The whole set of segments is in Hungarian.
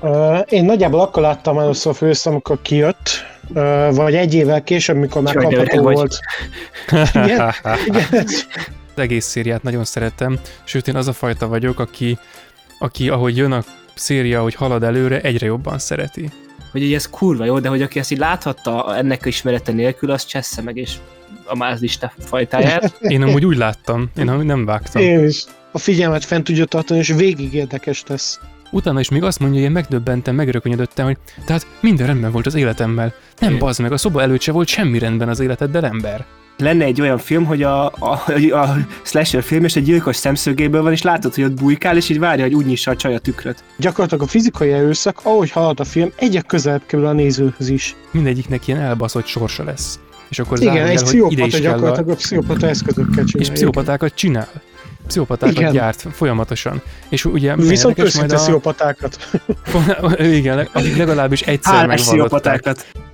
Uh, én nagyjából akkor láttam először fősz, amikor kijött, uh, vagy egy évvel később, mikor már kapható volt. igen, igen. Az egész szériát nagyon szeretem, sőt én az a fajta vagyok, aki, aki ahogy jön a széria, hogy halad előre, egyre jobban szereti. Hogy ez kurva jó, de hogy aki ezt így láthatta ennek ismerete nélkül, az csessze meg, és a mázlista fajtáját. Én amúgy úgy láttam, én nem vágtam. Én is. A figyelmet fent tudja tartani, és végig érdekes lesz. Utána is még azt mondja, hogy én megdöbbentem, megrökönyödöttem, hogy tehát minden rendben volt az életemmel. Nem bazd meg, a szoba előtt se volt semmi rendben az életeddel, ember lenne egy olyan film, hogy a, a, a slasher film és egy gyilkos szemszögéből van, és látod, hogy ott bujkál, és így várja, hogy úgy nyissa a csaj a tükröt. Gyakorlatilag a fizikai erőszak, ahogy halad a film, egyre közelebb kerül a nézőhöz is. Mindegyiknek ilyen elbaszott sorsa lesz. És akkor Igen, egy pszichopata gyakorlatilag a... a pszichopata eszközökkel csinál. És pszichopatákat csinál pszichopatákat Igen. gyárt folyamatosan. És ugye Viszont őszinte a... pszichopatákat. Igen, akik legalábbis egyszer megvallották.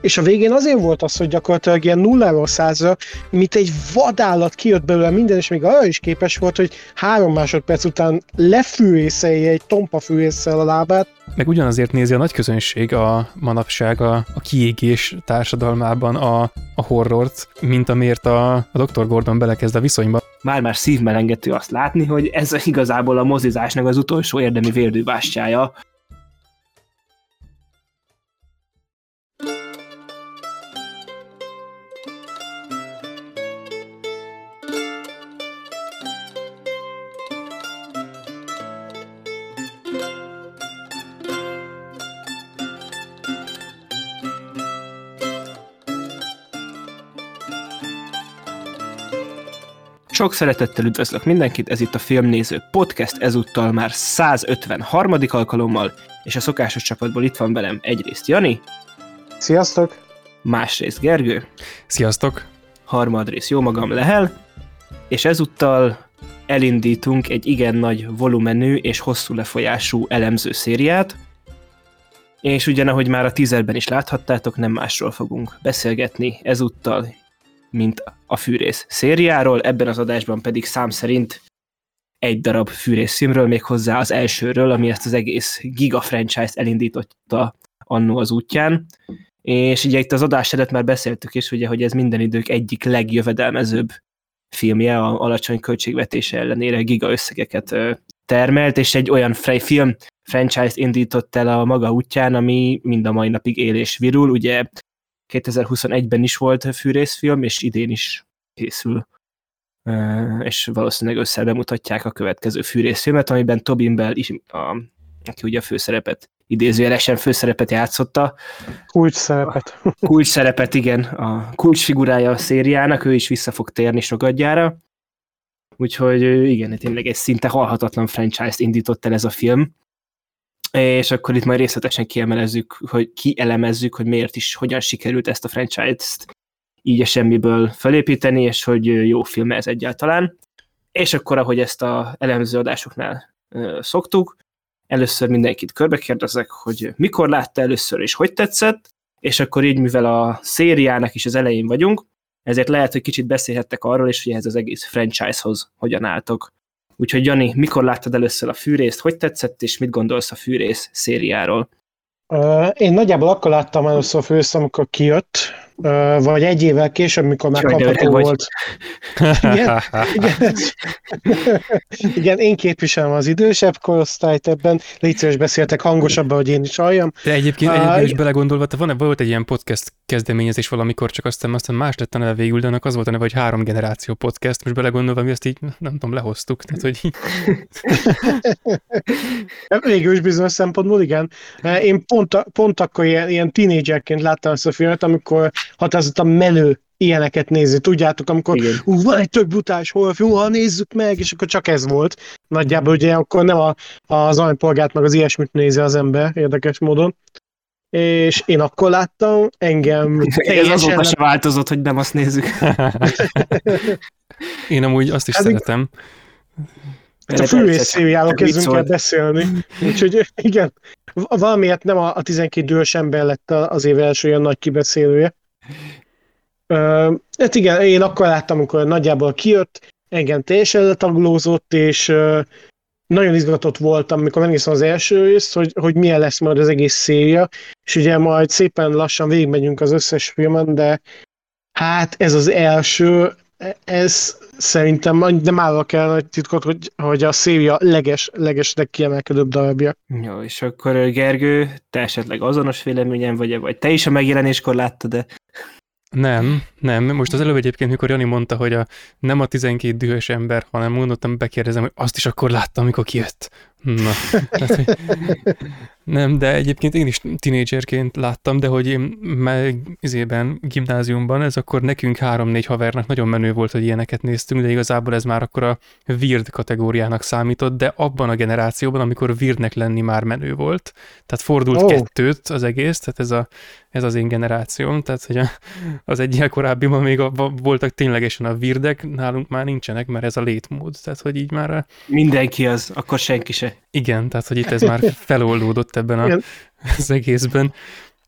És a végén azért volt az, hogy gyakorlatilag ilyen nulláról százra, mint egy vadállat kijött belőle minden, és még arra is képes volt, hogy három másodperc után lefűrészelje egy tompa fűrészsel a lábát. Meg ugyanazért nézi a nagy közönség a manapság a, a kiégés társadalmában a, a horrort, mint amiért a, a Dr. Gordon belekezd a viszonyba már-már szívmelengető azt látni, hogy ez igazából a mozizásnak az utolsó érdemi vérdőbástyája, Sok szeretettel üdvözlök mindenkit, ez itt a Filmnéző Podcast, ezúttal már 153. alkalommal, és a szokásos csapatból itt van velem egyrészt Jani. Sziasztok! Másrészt Gergő. Sziasztok! Harmadrészt jó magam Lehel, és ezúttal elindítunk egy igen nagy volumenű és hosszú lefolyású elemző szériát, és ugyanahogy már a tízerben is láthattátok, nem másról fogunk beszélgetni ezúttal, mint a fűrész szériáról, ebben az adásban pedig szám szerint egy darab fűrész filmről, még hozzá az elsőről, ami ezt az egész giga franchise-t elindította annó az útján. És ugye itt az adás előtt már beszéltük is, ugye, hogy ez minden idők egyik legjövedelmezőbb filmje, a alacsony költségvetése ellenére giga összegeket termelt, és egy olyan film franchise-t indított el a maga útján, ami mind a mai napig él és virul. Ugye 2021-ben is volt fűrészfilm, és idén is készül és valószínűleg össze bemutatják a következő fűrészfilmet, amiben Tobin Bell is, a, aki ugye a főszerepet, idézőjelesen főszerepet játszotta. Kulcs szerepet. Kulcs szerepet, igen. A kulcs figurája a szériának, ő is vissza fog térni sogadjára. Úgyhogy igen, tényleg egy szinte halhatatlan franchise-t indított el ez a film és akkor itt majd részletesen kiemelezzük, hogy kielemezzük, hogy miért is, hogyan sikerült ezt a franchise-t így a semmiből felépíteni, és hogy jó film ez egyáltalán. És akkor, ahogy ezt a elemző adásoknál szoktuk, először mindenkit körbekérdezek, hogy mikor látta először és hogy tetszett, és akkor így, mivel a szériának is az elején vagyunk, ezért lehet, hogy kicsit beszélhettek arról is, hogy ez az egész franchise-hoz hogyan álltok. Úgyhogy Jani, mikor láttad először a fűrészt, hogy tetszett, és mit gondolsz a fűrész szériáról? én nagyjából akkor láttam először a fűrészt, amikor kijött, vagy egy évvel később, mikor már kapható volt. igen, igen, igen, én képviselem az idősebb korosztályt ebben. Légy szíves, beszéltek hangosabban, hogy én is halljam. De egyébként, uh, egyébként is belegondolva, te van, volt egy ilyen podcast kezdeményezés valamikor, csak aztán, aztán más lett a neve végül, de annak az volt a neve, hogy három generáció podcast, most belegondolva, mi ezt így, nem tudom, lehoztuk. Tehát, hogy... végül is bizonyos szempontból, igen. Én pont, pont akkor ilyen, ilyen tínédzserként láttam ezt a filmet, amikor határozottan menő ilyeneket nézni. Tudjátok, amikor ú, van egy tök brutális horrorfilm, ha nézzük meg, és akkor csak ez volt. Nagyjából ugye akkor nem a, az anypolgát meg az ilyesmit nézi az ember érdekes módon. És én akkor láttam, engem Ez azóta nem... se változott, hogy nem azt nézzük. én amúgy azt is hát, szeretem. Hát a fűrész szériáról kezdünk el beszélni. Úgyhogy igen, valamiért nem a, a 12 dős ember lett az év első olyan nagy kibeszélője. Uh, hát igen, én akkor láttam, amikor nagyjából kijött, engem teljesen letaglózott, és nagyon izgatott voltam, amikor megnéztem az első részt, hogy, hogy milyen lesz majd az egész széria, és ugye majd szépen lassan végigmegyünk az összes filmen, de hát ez az első, ez szerintem nem állva kell nagy titkot, hogy, hogy a széria leges, leges legkiemelkedőbb darabja. Jó, és akkor Gergő, te esetleg azonos véleményen vagy, vagy te is a megjelenéskor láttad de nem, nem. Most az előbb egyébként, mikor Jani mondta, hogy a, nem a 12 dühös ember, hanem mondottam, bekérdezem, hogy azt is akkor láttam, amikor kijött. Na, tehát, hogy nem, de egyébként én is tinédzserként láttam, de hogy én meg izében, gimnáziumban, ez akkor nekünk három-négy havernak nagyon menő volt, hogy ilyeneket néztünk, de igazából ez már akkor a weird kategóriának számított, de abban a generációban, amikor weirdnek lenni már menő volt. Tehát fordult oh. kettőt az egész, tehát ez, a, ez az én generációm, tehát hogy a, az egyel korábbiban még a, voltak ténylegesen a weirdek, nálunk már nincsenek, mert ez a létmód, tehát hogy így már... A... Mindenki az, akkor senki se. Igen, tehát hogy itt ez már feloldódott ebben a, az egészben.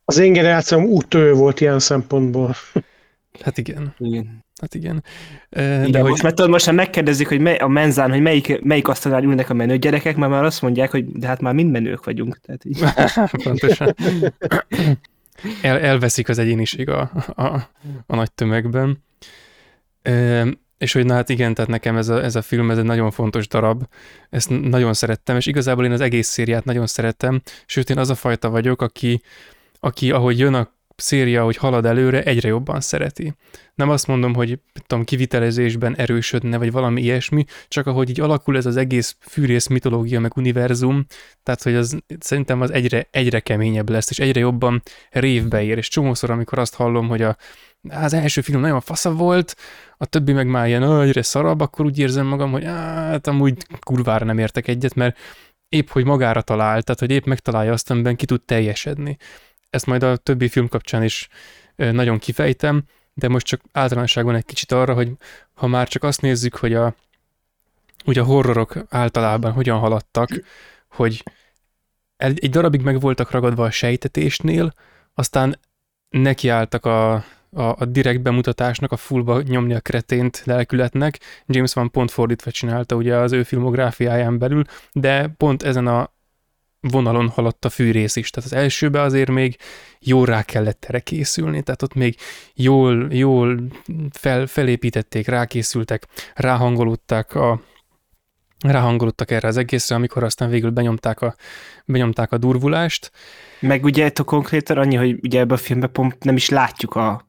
Az én generációm úttörő volt ilyen szempontból. Hát igen. igen. Hát igen. De igen, hogy... most, mert most már megkérdezik, hogy mely, a menzán, hogy melyik, melyik asztalnál ülnek a menő gyerekek, mert már azt mondják, hogy de hát már mind menők vagyunk. Tehát így. Pontosan. El, elveszik az egyéniség a, a, a nagy tömegben. És hogy na hát igen, tehát nekem ez a, ez a film, ez egy nagyon fontos darab, ezt nagyon szerettem, és igazából én az egész szériát nagyon szerettem, sőt én az a fajta vagyok, aki, aki ahogy jön a széria, hogy halad előre, egyre jobban szereti. Nem azt mondom, hogy tudom, kivitelezésben erősödne, vagy valami ilyesmi, csak ahogy így alakul ez az egész fűrész mitológia, meg univerzum, tehát hogy az szerintem az egyre, egyre keményebb lesz, és egyre jobban révbe ér, és csomószor, amikor azt hallom, hogy a, az első film nagyon fasza volt, a többi meg már ilyen egyre szarabb, akkor úgy érzem magam, hogy hát amúgy kurvára nem értek egyet, mert épp hogy magára talál, tehát hogy épp megtalálja azt, amiben ki tud teljesedni. Ezt majd a többi film kapcsán is nagyon kifejtem, de most csak általánosságban egy kicsit arra, hogy ha már csak azt nézzük, hogy a, ugye a horrorok általában hogyan haladtak, hogy egy darabig meg voltak ragadva a sejtetésnél, aztán nekiálltak a a, a direkt bemutatásnak, a fullba nyomni a kretént lelkületnek. James Van pont fordítva csinálta ugye az ő filmográfiáján belül, de pont ezen a vonalon haladt a fűrész is. Tehát az elsőbe azért még jól rá kellett erre készülni, tehát ott még jól, jól fel, felépítették, rákészültek, ráhangolódták a, ráhangolódtak erre az egészre, amikor aztán végül benyomták a, benyomták a durvulást. Meg ugye itt a konkrétan annyi, hogy ugye ebben a filmben pont nem is látjuk a,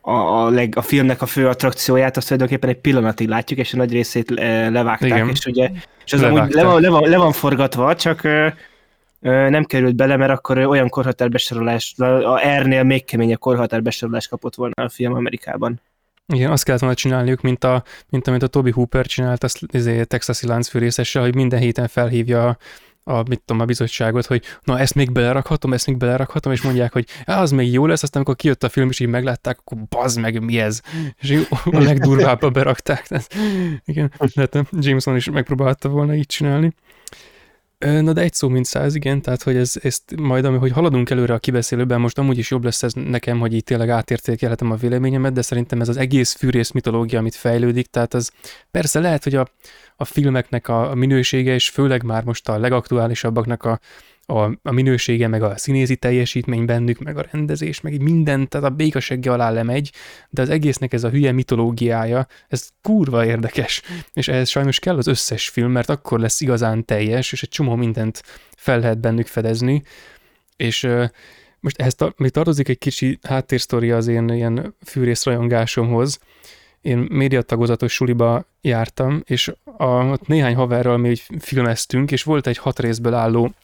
a, a, leg, a filmnek a fő attrakcióját, azt tulajdonképpen egy pillanatig látjuk, és a nagy részét le, levágták, Igen. és ugye és az amúgy le van, le, van, le van forgatva, csak ö, nem került bele, mert akkor olyan korhatárbesorolás, a R-nél még keményebb korhatárbesorolást kapott volna a film Amerikában. Igen, azt kellett volna csinálniuk, mint, a, mint amit a Toby Hooper csinált, azt izé, texasi láncfűrészessel, hogy minden héten felhívja a, mit tudom, a bizottságot, hogy na ezt még belerakhatom, ezt még belerakhatom, és mondják, hogy az még jó lesz, aztán amikor kijött a film, és így meglátták, akkor bazd meg, mi ez? És a legdurvábbba berakták. Tehát, igen, lehet, Jameson is megpróbálta volna így csinálni. Na de egy szó mint száz, igen, tehát hogy ez, ezt majd, hogy haladunk előre a kibeszélőben, most amúgy is jobb lesz ez nekem, hogy így tényleg átértékelhetem a véleményemet, de szerintem ez az egész fűrész mitológia, amit fejlődik, tehát az persze lehet, hogy a, a filmeknek a minősége, és főleg már most a legaktuálisabbaknak a, a, a minősége, meg a színézi teljesítmény bennük, meg a rendezés, meg minden, tehát a békasegge alá lemegy, de az egésznek ez a hülye mitológiája, ez kurva érdekes, és ehhez sajnos kell az összes film, mert akkor lesz igazán teljes, és egy csomó mindent fel lehet bennük fedezni, és most ehhez ta- még tartozik egy kicsi háttérsztori az én ilyen fűrész rajongásomhoz, én médiatagozatos suliba jártam, és a, ott néhány haverral mi filmeztünk, és volt egy hat részből álló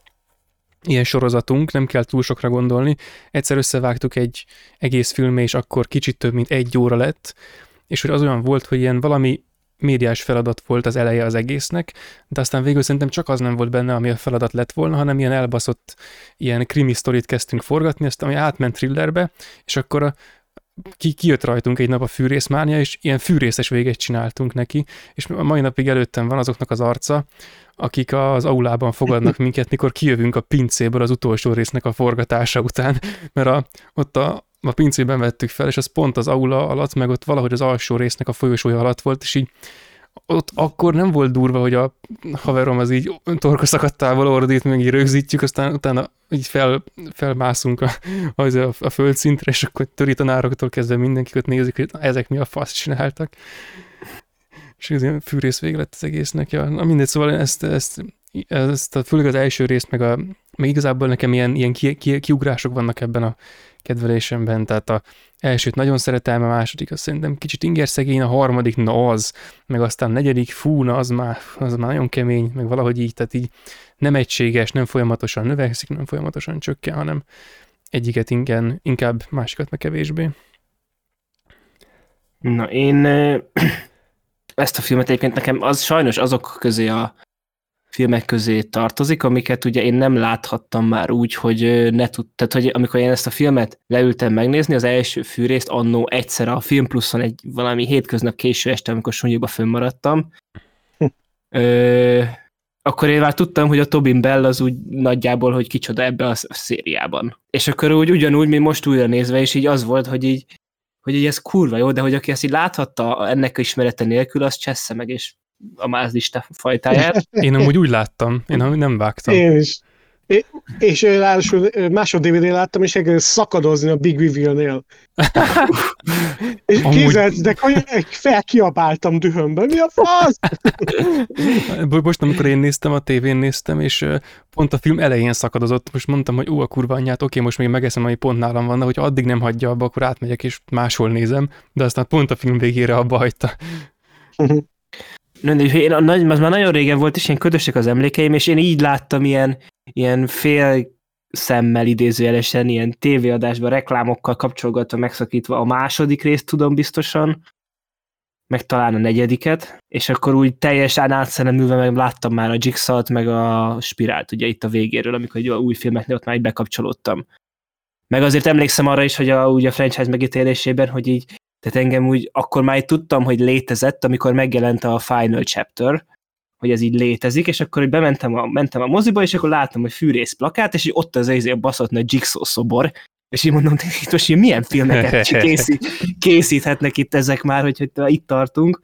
ilyen sorozatunk, nem kell túl sokra gondolni. Egyszer összevágtuk egy egész filmé, és akkor kicsit több, mint egy óra lett, és hogy az olyan volt, hogy ilyen valami médiás feladat volt az eleje az egésznek, de aztán végül szerintem csak az nem volt benne, ami a feladat lett volna, hanem ilyen elbaszott ilyen krimi sztorit kezdtünk forgatni, azt ami átment thrillerbe, és akkor a, ki, kijött rajtunk egy nap a fűrészmánia, és ilyen fűrészes véget csináltunk neki, és a mai napig előttem van azoknak az arca, akik az aulában fogadnak minket, mikor kijövünk a pincéből az utolsó résznek a forgatása után, mert a, ott a, a pincében vettük fel, és az pont az aula alatt, meg ott valahogy az alsó résznek a folyosója alatt volt, és így ott akkor nem volt durva, hogy a haverom az így torka szakadtával ordít, meg így rögzítjük, aztán utána így fel, felmászunk a, a, a földszintre, és akkor töri tanároktól kezdve mindenkit nézik, hogy ezek mi a fasz csináltak. És ez ilyen fűrész vége lett az egésznek. Ja, na mindegy, szóval ezt, ezt, ezt a, főleg az első részt, meg, a, meg igazából nekem ilyen, ilyen ki, ki, kiugrások vannak ebben a kedvelésemben, tehát a elsőt nagyon szeretem, a második azt szerintem kicsit ingerszegény, a harmadik, na az, meg aztán a negyedik, fú, na az már, az már nagyon kemény, meg valahogy így, tehát így nem egységes, nem folyamatosan növekszik, nem folyamatosan csökken, hanem egyiket igen, inkább másikat meg kevésbé. Na én ezt a filmet egyébként nekem az sajnos azok közé a filmek közé tartozik, amiket ugye én nem láthattam már úgy, hogy ne tud, tehát hogy amikor én ezt a filmet leültem megnézni, az első fűrészt annó egyszer a Film Pluszon egy valami hétköznap késő este, amikor sunyiba fönnmaradtam, ö, akkor én már tudtam, hogy a Tobin Bell az úgy nagyjából, hogy kicsoda ebbe a szériában. És akkor úgy ugyanúgy, mint most újra nézve, és így az volt, hogy így, hogy így ez kurva jó, de hogy aki ezt így láthatta ennek a ismerete nélkül, az csessze meg, és a mázlista fajtáját. Én amúgy úgy láttam, én nem vágtam. Én is. É, és ráadásul másod DVD láttam, és elkezdett szakadozni a Big Reveal-nél. és Amúgy... képzeld, hogy felkiabáltam dühömben, mi a fasz? most amikor én néztem, a tévén néztem, és pont a film elején szakadozott, most mondtam, hogy ú, a kurva anyját, oké, most még megeszem, ami pont nálam van, de hogyha addig nem hagyja abba, akkor átmegyek, és máshol nézem, de aztán pont a film végére abba hagyta. Én, a nagy, az már nagyon régen volt, és ilyen ködösek az emlékeim, és én így láttam ilyen, ilyen fél szemmel idézőjelesen, ilyen tévéadásban, reklámokkal kapcsolgatva, megszakítva a második részt tudom biztosan, meg talán a negyediket, és akkor úgy teljesen átszelemülve meg láttam már a Jigsaw-t, meg a Spirált, ugye itt a végéről, amikor egy új filmeknél ott már így bekapcsolódtam. Meg azért emlékszem arra is, hogy a, úgy a franchise megítélésében, hogy így tehát engem úgy, akkor már tudtam, hogy létezett, amikor megjelent a Final Chapter, hogy ez így létezik, és akkor hogy bementem a, mentem a moziba, és akkor láttam, hogy fűrész plakát, és így ott az izé a baszott nagy Jigsaw szobor, és így mondom, hogy itt most milyen filmeket készít, készíthetnek itt ezek már, hogy, hogy itt tartunk.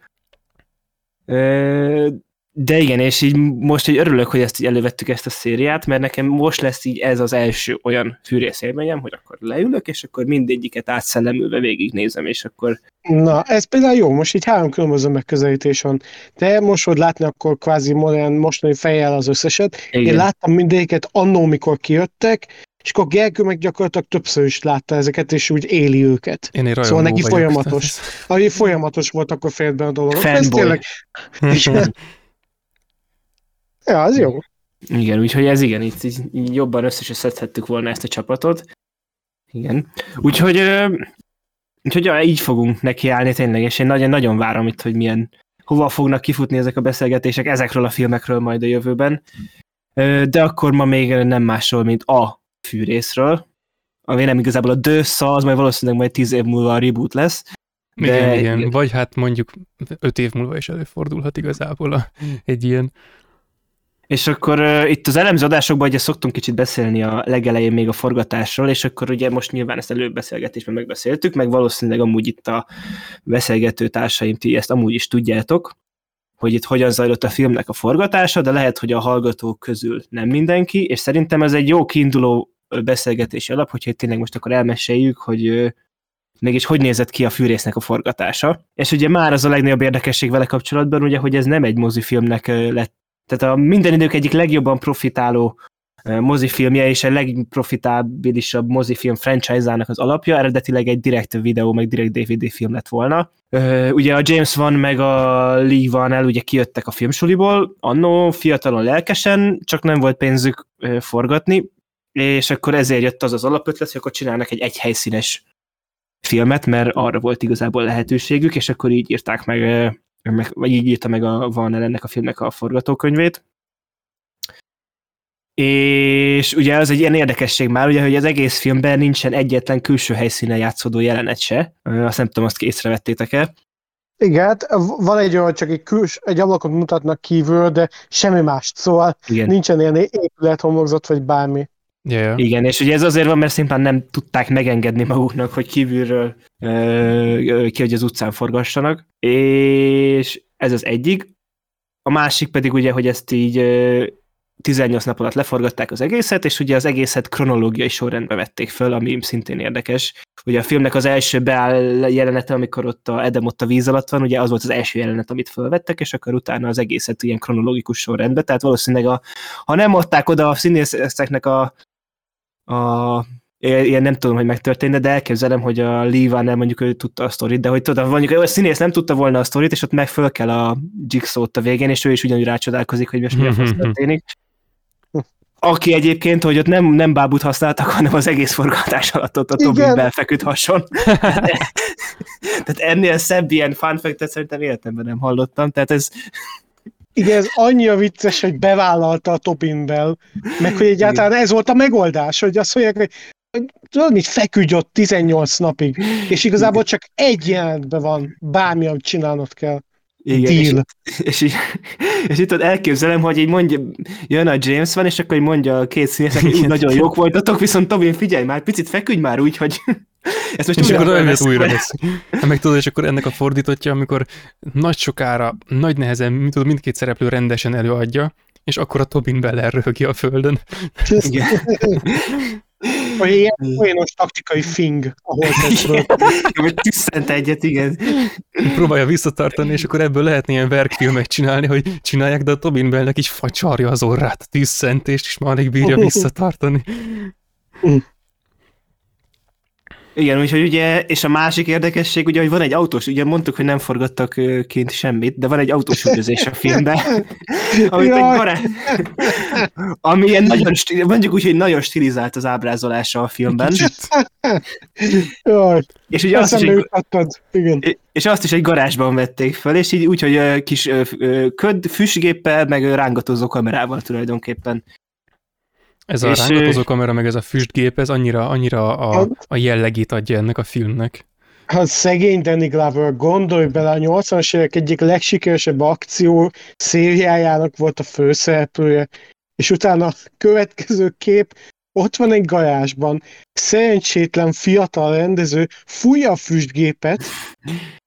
De igen, és így most egy örülök, hogy ezt így elővettük ezt a szériát, mert nekem most lesz így ez az első olyan fűrész élményem, hogy akkor leülök, és akkor mindegyiket átszellemülve végignézem, és akkor... Na, ez például jó, most így három különböző megközelítés van. De most, hogy látni, akkor kvázi modern, mostani fejjel az összeset. Igen. Én láttam mindegyiket annó, mikor kijöttek, és akkor Gergő meg gyakorlatilag többször is látta ezeket, és úgy éli őket. Én egy szóval neki folyamatos. Ahogy folyamatos volt akkor félben a dolog. Fanboy. Tényleg... Ja, az jó. Igen, úgyhogy ez igen, itt így, így jobban összeseszedhettük volna ezt a csapatot. Igen. Úgyhogy, úgyhogy ja, így fogunk nekiállni tényleg, és én nagyon, nagyon várom itt, hogy milyen, hova fognak kifutni ezek a beszélgetések ezekről a filmekről majd a jövőben. De akkor ma még nem másról, mint a fűrészről. Ami nem igazából a The az majd valószínűleg majd tíz év múlva a reboot lesz. De... Igen, igen. Vagy hát mondjuk öt év múlva is előfordulhat igazából a, egy ilyen és akkor uh, itt az elemző adásokban ugye szoktunk kicsit beszélni a legelején még a forgatásról, és akkor ugye most nyilván ezt előbeszélgetésben megbeszéltük, meg valószínűleg amúgy itt a beszélgető társaim, ti ezt amúgy is tudjátok, hogy itt hogyan zajlott a filmnek a forgatása, de lehet, hogy a hallgatók közül nem mindenki, és szerintem ez egy jó kiinduló beszélgetési alap, hogyha tényleg most akkor elmeséljük, hogy mégis hogy nézett ki a fűrésznek a forgatása. És ugye már az a legnagyobb érdekesség vele kapcsolatban, ugye, hogy ez nem egy mozifilmnek lett tehát a minden idők egyik legjobban profitáló mozifilmje és a legprofitábilisabb mozifilm franchise-ának az alapja, eredetileg egy direkt videó, meg direkt DVD film lett volna. Ugye a James Van meg a Lee Van el ugye kijöttek a filmsuliból, annó fiatalon lelkesen, csak nem volt pénzük forgatni, és akkor ezért jött az az alapötlet, hogy akkor csinálnak egy egyhelyszínes filmet, mert arra volt igazából lehetőségük, és akkor így írták meg meg, így írta meg a Van ennek a filmnek a forgatókönyvét. És ugye az egy ilyen érdekesség már, ugye, hogy az egész filmben nincsen egyetlen külső helyszínen játszódó jelenet se. Azt nem tudom, azt észrevettétek-e. Igen, hát van egy olyan, csak egy, küls, egy ablakot mutatnak kívül, de semmi más. Szóval Igen. nincsen ilyen épület, homlokzat, vagy bármi. Yeah. Igen, és ugye ez azért van, mert szimplán nem tudták megengedni maguknak, hogy kívülről ö, ki, hogy az utcán forgassanak, és ez az egyik. a másik pedig ugye, hogy ezt így 18 nap alatt leforgatták az egészet, és ugye az egészet kronológiai sorrendbe vették föl, ami szintén érdekes. Ugye a filmnek az első beáll jelenete, amikor ott a Edem ott a víz alatt van, ugye az volt az első jelenet, amit fölvettek, és akkor utána az egészet ilyen kronológikus sorrendbe, tehát valószínűleg a, ha nem adták oda a színészeknek a, a ilyen nem tudom, hogy megtörténne, de elképzelem, hogy a Lee nem mondjuk ő tudta a sztorit, de hogy tudod, mondjuk a színész nem tudta volna a sztorit, és ott meg föl kell a Jigsaw-t a végén, és ő is ugyanúgy rácsodálkozik, hogy most mi a fasz történik. Aki egyébként, hogy ott nem, nem bábút használtak, hanem az egész forgatás alatt ott a Tobi belfeküdt hason. tehát ennél szebb ilyen fun fact szerintem életemben nem hallottam, tehát ez... Igen, ez annyira vicces, hogy bevállalta a Tobin Bell, meg hogy egyáltalán ez volt a megoldás, hogy azt mondják, hogy tudod mit, feküdj ott 18 napig, és igazából csak egy jelentben van, bármi, amit csinálnod kell. Igen, Deal. És, és, és, és itt elképzelem, hogy így mondja, jön a James van, és akkor így mondja a két színészek, hogy nagyon jók voltatok, viszont Tobin, figyelj már, picit feküdj már úgy, hogy ezt most és akkor vesz, újra vesz. Meg tudod, és akkor ennek a fordítottja, amikor nagy sokára, nagy nehezen, tudod, mindkét szereplő rendesen előadja, és akkor a Tobin Bell röhögi a földön. Igen. Vagy ilyen olyanos taktikai fing, ahol. Vagy tüsszent egyet, igen. Próbálja visszatartani, és akkor ebből lehetne ilyen verkfilmet csinálni, hogy csinálják, de a Tobin Bellnek is facsarja az orrát, tüsszentést, és már alig bírja visszatartani. Igen, úgyhogy ugye, és a másik érdekesség, ugye, hogy van egy autós, ugye mondtuk, hogy nem forgattak kint semmit, de van egy autós üldözés a filmben, amit egy barát, ami ilyen nagyon, mondjuk úgy, hogy nagyon stilizált az ábrázolása a filmben. Jaj, és ugye azt is, egy, igen. és azt is egy garázsban vették fel, és így úgy, hogy kis köd, füstgéppel, meg rángatozó kamerával tulajdonképpen. Ez a rángatozó kamera, meg ez a füstgép, ez annyira, annyira a, a jellegét adja ennek a filmnek. Hát szegény Danny Glover, gondolj bele, a 80-as évek egyik legsikeresebb akció szériájának volt a főszereplője, és utána a következő kép, ott van egy garázsban, szerencsétlen fiatal rendező fújja a füstgépet,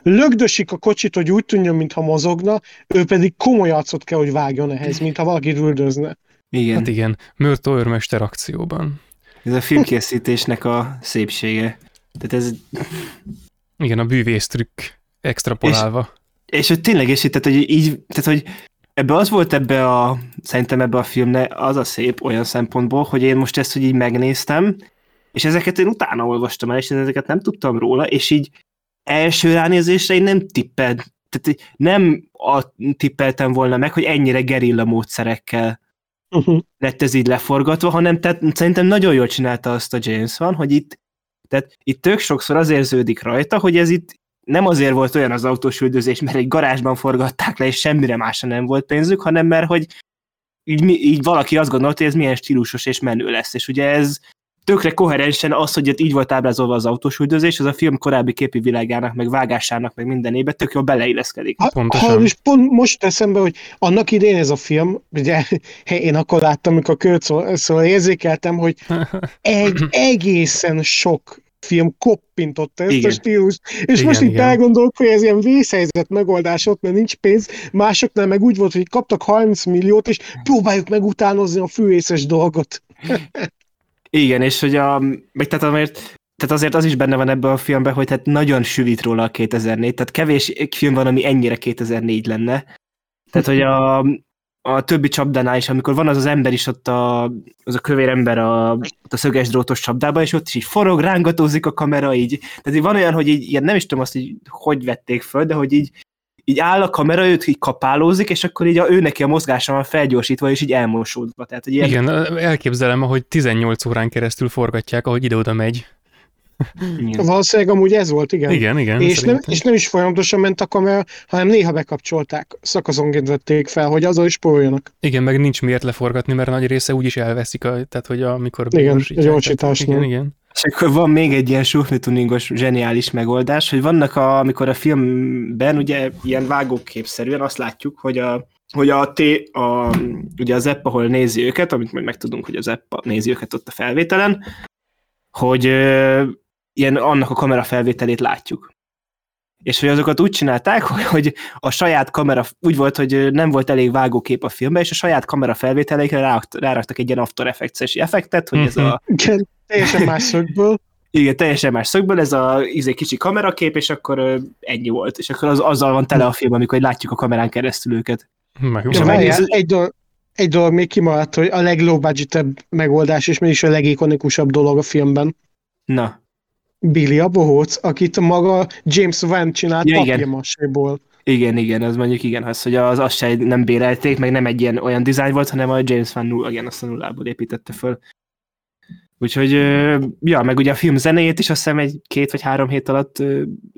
lögdösik a kocsit, hogy úgy tudjon, mintha mozogna, ő pedig komoly arcot kell, hogy vágjon ehhez, mintha valaki üldözne. Igen. Hát igen, Mörtó őrmester akcióban. Ez a filmkészítésnek a szépsége. Tehát ez... Igen, a bűvész trükk extrapolálva. És, és hogy tényleg, és tehát, hogy így, tehát, hogy ebbe az volt ebbe a, szerintem ebbe a filmne az a szép olyan szempontból, hogy én most ezt, hogy így megnéztem, és ezeket én utána olvastam el, és ezeket nem tudtam róla, és így első ránézésre én nem tipped, tehát nem a, tippeltem volna meg, hogy ennyire gerilla módszerekkel uh-huh. lett ez így leforgatva, hanem tehát szerintem nagyon jól csinálta azt a James van, hogy itt, tehát itt tök sokszor az érződik rajta, hogy ez itt nem azért volt olyan az autós üldözés, mert egy garázsban forgatták le, és semmire másra nem volt pénzük, hanem mert hogy így, így valaki azt gondolta, hogy ez milyen stílusos és menő lesz. És ugye ez tökre koherensen az, hogy itt így volt ábrázolva az autós üldözés, az a film korábbi képi világának, meg vágásának, meg mindenébe tök jól beleilleszkedik. Ha, ha, és pont most eszembe, hogy annak idén ez a film, ugye én akkor láttam, amikor költ szól, szóval érzékeltem, hogy egy egészen sok film koppintotta ezt igen. a stílus. És igen, most itt elgondolok, hogy ez ilyen vészhelyzet megoldás ott, mert nincs pénz, másoknál meg úgy volt, hogy kaptak 30 milliót, és próbáljuk meg utánozni a fűészes dolgot. Igen, és hogy a, tehát azért, tehát azért az is benne van ebben a filmben, hogy hát nagyon süvít róla a 2004, tehát kevés film van, ami ennyire 2004 lenne. Tehát, hogy a, a többi csapdánál is, amikor van az az ember is ott, a, az a kövér ember a, a szöges drótos csapdában, és ott is így forog, rángatózik a kamera, így. Tehát így van olyan, hogy így, ilyen nem is tudom azt, hogy hogy vették föl, de hogy így így áll a kamera, őt így kapálózik, és akkor így a, ő neki a mozgása van felgyorsítva, és így elmosódva. Tehát, hogy ilyen... Igen, elképzelem, hogy 18 órán keresztül forgatják, ahogy ide-oda megy. Igen. Valószínűleg amúgy ez volt, igen. Igen, igen. És nem, és nem is folyamatosan ment a kamera, hanem néha bekapcsolták, szakaszonként vették fel, hogy azzal is spóroljanak. Igen, meg nincs miért leforgatni, mert nagy része úgyis elveszik, a, tehát hogy amikor Igen, gyorsításnál. Igen, igen. És akkor van még egy ilyen súfnituningos zseniális megoldás, hogy vannak, a, amikor a filmben ugye ilyen vágóképszerűen azt látjuk, hogy a, hogy a, T, a, ugye az app, ahol nézi őket, amit majd megtudunk, hogy az app nézi őket ott a felvételen, hogy ö, ilyen annak a kamera felvételét látjuk. És hogy azokat úgy csinálták, hogy a saját kamera, úgy volt, hogy nem volt elég vágókép a filmben, és a saját kamera felvételeikre ráraktak egy ilyen After Effects-es effektet, hogy ez a... Igen, teljesen más szögből. Igen, teljesen más szögből, ez a izé, kicsi kamerakép, és akkor ennyi volt. És akkor az, azzal van tele a film, amikor látjuk a kamerán keresztül őket. Meg, És várjál, egy, dolog, egy dolog még kimaradt, hogy a leglow budgetebb megoldás, és mégis a legikonikusabb dolog a filmben. Na, Billy a bohóc, akit maga James Van csinált Ja, igen. papírmaséból. igen, igen, az mondjuk igen, az, hogy az, azt se nem bérelték, meg nem egy ilyen olyan dizájn volt, hanem a James Van null, igen, azt a nullából építette föl. Úgyhogy, ja, meg ugye a film zenéjét is azt hiszem egy két vagy három hét alatt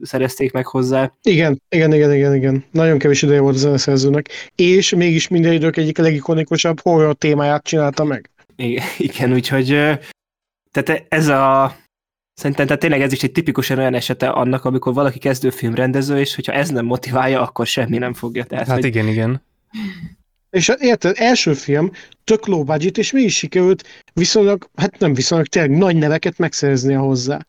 szerezték meg hozzá. Igen, igen, igen, igen, igen. Nagyon kevés ideje volt a zeneszerzőnek. És mégis minden idők egyik legikonikusabb horror témáját csinálta meg. Igen, igen úgyhogy tehát ez a Szerintem tehát tényleg ez is egy tipikusan olyan esete annak, amikor valaki kezdő filmrendező, és hogyha ez nem motiválja, akkor semmi nem fogja. Tehát, Hát hogy, igen, igen. És érted, első film, tök low budget, és mégis sikerült viszonylag, hát nem viszonylag, tényleg nagy neveket megszereznie hozzá.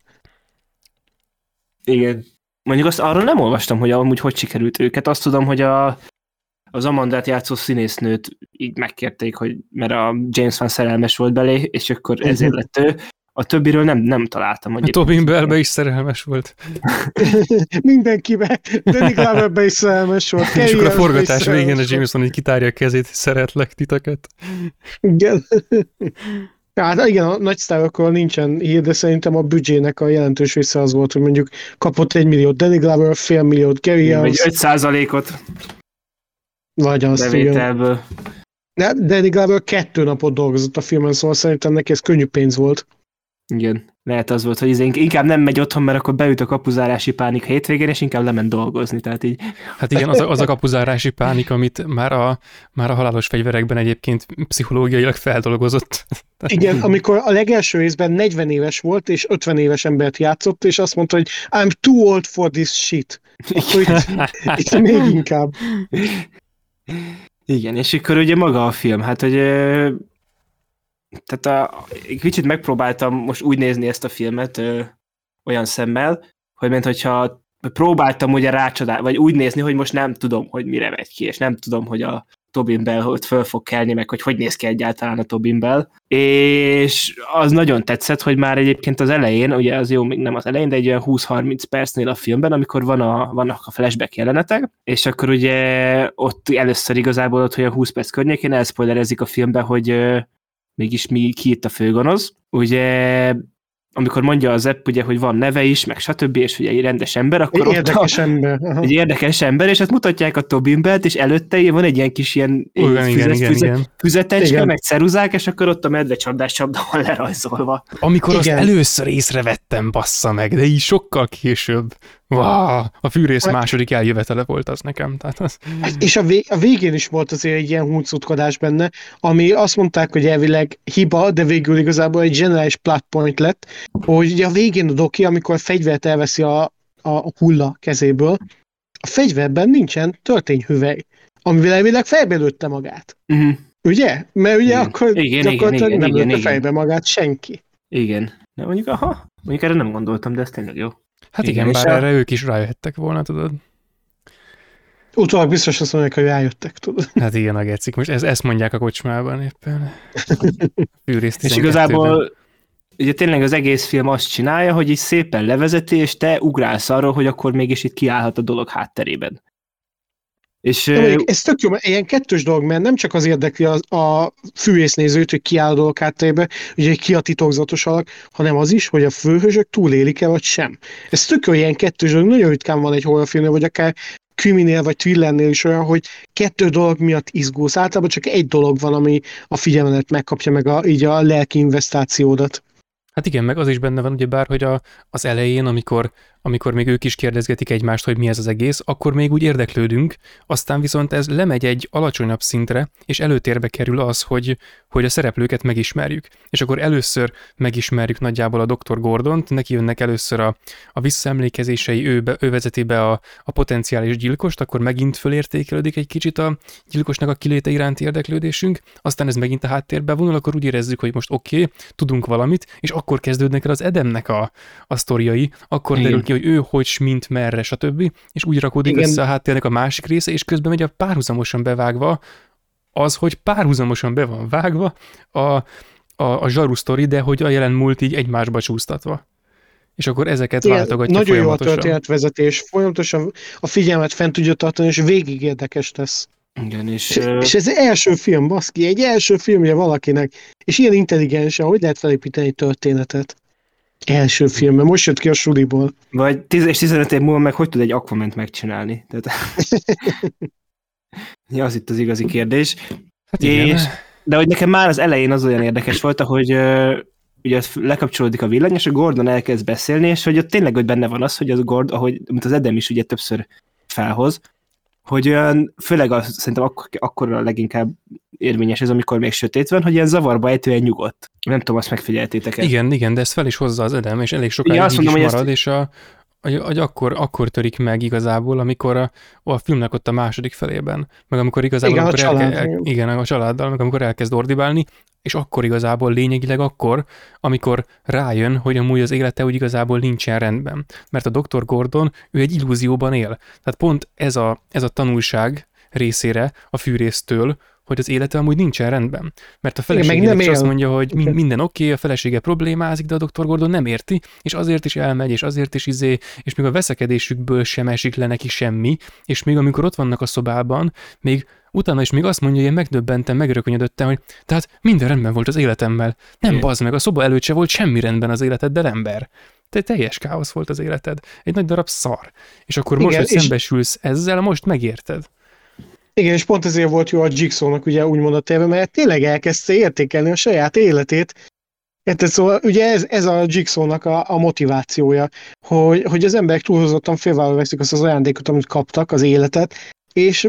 igen. Mondjuk azt arról nem olvastam, hogy amúgy hogy sikerült őket. Azt tudom, hogy a, az Amandát játszó színésznőt így megkérték, hogy mert a James Van szerelmes volt belé, és akkor ezért lett ő. A többiről nem, nem találtam. Hogy A Tobin Bellbe is szerelmes volt. Mindenkibe, Danny Gloverbe is szerelmes volt. És Carrie akkor a forgatás végén a. Jameson így kitárja a kezét, szeretlek titeket. Igen. Hát igen, a nagy sztárokról nincsen hír, de szerintem a büdzsének a jelentős része az volt, hogy mondjuk kapott egy milliót Danny Glover, fél milliót Gary Elves, 5 százalékot vagy azt igen. bevételből. De Danny Glover kettő napot dolgozott a filmen, szóval szerintem neki ez könnyű pénz volt. Igen. Lehet az volt, hogy izé inkább nem megy otthon, mert akkor beüt a kapuzárási pánik hétvégén, és inkább lement dolgozni. Tehát így, Hát igen, az a, az a kapuzárási pánik, amit már a, már a halálos fegyverekben egyébként pszichológiailag feldolgozott. Igen, amikor a legelső részben 40 éves volt, és 50 éves embert játszott, és azt mondta, hogy I'm too old for this shit. Akkor itt, itt még inkább. Igen, és akkor ugye maga a film, hát hogy tehát a, egy kicsit megpróbáltam most úgy nézni ezt a filmet ö, olyan szemmel, hogy mint hogyha próbáltam ugye rácsodálni, vagy úgy nézni, hogy most nem tudom, hogy mire megy ki, és nem tudom, hogy a Tobin Bell hogy föl fog kelni, meg hogy hogy néz ki egyáltalán a Tobin Bell. És az nagyon tetszett, hogy már egyébként az elején, ugye az jó, még nem az elején, de egy olyan 20-30 percnél a filmben, amikor van a, vannak a flashback jelenetek, és akkor ugye ott először igazából ott, a 20 perc környékén elszpoilerezik a filmbe, hogy mégis mi, ki itt a főgonosz. Ugye amikor mondja az app, ugye, hogy van neve is, meg stb., és ugye egy rendes ember, akkor Egy ott érdekes ember. Aha. egy érdekes ember, és hát mutatják a Tobin Belt, és előtte van egy ilyen kis ilyen igen, füzet, igen, füzet, igen. füzetecske, Igen. meg ceruzák, és akkor ott a medvecsapdás csapda van lerajzolva. Amikor azt Igen. először észrevettem, bassza meg, de így sokkal később. Wow, a fűrész Meg- második eljövetele volt az nekem. Tehát az, És a, vé- a végén is volt azért egy ilyen huncutkodás benne, ami azt mondták, hogy elvileg hiba, de végül igazából egy generális plot point lett, hogy ugye a végén a doki, amikor a fegyvert elveszi a, a, a hulla kezéből, a fegyverben nincsen töltényhüvely, amivel elvileg fejbe lőtte magát. Uh-huh. Ugye? Mert ugye Igen. akkor Igen, igen, gyakorlatilag igen, nem igen, lőtte igen. fejbe magát senki. Igen. De mondjuk, aha, mondjuk erre nem gondoltam, de ez tényleg jó. Hát Igen, igen, bár a- erre ők is rájöhettek volna, tudod. Utólag biztos azt mondják, hogy rájöttek, tudod. Hát igen, a gecik. Most ez, ezt mondják a kocsmában éppen. Fűrész És 12-ben. igazából ugye tényleg az egész film azt csinálja, hogy így szépen levezeti, és te ugrálsz arról, hogy akkor mégis itt kiállhat a dolog hátterében. És De ez tök jó, mert ilyen kettős dolog, mert nem csak az érdekli a, a fűésznézőt, hogy ki áll a dolog háttébe, ugye ki a titokzatos alak, hanem az is, hogy a főhősök túlélik-e vagy sem. Ez tök jó ilyen kettős dolog, nagyon ritkán van egy horrorfilmnél, vagy akár kriminél vagy thrillernél is olyan, hogy kettő dolog miatt izgulsz. Általában csak egy dolog van, ami a figyelmet megkapja, meg a, így a lelki investációdat. Hát igen, meg az is benne van, ugye bár, hogy a, az elején, amikor, amikor még ők is kérdezgetik egymást, hogy mi ez az egész, akkor még úgy érdeklődünk, aztán viszont ez lemegy egy alacsonyabb szintre, és előtérbe kerül az, hogy, hogy a szereplőket megismerjük. És akkor először megismerjük nagyjából a Dr. Gordont, neki jönnek először a, a visszaemlékezései, ő, be, ő vezeti be a, a potenciális gyilkost, akkor megint fölértékelődik egy kicsit a gyilkosnak a kiléte iránti érdeklődésünk, aztán ez megint a háttérbe vonul, akkor úgy érezzük, hogy most oké, okay, tudunk valamit, és akkor kezdődnek el az Edemnek a, a sztoriai, akkor derül ki, ki, hogy ő hogy, mint merre, stb. És úgy rakódik Igen. össze a háttérnek a másik része, és közben megy a párhuzamosan bevágva az, hogy párhuzamosan be van vágva a, a, a zsaru sztori, de hogy a jelen múlt így egymásba csúsztatva. És akkor ezeket Igen, váltogatja Nagyon jó a történetvezetés, folyamatosan a figyelmet fent tudja tartani, és végig érdekes lesz. Igen, és, és, és ez első film, baszki, egy első filmje valakinek, és ilyen intelligens, hogy lehet felépíteni egy történetet. Első filmben, most jött ki a suliból. Vagy 10 és 15 év múlva meg hogy tud egy Aquament megcsinálni? Tehát... ja, az itt az igazi kérdés. Hát és, de hogy nekem már az elején az olyan érdekes volt, hogy ugye lekapcsolódik a villany, és a Gordon elkezd beszélni, és hogy ott tényleg hogy benne van az, hogy az Gordon, ahogy, mint az Edem is ugye többször felhoz, hogy olyan, főleg az, szerintem akkor, akkor a leginkább érvényes ez, amikor még sötét van, hogy ilyen zavarba ejtően nyugodt. Nem tudom, azt megfigyeltétek -e. Igen, igen, de ezt fel is hozza az Edem, és elég sokáig ja, azt mondom, is marad, ezt... és a, hogy, akkor, akkor törik meg igazából, amikor a, a filmnek ott a második felében, meg amikor igazából igen, amikor a elke, el, igen, a családdal, meg amikor elkezd ordibálni, és akkor igazából lényegileg akkor, amikor rájön, hogy amúgy az élete úgy igazából nincsen rendben. Mert a Dr. Gordon, ő egy illúzióban él. Tehát pont ez a, ez a tanulság részére a fűrésztől, hogy az élete amúgy nincsen rendben. Mert a felesége nem azt mondja, hogy min- minden oké, okay, a felesége problémázik, de a doktor Gordon nem érti, és azért is elmegy, és azért is izé, és még a veszekedésükből sem esik le neki semmi, és még amikor ott vannak a szobában, még utána is még azt mondja, hogy én megdöbbentem, megrökönyödöttem, hogy tehát minden rendben volt az életemmel. Nem bazd meg, a szoba előtt se volt semmi rendben az életeddel, ember. Te teljes káosz volt az életed. Egy nagy darab szar. És akkor Igen, most, hogy és... szembesülsz ezzel, most megérted. Igen, és pont ezért volt jó a Jigsaw-nak ugye úgymond a terve, mert tényleg elkezdte értékelni a saját életét, Érted, szóval ugye ez, ez a Jigsaw-nak a, a motivációja, hogy, hogy az emberek túlhozottan félvállal veszik azt az ajándékot, amit kaptak, az életet, és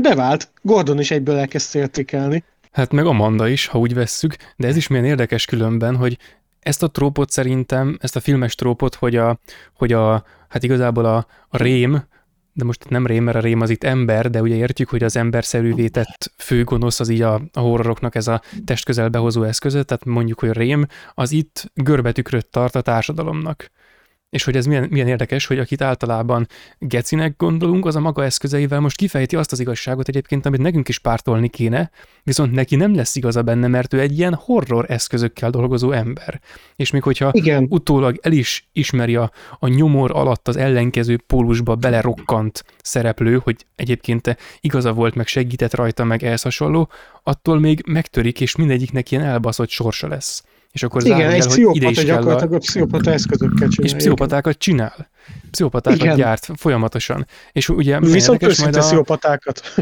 bevált. Gordon is egyből elkezdte értékelni. Hát meg Amanda is, ha úgy vesszük, de ez is milyen érdekes különben, hogy ezt a trópot szerintem, ezt a filmes trópot, hogy a, hogy a hát igazából a, a rém, de most nem rém, mert a rém az itt ember, de ugye értjük, hogy az emberszerűvé tett főgonosz az így a, a horroroknak ez a testközelbehozó eszköze, tehát mondjuk, hogy a rém az itt görbetükröt tart a társadalomnak. És hogy ez milyen, milyen érdekes, hogy akit általában gecinek gondolunk, az a maga eszközeivel most kifejti azt az igazságot egyébként, amit nekünk is pártolni kéne, viszont neki nem lesz igaza benne, mert ő egy ilyen horror eszközökkel dolgozó ember. És még hogyha Igen. utólag el is ismeri a, a nyomor alatt az ellenkező pólusba belerokkant szereplő, hogy egyébként igaza volt, meg segített rajta, meg ehhez hasonló, attól még megtörik, és mindegyiknek ilyen elbaszott sorsa lesz. És akkor Igen, egy el, hogy ide is gyakorlatilag kell a... a pszichopata eszközökkel csinál. És pszichopatákat csinál. Pszichopatákat Igen. gyárt folyamatosan. És ugye Viszont őszinte a... pszichopatákat.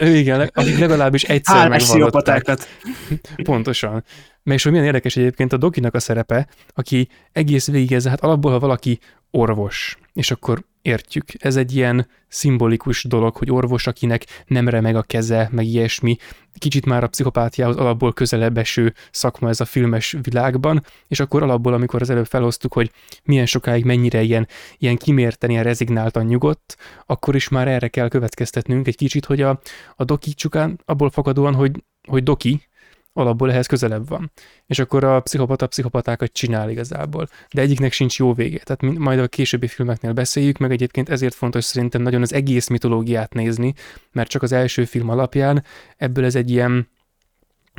Igen, akik legalábbis egyszer megvallották. Pontosan. És hogy milyen érdekes egyébként a Dokinak a szerepe, aki egész végig ez, hát alapból, ha valaki orvos, és akkor értjük. Ez egy ilyen szimbolikus dolog, hogy orvos, akinek nem remeg a keze, meg ilyesmi. Kicsit már a pszichopátiához alapból közelebb eső szakma ez a filmes világban, és akkor alapból, amikor az előbb felhoztuk, hogy milyen sokáig mennyire ilyen, ilyen kimérten, ilyen rezignáltan nyugodt, akkor is már erre kell következtetnünk egy kicsit, hogy a, a doki csukán abból fakadóan, hogy, hogy doki, alapból ehhez közelebb van. És akkor a pszichopata pszichopatákat csinál igazából. De egyiknek sincs jó vége. Tehát majd a későbbi filmeknél beszéljük, meg egyébként ezért fontos szerintem nagyon az egész mitológiát nézni, mert csak az első film alapján ebből ez egy ilyen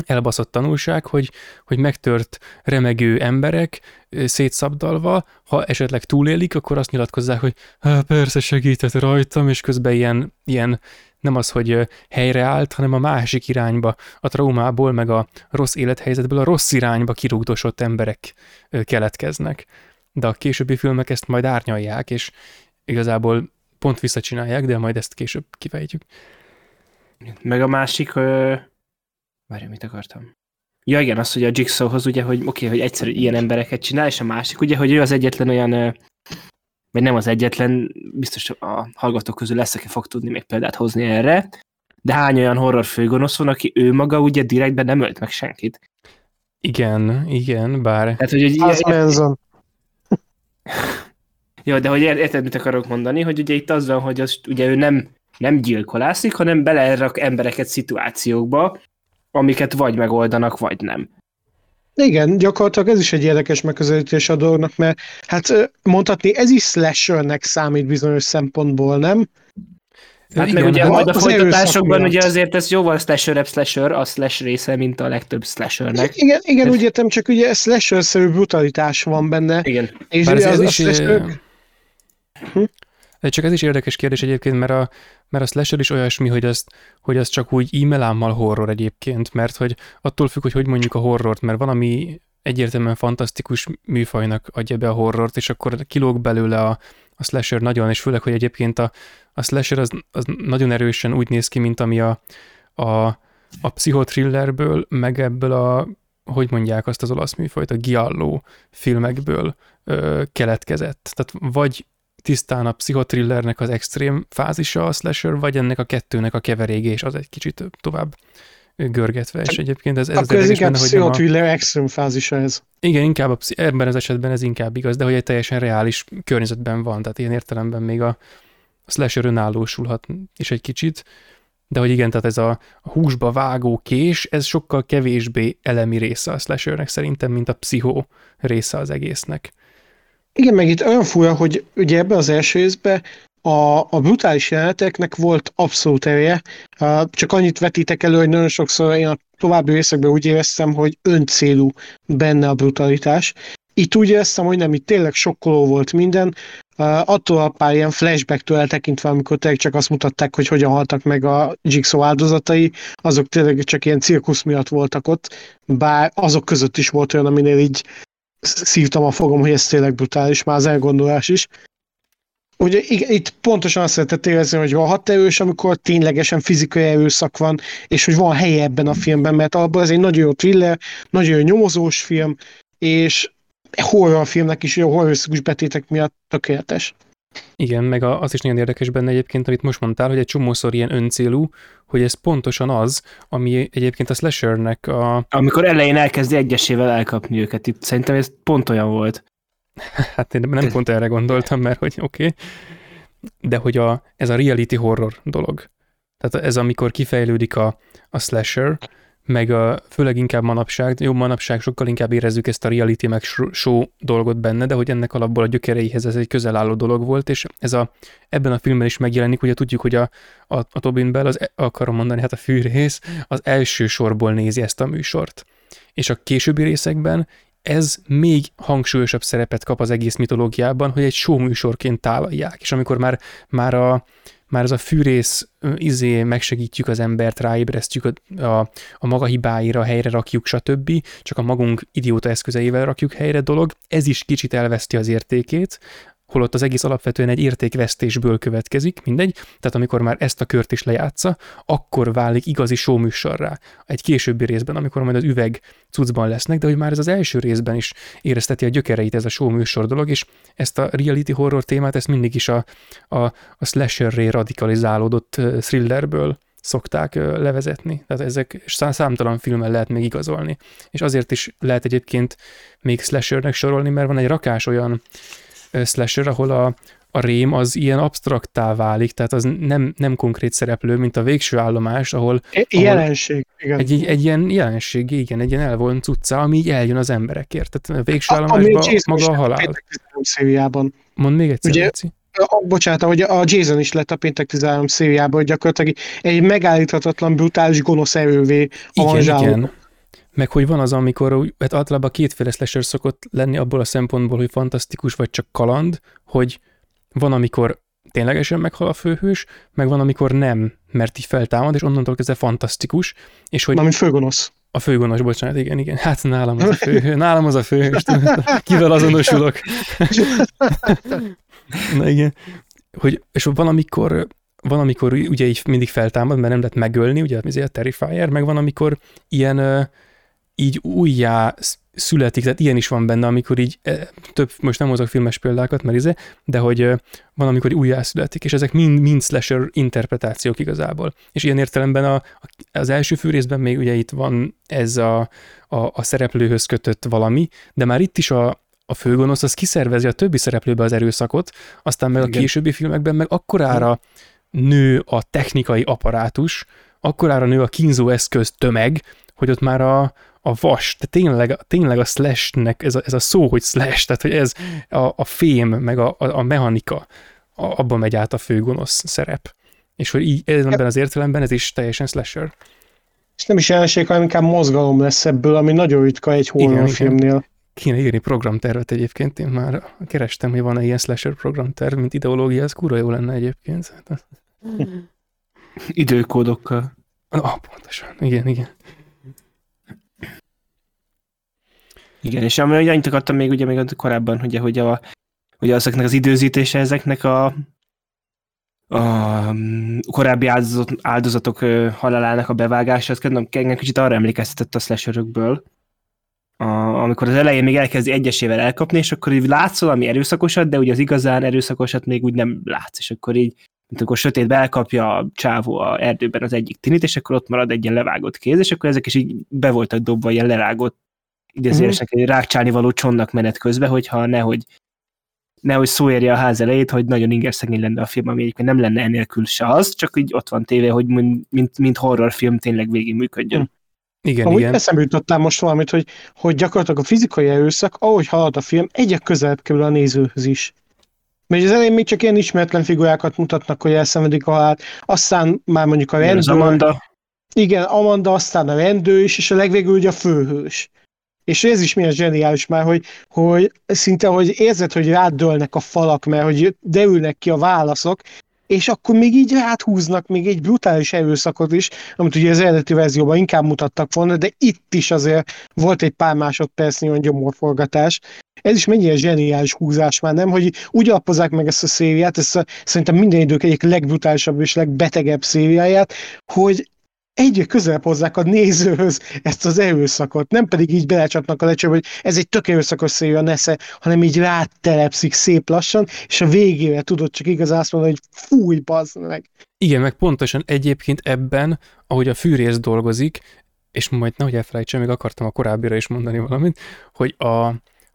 elbaszott tanulság, hogy, hogy megtört remegő emberek szétszabdalva, ha esetleg túlélik, akkor azt nyilatkozzák, hogy persze segített rajtam, és közben ilyen, ilyen nem az, hogy helyreállt, hanem a másik irányba, a traumából, meg a rossz élethelyzetből a rossz irányba kirúgdosott emberek keletkeznek. De a későbbi filmek ezt majd árnyalják, és igazából pont visszacsinálják, de majd ezt később kifejtjük. Meg a másik, ö... várj, mit akartam? Ja igen, az, hogy a Jigsawhoz ugye, hogy oké, okay, hogy egyszer ilyen embereket csinál, és a másik ugye, hogy ő az egyetlen olyan vagy nem az egyetlen, biztos a hallgatók közül lesz, aki fog tudni még példát hozni erre, de hány olyan horror főgonosz van, aki ő maga ugye direktben nem ölt meg senkit. Igen, igen, bár... Tehát, hogy, hogy az ilyen... Jó, de hogy érted, mit akarok mondani, hogy ugye itt az van, hogy az, ugye ő nem, nem gyilkolászik, hanem belerak embereket szituációkba, amiket vagy megoldanak, vagy nem. Igen, gyakorlatilag ez is egy érdekes megközelítés a dolognak, mert hát mondhatni, ez is slashernek számít bizonyos szempontból, nem? Hát igen, meg ugye majd a folytatásokban ugye azért ez jóval slasher slasher, a slash része, mint a legtöbb slashernek. Igen, igen úgy értem, csak ugye slasher-szerű brutalitás van benne. Igen. És ugye ez, az, is, slasher... hm? Csak ez is érdekes kérdés egyébként, mert a, mert a slasher is olyasmi, hogy az, hogy az csak úgy e-mailámmal horror egyébként, mert hogy attól függ, hogy hogy mondjuk a horrort, mert van, ami egyértelműen fantasztikus műfajnak adja be a horrort, és akkor kilóg belőle a, a slasher nagyon, és főleg, hogy egyébként a, a slasher az, az nagyon erősen úgy néz ki, mint ami a, a, a pszichotrillerből, meg ebből a, hogy mondják azt az olasz műfajt, a giallo filmekből ö, keletkezett. Tehát vagy tisztán a pszichotrillernek az extrém fázisa a slasher, vagy ennek a kettőnek a keverégés az egy kicsit tovább görgetve, és egyébként ez, ez Akkor ez inkább benne, pszichotriller a... extrém fázisa ez. Igen, inkább a, ebben az esetben ez inkább igaz, de hogy egy teljesen reális környezetben van, tehát ilyen értelemben még a, a slasher önállósulhat is egy kicsit, de hogy igen, tehát ez a, a húsba vágó kés, ez sokkal kevésbé elemi része a slashernek szerintem, mint a pszichó része az egésznek. Igen, meg itt olyan fura, hogy ugye ebben az első részben a, a brutális jeleneteknek volt abszolút ereje, csak annyit vetítek elő, hogy nagyon sokszor én a további részekben úgy éreztem, hogy öncélú benne a brutalitás. Itt úgy éreztem, hogy nem, itt tényleg sokkoló volt minden, attól a pár ilyen flashbacktől eltekintve, amikor tényleg csak azt mutatták, hogy hogyan haltak meg a Jigsaw áldozatai, azok tényleg csak ilyen cirkusz miatt voltak ott, bár azok között is volt olyan, aminél így szívtam a fogom, hogy ez tényleg brutális, már az elgondolás is. Ugye itt pontosan azt lehetett érezni, hogy van hat erős, amikor ténylegesen fizikai erőszak van, és hogy van helye ebben a filmben, mert abban ez egy nagyon jó thriller, nagyon jó nyomozós film, és horrorfilmnek is jó horrorisztikus betétek miatt tökéletes. Igen, meg az is nagyon érdekes benne egyébként, amit most mondtál, hogy egy csomószor ilyen öncélú, hogy ez pontosan az, ami egyébként a slashernek a... Amikor elején elkezdi egyesével elkapni őket, itt szerintem ez pont olyan volt. hát én nem pont erre gondoltam, mert hogy oké, okay. de hogy a, ez a reality horror dolog. Tehát ez amikor kifejlődik a, a slasher, meg a, főleg inkább manapság, jó manapság sokkal inkább érezzük ezt a reality meg show dolgot benne, de hogy ennek alapból a gyökereihez ez egy közel álló dolog volt, és ez a, ebben a filmben is megjelenik, ugye tudjuk, hogy a, a, a Tobin Bell, az, akarom mondani, hát a fűrész, az első sorból nézi ezt a műsort. És a későbbi részekben ez még hangsúlyosabb szerepet kap az egész mitológiában, hogy egy show műsorként tálalják, és amikor már, már a, már ez a fűrész izé megsegítjük az embert, ráébresztjük a, a, a maga hibáira, helyre rakjuk, stb. Csak a magunk idióta eszközeivel rakjuk helyre dolog. Ez is kicsit elveszti az értékét, holott az egész alapvetően egy értékvesztésből következik, mindegy, tehát amikor már ezt a kört is lejátsza, akkor válik igazi showműsorrá. Egy későbbi részben, amikor majd az üveg cuccban lesznek, de hogy már ez az első részben is érezteti a gyökereit ez a showműsor dolog, és ezt a reality horror témát, ezt mindig is a, a, a slasherré radikalizálódott thrillerből szokták levezetni. Tehát ezek számtalan filmen lehet még igazolni. És azért is lehet egyébként még slashernek sorolni, mert van egy rakás olyan slasher, ahol a, a rém az ilyen absztraktá válik, tehát az nem, nem konkrét szereplő, mint a végső állomás, ahol... Jelenség, igen. Egy, egy, ilyen jelenség, igen, egy ilyen elvont utca, ami így eljön az emberekért. Tehát a végső állomásban maga a halál. Szériában. Mond még egyszer, Ugye, Léci. A, bocsánat, hogy a Jason is lett a péntek 13 szériában, hogy gyakorlatilag egy megállíthatatlan, brutális, gonosz erővé igen, igen. Meg hogy van az, amikor hát általában kétféle slasher szokott lenni abból a szempontból, hogy fantasztikus vagy csak kaland, hogy van, amikor ténylegesen meghal a főhős, meg van, amikor nem, mert így feltámad, és onnantól kezdve fantasztikus. És hogy Mármint főgonosz. A főgonosz, bocsánat, igen, igen. Hát nálam az a főhős, nálam az a főhős, kivel azonosulok. Na igen. Hogy, és van, amikor van, amikor ugye így mindig feltámad, mert nem lehet megölni, ugye ez a Terrifier, meg van, amikor ilyen így újjá születik, tehát ilyen is van benne, amikor így e, több, most nem hozok filmes példákat, mert izé, de hogy van, amikor újjá születik, és ezek mind, mind slasher interpretációk igazából. És ilyen értelemben a, az első fűrészben még ugye itt van ez a, a, a szereplőhöz kötött valami, de már itt is a, a főgonosz az kiszervezi a többi szereplőbe az erőszakot, aztán meg Igen. a későbbi filmekben meg akkorára nő a technikai apparátus, akkorára nő a kínzó eszköz tömeg, hogy ott már a, a vas, de tényleg, tényleg a slashnek, ez a, ez a szó, hogy slash, tehát hogy ez a, a fém, meg a, a, a mechanika, a, abban megy át a főgonosz szerep. És hogy így ebben az értelemben ez is teljesen slasher. És nem is jelenség, hanem inkább mozgalom lesz ebből, ami nagyon ritka egy horrorfilmnél. Kéne írni programtervet egyébként, én már kerestem, hogy van-e ilyen slasher programterv, mint ideológia, ez kurva jó lenne egyébként. Időkódokkal. Ah, pontosan, igen, igen. Igen, és ami annyit akartam még ugye még korábban, ugye, hogy a, ugye azoknak az időzítése ezeknek a, a korábbi áldozat, áldozatok halálának a bevágása, az engem kicsit arra emlékeztetett a slasherökből, a, amikor az elején még elkezdi egyesével elkapni, és akkor így látszol ami erőszakosat, de ugye az igazán erőszakosat még úgy nem látsz, és akkor így, mint akkor sötétbe elkapja a csávó a erdőben az egyik tinit, és akkor ott marad egy ilyen levágott kéz, és akkor ezek is így be voltak dobva ilyen lerágott idézőjesnek egy rákcsálni való csonnak menet közben, hogyha nehogy nehogy szó érje a ház elejét, hogy nagyon inger szegény lenne a film, ami egyébként nem lenne enélkül se az, csak így ott van téve, hogy mint, mint horrorfilm tényleg végig működjön. Igen, Ahogy igen. eszembe jutottál most valamit, hogy, hogy gyakorlatilag a fizikai erőszak, ahogy halad a film, egyre közelebb kerül a nézőhöz is. Mert az elején még csak ilyen ismeretlen figurákat mutatnak, hogy elszenvedik a halált, aztán már mondjuk a rendőr... Az Amanda. Igen, Amanda, aztán a rendőr is, és a legvégül ugye a főhős. És ez is milyen zseniális már, hogy, hogy szinte, hogy érzed, hogy rádölnek a falak, mert hogy derülnek ki a válaszok, és akkor még így áthúznak még egy brutális erőszakot is, amit ugye az eredeti verzióban inkább mutattak volna, de itt is azért volt egy pár másodpercnyi olyan gyomorforgatás. Ez is mennyire zseniális húzás már, nem? Hogy úgy alapozzák meg ezt a szériát, ezt a, szerintem minden idők egyik legbrutálisabb és legbetegebb szériáját, hogy egyre közelebb hozzák a nézőhöz ezt az erőszakot, nem pedig így belecsapnak a lecsőbe, hogy ez egy tök erőszakos szél a nesze, hanem így rátelepszik szép lassan, és a végére tudod csak igazán azt mondani, hogy fúj, bazd meg. Igen, meg pontosan egyébként ebben, ahogy a fűrész dolgozik, és majd nehogy elfelejtsem, még akartam a korábbira is mondani valamit, hogy, a,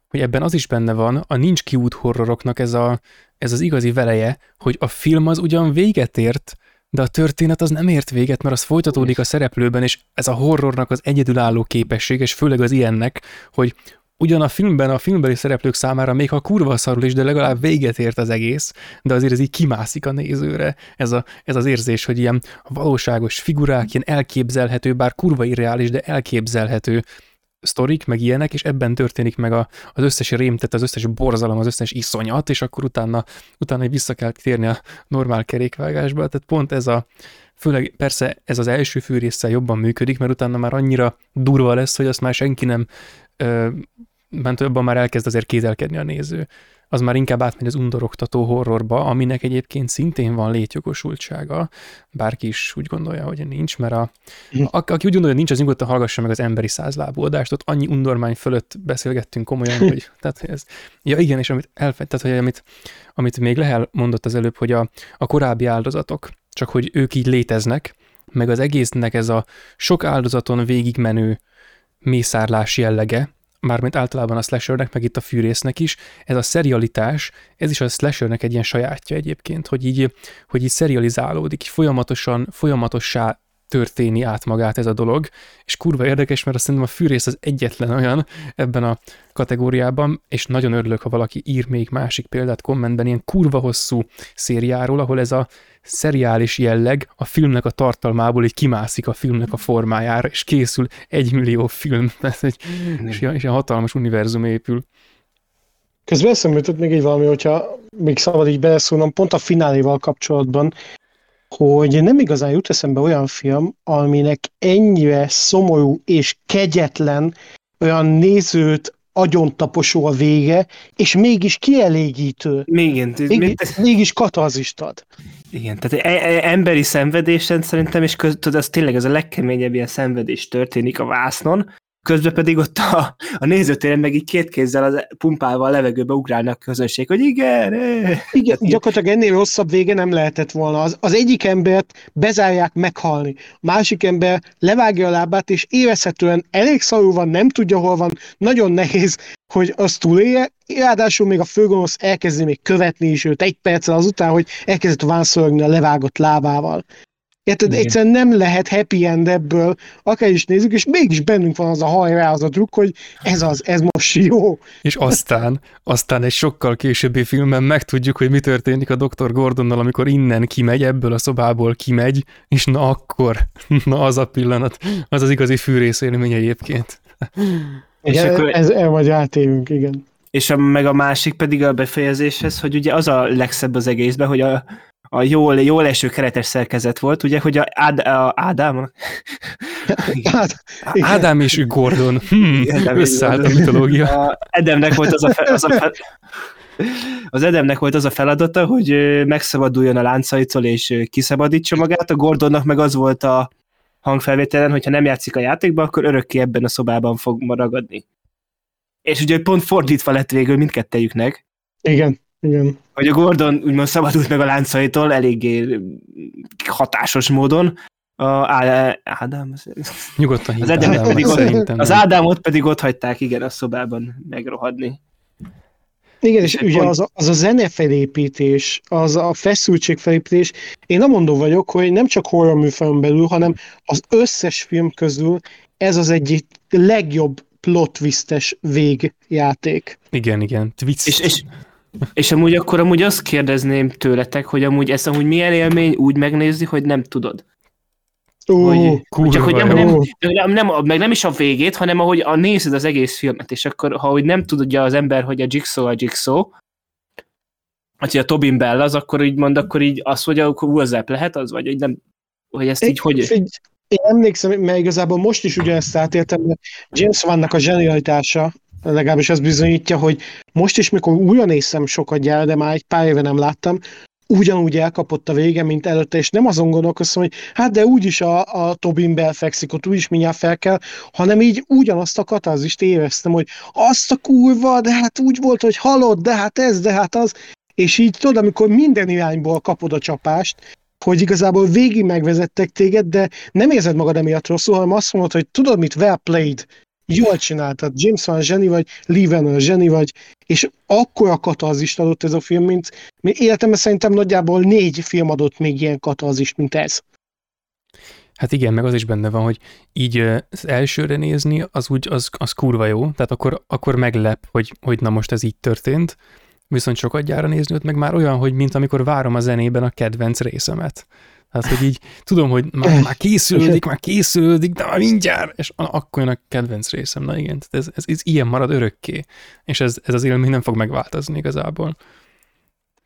hogy ebben az is benne van, a nincs kiút horroroknak ez, a, ez az igazi veleje, hogy a film az ugyan véget ért, de a történet az nem ért véget, mert az folytatódik a szereplőben, és ez a horrornak az egyedülálló képesség, és főleg az ilyennek, hogy ugyan a filmben, a filmbeli szereplők számára még ha kurva szarul is, de legalább véget ért az egész, de azért ez így kimászik a nézőre. Ez, a, ez az érzés, hogy ilyen valóságos figurák, ilyen elképzelhető, bár kurva irreális, de elképzelhető sztorik, meg ilyenek, és ebben történik meg a, az összes rémtet, az összes borzalom, az összes iszonyat, és akkor utána, utána vissza kell térni a normál kerékvágásba. Tehát pont ez a, főleg persze ez az első fűrészsel jobban működik, mert utána már annyira durva lesz, hogy azt már senki nem, ö, mert abban már elkezd azért kézelkedni a néző az már inkább átmegy az undoroktató horrorba, aminek egyébként szintén van létjogosultsága, bárki is úgy gondolja, hogy nincs, mert a, hm. a, aki úgy gondolja, hogy nincs, az nyugodtan hallgassa meg az emberi százlábú adást, ott annyi undormány fölött beszélgettünk komolyan, hogy tehát ez, ja igen, és amit elfejt, tehát, hogy amit, amit még Lehel mondott az előbb, hogy a, a korábbi áldozatok, csak hogy ők így léteznek, meg az egésznek ez a sok áldozaton végigmenő mészárlás jellege, mármint általában a slashernek, meg itt a fűrésznek is, ez a serialitás, ez is a slashernek egy ilyen sajátja egyébként, hogy így, hogy így serializálódik, így folyamatosan, folyamatossá történi át magát ez a dolog, és kurva érdekes, mert azt szerintem a fűrész az egyetlen olyan ebben a kategóriában, és nagyon örülök, ha valaki ír még másik példát kommentben, ilyen kurva hosszú szériáról, ahol ez a szeriális jelleg a filmnek a tartalmából így kimászik a filmnek a formájára, és készül egy millió film, egy, és, ilyen, és ilyen hatalmas univerzum épül. Közben eszembe jutott még egy valami, hogyha még szabad így beleszólnom, pont a fináléval kapcsolatban, hogy nem igazán jut eszembe olyan film, aminek ennyire szomorú és kegyetlen, olyan nézőt agyontaposó a vége, és mégis kielégítő. Igen, mégis, mégis katarzist ad. Igen, tehát e- e- emberi szenvedésen szerintem, és köz, tudod, az tényleg ez a legkeményebb ilyen szenvedés történik a vásznon, közben pedig ott a, a nézőtéren meg így két kézzel az pumpálva a levegőbe ugrálnak a közönség, hogy igen, eh. Igen, gyakorlatilag ennél rosszabb vége nem lehetett volna. Az, az egyik embert bezárják meghalni, a másik ember levágja a lábát, és érezhetően elég szarul van, nem tudja, hol van, nagyon nehéz, hogy azt túlélje, ráadásul még a főgonosz elkezdi még követni is őt egy perccel azután, hogy elkezdett vánszorogni a levágott lábával. Érted, Igen. egyszerűen nem lehet happy end ebből, akár is nézzük, és mégis bennünk van az a hajrá, az a druk, hogy ez az, ez most jó. És aztán, aztán egy sokkal későbbi filmben megtudjuk, hogy mi történik a Dr. Gordonnal, amikor innen kimegy, ebből a szobából kimegy, és na akkor, na az a pillanat, az az igazi fűrészélmény egyébként. És igen, akkor... ez, el vagy átélünk, igen. És a, meg a másik pedig a befejezéshez, hogy ugye az a legszebb az egészben, hogy a, a jól, jól eső keretes szerkezet volt, ugye, hogy a, Ád, a Ádám... Ádám és Gordon. Hmm, összeállt a mitológia. A Edemnek volt az a, fe, az a fe, az Edemnek volt az a feladata, hogy megszabaduljon a láncaitól és kiszabadítsa magát, a Gordonnak meg az volt a hangfelvételen, hogyha nem játszik a játékba, akkor örökké ebben a szobában fog ragadni. És ugye pont fordítva lett végül mindkettejüknek. Igen. Igen. Hogy a Gordon úgymond szabadult meg a láncaitól eléggé hatásos módon, a Ádám, Nyugodtan az, Ádám, pedig ott, az Ádámot pedig ott hagyták, igen, a szobában megrohadni. Igen, és, és ugye pont... az, a, az a zenefelépítés, az a feszültségfelépítés, én nem mondó vagyok, hogy nem csak horror műfajon belül, hanem az összes film közül ez az egyik legjobb plot twistes végjáték. Igen, igen. Twist. És, és, és amúgy akkor amúgy azt kérdezném tőletek, hogy amúgy ez amúgy milyen élmény úgy megnézni, hogy nem tudod. Ó, hogy, kurva, csak hogy nem, nem, nem, nem, meg nem is a végét, hanem ahogy a, nézed az egész filmet, és akkor ha hogy nem tudja az ember, hogy a Jigsaw a Jigsaw, hogy a Tobin Bell az, akkor így mond, akkor így azt mondja, akkor WhatsApp lehet az, vagy hogy nem, hogy ezt így hogy... Én emlékszem, mert igazából most is ugyanezt átéltem, mert James vannak a zsenialitása, legalábbis az bizonyítja, hogy most is, mikor újra nézem sokat gyára, de már egy pár éve nem láttam, ugyanúgy elkapott a vége, mint előtte, és nem azon gondolkoztam, hogy hát de úgyis a, a Tobin belfekszik, ott úgyis mindjárt fel kell, hanem így ugyanazt a katarzist éreztem, hogy azt a kurva, de hát úgy volt, hogy halott, de hát ez, de hát az, és így tudod, amikor minden irányból kapod a csapást, hogy igazából végig megvezettek téged, de nem érzed magad emiatt rosszul, hanem azt mondod, hogy tudod mit, well played, jól csináltad, James Van zseni vagy, Lee Van zseni vagy, és akkor katarzist adott ez a film, mint, mint életemben szerintem nagyjából négy film adott még ilyen katarzist, mint ez. Hát igen, meg az is benne van, hogy így az elsőre nézni, az úgy, az, az kurva jó, tehát akkor, akkor meglep, hogy, hogy na most ez így történt, viszont sokat gyára nézni, ott meg már olyan, hogy mint amikor várom a zenében a kedvenc részemet. Tehát, hogy így tudom, hogy már, már készülődik, már készülődik, de már mindjárt, és akkor jön a kedvenc részem. Na igen, ez, ez, ez ilyen marad örökké, és ez, ez az élmény nem fog megváltozni igazából.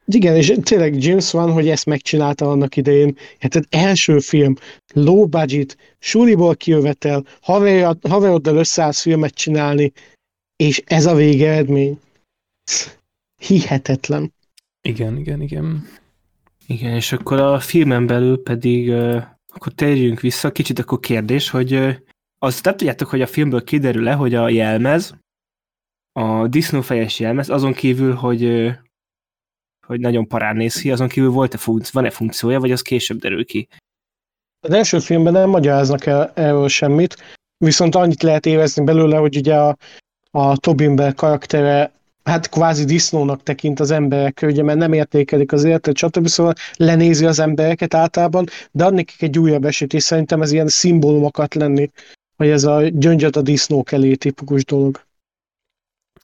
Igen, és tényleg James van, hogy ezt megcsinálta annak idején. Hát az első film, low budget, suliból kijövetel, haveroddal összeállsz filmet csinálni, és ez a végeredmény. Hihetetlen. Igen, igen, igen. Igen, és akkor a filmen belül pedig akkor térjünk vissza, kicsit akkor kérdés, hogy azt nem tudjátok, hogy a filmből kiderül-e, hogy a jelmez, a disznófejes jelmez, azon kívül, hogy hogy nagyon parán néz ki, azon kívül volt-e funkció, van-e funkciója, vagy az később derül ki? Az első filmben nem magyaráznak el erről semmit, viszont annyit lehet érezni belőle, hogy ugye a, a Tobin Bell karaktere hát kvázi disznónak tekint az emberek, ugye, mert nem értékelik az életet, stb. Szóval lenézi az embereket általában, de ad nekik egy újabb esélyt, és szerintem ez ilyen szimbólumokat lenni, hogy ez a gyöngyöt a disznók elé tipikus dolog.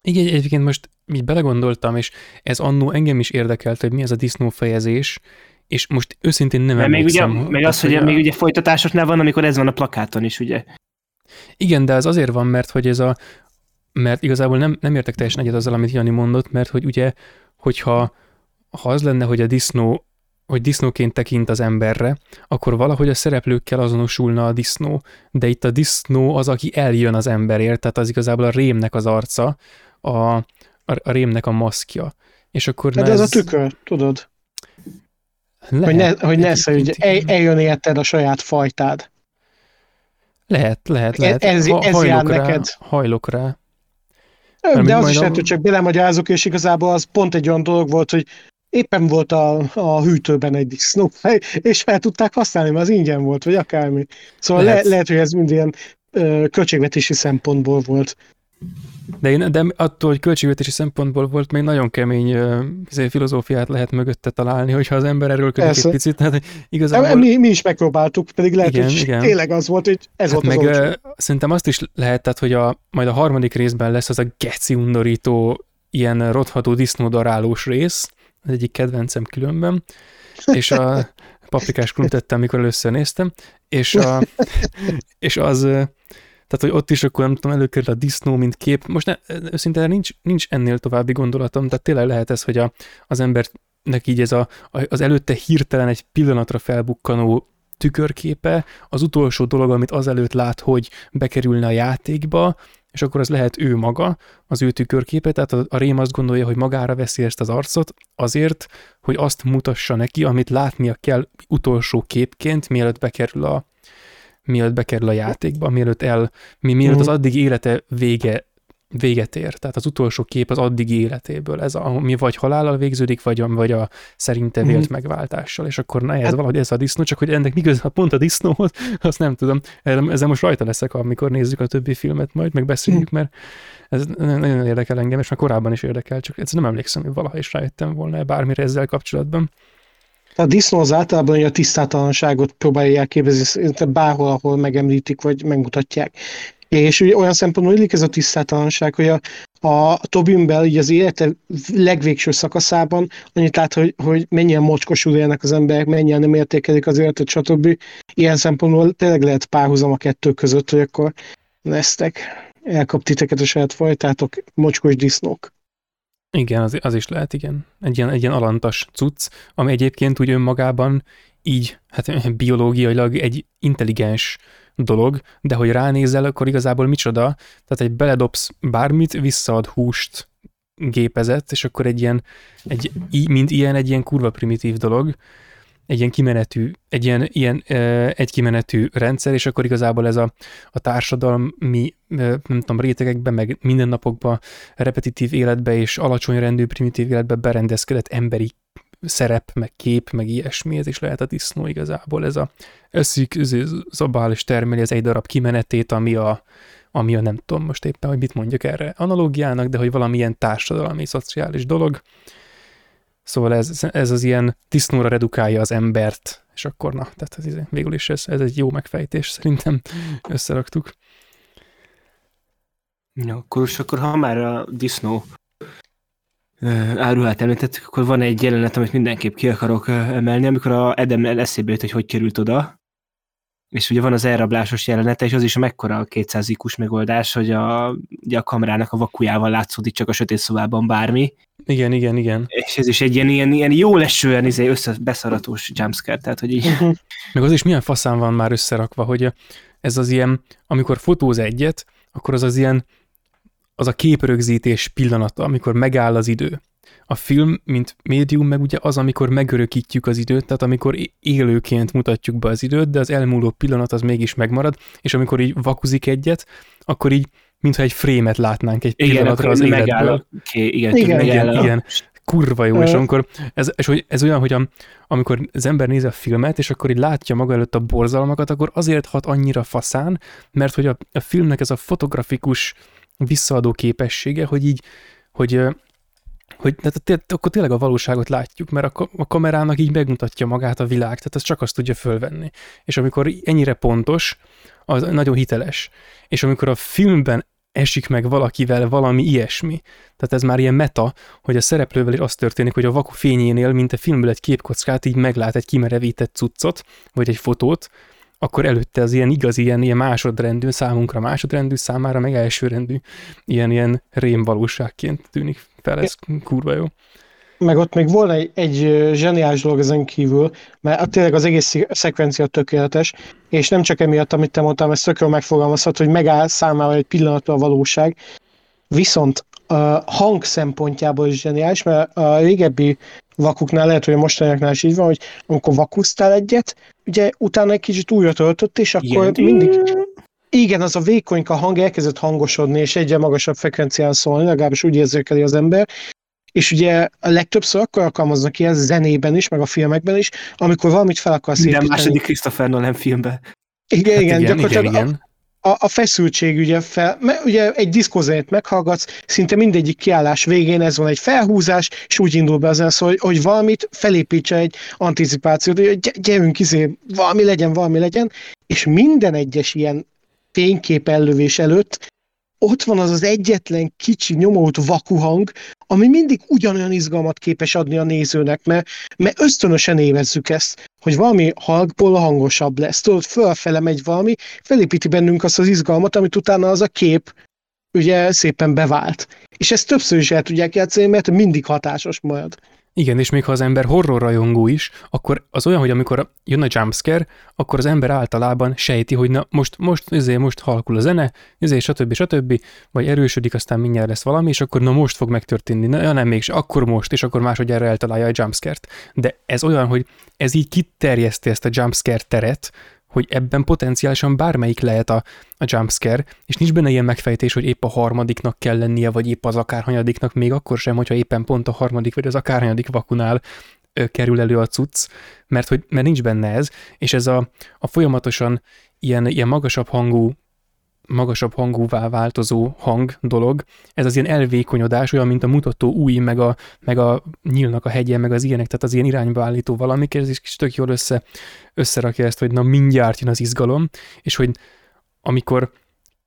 Igen, egyébként most így belegondoltam, és ez annó engem is érdekelt, hogy mi ez a disznó fejezés, és most őszintén nem Mert még ugye, meg az, hogy, hogy a... még ugye folytatásosnál van, amikor ez van a plakáton is, ugye? Igen, de ez azért van, mert hogy ez a, mert igazából nem, nem értek teljesen egyet azzal, amit Jani mondott, mert hogy ugye, hogyha ha az lenne, hogy a disznó hogy disznóként tekint az emberre, akkor valahogy a szereplőkkel azonosulna a disznó, de itt a disznó az, aki eljön az emberért, tehát az igazából a rémnek az arca, a, a, a rémnek a maszkja. És akkor de ez, ez a tükör, tudod? Lehet, hogy ne, hogy ne hogy el, eljön érted a saját fajtád. Lehet, lehet, lehet. Ez, ez ha, jár rá, neked. Hajlok rá. De az is lehet, hogy csak belemagyarázok, és igazából az pont egy olyan dolog volt, hogy éppen volt a, a hűtőben egy disznófej, és fel tudták használni, mert az ingyen volt, vagy akármi. Szóval lehet, le, lehet hogy ez mind ilyen ö, költségvetési szempontból volt. De, én, de attól, hogy költségvetési szempontból volt, még nagyon kemény uh, filozófiát lehet mögötte találni, hogyha az ember erről ködik egy picit. Tehát igazából... Mi, mi is megpróbáltuk, pedig lehet, igen, hogy igen. tényleg az volt, hogy ez hát volt meg, az uh, Szerintem azt is lehet, tehát, hogy a, majd a harmadik részben lesz az a geci undorító, ilyen rotható disznódarálós rész, az egyik kedvencem különben, és a paprikás tettem, amikor először néztem, és, a, és az, tehát, hogy ott is akkor nem tudom, előkerül a disznó, mint kép. Most ne, őszintén nincs, nincs ennél további gondolatom, tehát tényleg lehet ez, hogy a, az embernek így ez a, az előtte hirtelen egy pillanatra felbukkanó tükörképe, az utolsó dolog, amit azelőtt lát, hogy bekerülne a játékba, és akkor az lehet ő maga, az ő tükörképe, tehát a, a rém azt gondolja, hogy magára veszi ezt az arcot azért, hogy azt mutassa neki, amit látnia kell utolsó képként, mielőtt bekerül a, mielőtt bekerül a játékba, mielőtt el, mi, mielőtt az mhm. addig élete vége, véget ér. Tehát az utolsó kép az addigi életéből. Ez a, ami vagy halállal végződik, vagy a, vagy a szerinte vélt mm. megváltással. És akkor na, ez hát, valahogy ez a disznó, csak hogy ennek miközben pont a disznóhoz, azt nem tudom. Ezzel most rajta leszek, amikor nézzük a többi filmet majd, meg beszéljük, mm. mert ez nagyon érdekel engem, és már korábban is érdekel, csak ez nem emlékszem, hogy valaha is rájöttem volna bármire ezzel kapcsolatban. A disznó az általában a tisztátalanságot próbálja elképezni, bárhol, ahol megemlítik, vagy megmutatják. És ugye olyan szempontból illik ez a tisztátalanság, hogy a, a Tobin Bell így az élete legvégső szakaszában annyit lát, hogy, hogy mennyien mocskosul élnek az emberek, mennyien nem értékelik az életet, stb. Ilyen szempontból tényleg lehet párhuzam a kettő között, hogy akkor lesztek, elkap titeket a saját fajtátok, mocskos disznók. Igen, az, az is lehet, igen. Egy ilyen, egy ilyen alantas cucc, ami egyébként úgy önmagában így, hát biológiailag egy intelligens dolog, de hogy ránézel, akkor igazából micsoda, tehát egy beledobsz bármit, visszaad húst gépezett, és akkor egy ilyen, egy, mint ilyen, egy ilyen kurva primitív dolog, egy ilyen kimenetű, egy ilyen, ilyen egy kimenetű rendszer, és akkor igazából ez a, a társadalmi, nem tudom, rétegekben, meg mindennapokban, repetitív életbe és alacsony rendű primitív életbe berendezkedett emberi szerep, meg kép, meg ilyesmi, ez is lehet a disznó igazából. Ez a eszik, zabál és termeli az egy darab kimenetét, ami a, ami a nem tudom most éppen, hogy mit mondjak erre analógiának, de hogy valamilyen társadalmi, szociális dolog, Szóval ez, ez az ilyen disznóra redukálja az embert, és akkor na, tehát ez, végül is ez, ez egy jó megfejtés, szerintem összeraktuk. Ja, akkor, és akkor ha már a disznó áruhát említettük, akkor van egy jelenet, amit mindenképp ki akarok emelni, amikor a Edem eszébe jött, hogy hogy került oda, és ugye van az elrablásos jelenete, és az is mekkora a 200 ikus megoldás, hogy a, ugye a kamerának a vakujával látszódik csak a sötét szobában bármi. Igen, igen, igen. És ez is egy ilyen, ilyen, ilyen jó lesően izé össze, beszaratós jumpscare, tehát hogy így. Uh-huh. Meg az is milyen faszán van már összerakva, hogy ez az ilyen, amikor fotóz egyet, akkor az az ilyen, az a képrögzítés pillanata, amikor megáll az idő. A film, mint médium, meg ugye az, amikor megörökítjük az időt, tehát amikor élőként mutatjuk be az időt, de az elmúló pillanat az mégis megmarad, és amikor így vakuzik egyet, akkor így, mintha egy frémet látnánk egy igen, pillanatra az életből. Megáll, okay, igen, igen, igen, igen, igen. Kurva jó, és amikor ez, és hogy ez olyan, hogy a, amikor az ember nézi a filmet, és akkor így látja maga előtt a borzalmakat, akkor azért hat annyira faszán, mert hogy a, a filmnek ez a fotografikus visszaadó képessége, hogy így, hogy hogy tehát, akkor tényleg a valóságot látjuk, mert a, kamerának így megmutatja magát a világ, tehát ez csak azt tudja fölvenni. És amikor ennyire pontos, az nagyon hiteles. És amikor a filmben esik meg valakivel valami ilyesmi. Tehát ez már ilyen meta, hogy a szereplővel is az történik, hogy a vaku fényénél, mint a filmből egy képkockát, így meglát egy kimerevített cuccot, vagy egy fotót, akkor előtte az ilyen igazi, ilyen, ilyen másodrendű, számunkra másodrendű, számára meg elsőrendű, ilyen, ilyen rémvalóságként tűnik fel, ez kurva jó. Meg ott még volna egy, egy zseniális dolog ezen kívül, mert tényleg az egész szekvencia tökéletes, és nem csak emiatt, amit te mondtam, ezt tökéletesen megfogalmazhat, hogy megáll számára egy pillanatra a valóság, viszont a hang szempontjából is zseniális, mert a régebbi vakuknál, lehet, hogy a mostaniaknál is így van, hogy amikor vakusztál egyet, ugye utána egy kicsit újra töltött, és akkor Igen. mindig igen, az a vékonyka hang elkezdett hangosodni, és egyre magasabb frekvencián szólni, legalábbis úgy érzékeli az ember, és ugye a legtöbbször akkor alkalmaznak ilyen zenében is, meg a filmekben is, amikor valamit fel akarsz Minden építeni. második Christopher Nolan filmben. Igen, hát igen, igen, gyakorlatilag igen, igen a, a feszültség ugye, fel, ugye egy diszkózenét meghallgatsz, szinte mindegyik kiállás végén ez van egy felhúzás, és úgy indul be az ENSZ, hogy, hogy valamit felépítse egy anticipációt, hogy gyerünk, izé, valami legyen, valami legyen, és minden egyes ilyen fénykép ellövés előtt ott van az az egyetlen kicsi nyomót vakuhang, ami mindig ugyanolyan izgalmat képes adni a nézőnek, mert, mert ösztönösen érezzük ezt, hogy valami halkból hangosabb lesz. Tudod, fölfele megy valami, felépíti bennünk azt az izgalmat, amit utána az a kép ugye szépen bevált. És ezt többször is el tudják játszani, mert mindig hatásos majd. Igen, és még ha az ember horror rajongó is, akkor az olyan, hogy amikor jön a jumpscare, akkor az ember általában sejti, hogy na most, most, ezért most halkul a zene, ezért stb. stb. vagy erősödik, aztán mindjárt lesz valami, és akkor na most fog megtörténni, na nem mégis, akkor most, és akkor másodjára eltalálja a jumpscare-t. De ez olyan, hogy ez így kiterjeszti ezt a jumpscare teret, hogy ebben potenciálisan bármelyik lehet a, a jumpscare, és nincs benne ilyen megfejtés, hogy épp a harmadiknak kell lennie, vagy épp az akárhanyadiknak, még akkor sem, hogyha éppen pont a harmadik vagy az akárhanyadik vakunál ö, kerül elő a cucc, mert, hogy, mert nincs benne ez, és ez a, a folyamatosan ilyen, ilyen magasabb hangú magasabb hangúvá változó hang dolog, ez az ilyen elvékonyodás, olyan, mint a mutató új, meg a, meg a nyílnak a hegye, meg az ilyenek, tehát az ilyen irányba állító valamik, ez is tök jól össze, összerakja ezt, hogy na mindjárt jön az izgalom, és hogy amikor